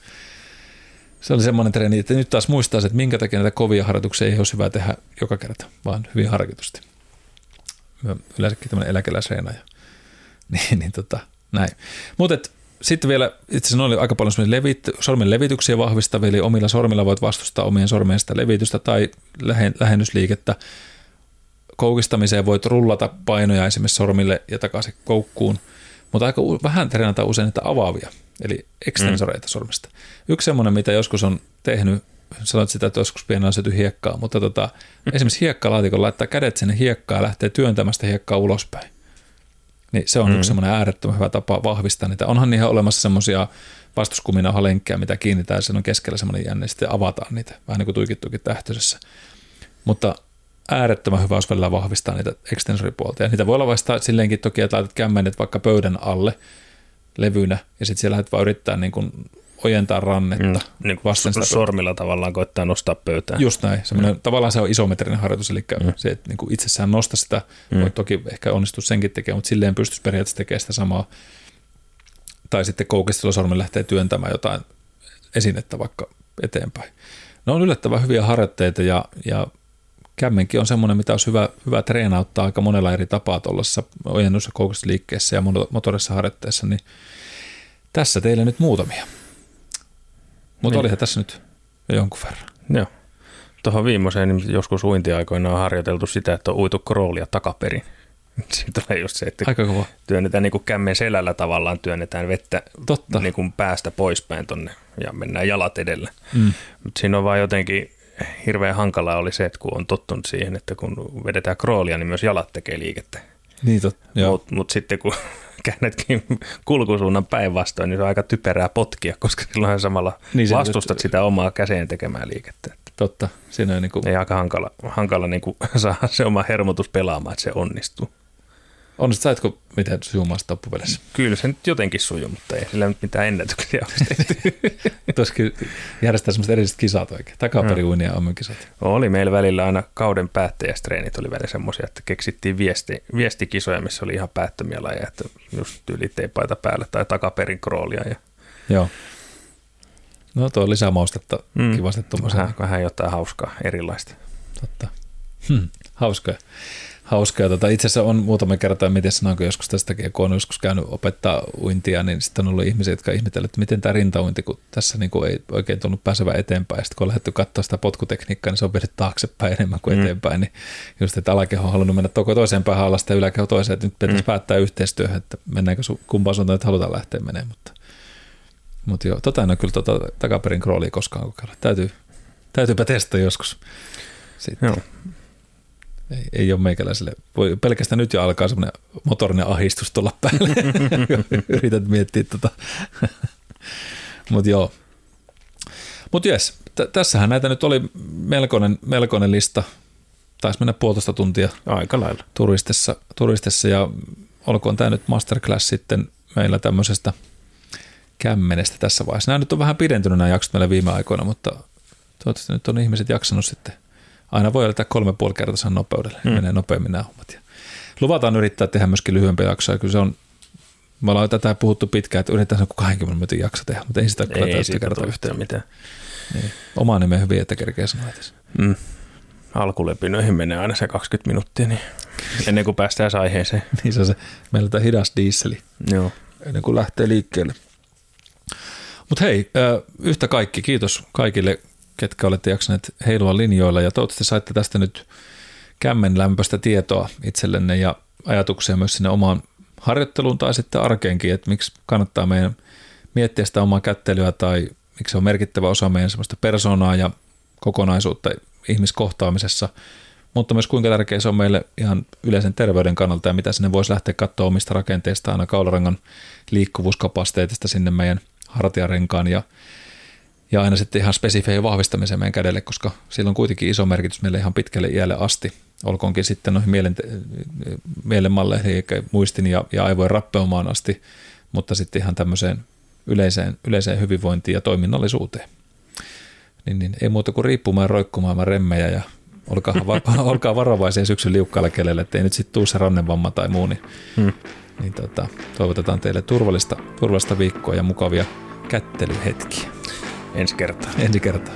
A: Se oli semmoinen treeni, että nyt taas muistaisi, että minkä takia näitä kovia harjoituksia ei olisi hyvä tehdä joka kerta, vaan hyvin harkitusti. Mä yleensäkin tämmöinen eläkeläisreenaaja. niin, niin tota, näin. Mutta sitten vielä, itse asiassa oli aika paljon levit, sormen levityksiä vahvistavia, eli omilla sormilla voit vastustaa omien sormien sitä levitystä tai lähennysliikettä. Koukistamiseen voit rullata painoja esimerkiksi sormille ja takaisin koukkuun, mutta aika vähän treenataan usein niitä avaavia, eli ekstensoreita mm. sormesta. Yksi semmoinen, mitä joskus on tehnyt, sanoit sitä, että joskus pienellä on syöty hiekkaa, mutta tota, mm. esimerkiksi hiekkalaatikon laittaa kädet sinne hiekkaan ja lähtee työntämästä hiekkaa ulospäin. Niin se on mm. yksi semmoinen äärettömän hyvä tapa vahvistaa niitä. Onhan niihin olemassa semmoisia vastuskuminauhalenkkejä, mitä kiinnitetään ja sen on keskellä semmoinen jänne, sitten avataan niitä, vähän niin kuin tuikittukin tähtöisessä. Mutta äärettömän hyvä olisi välillä vahvistaa niitä extensoripuolta. Ja niitä voi olla vasta silleenkin toki, että laitat kämmenet vaikka pöydän alle levynä, ja sitten siellä lähdet vaan yrittää niin kuin ojentaa rannetta. Mm,
B: niin kuin vasten sitä sormilla tavallaan koittaa nostaa pöytään.
A: Just näin. Mm. Tavallaan se on isometrinen harjoitus, eli mm. se, että niin kuin itsessään nosta sitä, mm. voi toki ehkä onnistua senkin tekemään, mutta silleen pystyisi periaatteessa tekemään sitä samaa. Tai sitten koukistella sormen lähtee työntämään jotain esinettä vaikka eteenpäin. Ne on yllättävän hyviä harjoitteita ja, ja kämmenkin on semmoinen, mitä olisi hyvä, hyvä treenauttaa aika monella eri tapaa tuollaisessa ojennus- ja koukistusliikkeessä ja motorissa harjoitteessa, niin tässä teille nyt muutamia. Mutta niin. olihan tässä nyt jo jonkun verran.
B: Joo. Tuohon viimeiseen niin joskus uintiaikoina on harjoiteltu sitä, että on uitu kroolia takaperin. Siitä tulee just se, että Aika kova. työnnetään niin kuin kämmen selällä tavallaan, työnnetään vettä Totta. Niin kuin päästä poispäin tonne ja mennään jalat edellä. Mm. Mutta siinä on vaan jotenkin hirveän hankalaa oli se, että kun on tottunut siihen, että kun vedetään kroolia, niin myös jalat tekee liikettä.
A: Niin totta.
B: Mutta mut sitten kun käännetkin kulkusuunnan päinvastoin, niin se on aika typerää potkia, koska silloin samalla niin vastustat nyt... sitä omaa käseen tekemään liikettä.
A: Totta. Siinä on niin kuin...
B: Ei aika hankala, hankala niin kuin saada se oma hermotus pelaamaan, että se onnistuu.
A: Onnistuu, saitko miten sujumaan loppupeleissä?
B: Kyllä se nyt jotenkin sujuu, mutta ei sillä nyt mitään ennätyksiä ole tehty.
A: Tuoskin järjestää semmoista erilliset kisat oikein, takaperiuinia ja kisat.
B: Oli meillä välillä aina kauden päättäjästreenit oli välillä semmoisia, että keksittiin viesti, viestikisoja, missä oli ihan päättömiä lajeja, että just yli teipaita päälle tai takaperin kroolia. Ja...
A: Joo. No tuo lisää maustetta mm. kivasti
B: Vähän, vähän jotain hauskaa, erilaista.
A: Totta. Hmm, hauskaa hauskaa. Tota, itse asiassa on muutama kerta, miten sanoinko joskus tästäkin, kun on joskus käynyt opettaa uintia, niin sitten on ollut ihmisiä, jotka ihmetellään, että miten tämä rintauinti, kun tässä niin kuin ei oikein tullut pääsevä eteenpäin. Sitten kun on lähdetty katsoa sitä potkutekniikkaa, niin se on vedetty taaksepäin enemmän kuin mm. eteenpäin. Niin just, että alakeho on halunnut mennä toko toiseen päähän alasta ja yläkeho toiseen, että nyt pitäisi mm. päättää yhteistyöhön, että mennäänkö su- kumpaan suuntaan, että halutaan lähteä menemään. Mutta, mutta joo, tota en ole kyllä tota takaperin kroolia koskaan kokeilla. Täytyy, täytyypä testata joskus. Sitten. Joo ei, ei ole meikäläiselle. Voi, pelkästään nyt jo alkaa semmoinen motorinen ahistus tulla päälle. Yrität miettiä tota. Mutta joo. Mutta jes, t- tässähän näitä nyt oli melkoinen, melkoinen lista. Taisi mennä puolitoista tuntia.
B: Aika lailla.
A: Turistessa, turistessa ja olkoon tämä nyt masterclass sitten meillä tämmöisestä kämmenestä tässä vaiheessa. Nämä nyt on vähän pidentynyt nämä jaksot meillä viime aikoina, mutta toivottavasti nyt on ihmiset jaksanut sitten aina voi yltää kolme puoli kertaa nopeudelle, mm. menee nopeammin nämä hommat. Ja luvataan yrittää tehdä myöskin lyhyempiä jaksoja, kyllä se on, me ollaan tätä puhuttu pitkään, että yritetään se 20 minuutin jakso tehdä, mutta ei sitä kyllä ei, täysin kertaa yhtään mitään. Niin. Oma nimen hyvin, että kerkeä sanoa
B: mm. Alkulepinöihin menee aina se 20 minuuttia, niin ennen kuin päästään aiheeseen.
A: niin se on se, meillä tämä hidas diisseli. Joo. Ennen kuin lähtee liikkeelle. Mutta hei, yhtä kaikki, kiitos kaikille ketkä olette jaksaneet heilua linjoilla ja toivottavasti saitte tästä nyt kämmen lämpöistä tietoa itsellenne ja ajatuksia myös sinne omaan harjoitteluun tai sitten arkeenkin, että miksi kannattaa meidän miettiä sitä omaa kättelyä tai miksi se on merkittävä osa meidän semmoista persoonaa ja kokonaisuutta ihmiskohtaamisessa. mutta myös kuinka tärkeä se on meille ihan yleisen terveyden kannalta ja mitä sinne voisi lähteä katsoa omista rakenteista aina kaularangan liikkuvuuskapasiteetista sinne meidän hartiarenkaan ja, ja aina sitten ihan spesifejä vahvistamiseen meidän kädelle, koska sillä on kuitenkin iso merkitys meille ihan pitkälle iälle asti. Olkoonkin sitten noihin mielen, mielenmalleihin, eli muistin ja, ja aivojen rappeumaan asti, mutta sitten ihan tämmöiseen yleiseen, yleiseen hyvinvointiin ja toiminnallisuuteen. Niin, niin ei muuta kuin riippumaan roikkumaan remmejä ja olkaa, olkaa varovaisia syksyn liukkaalla kelelle, ettei nyt sitten tuu se rannevamma tai muu, niin, hmm. niin tota, toivotetaan teille turvallista, turvallista viikkoa ja mukavia kättelyhetkiä.
B: Ensi kertaa.
A: Ensi kertaa.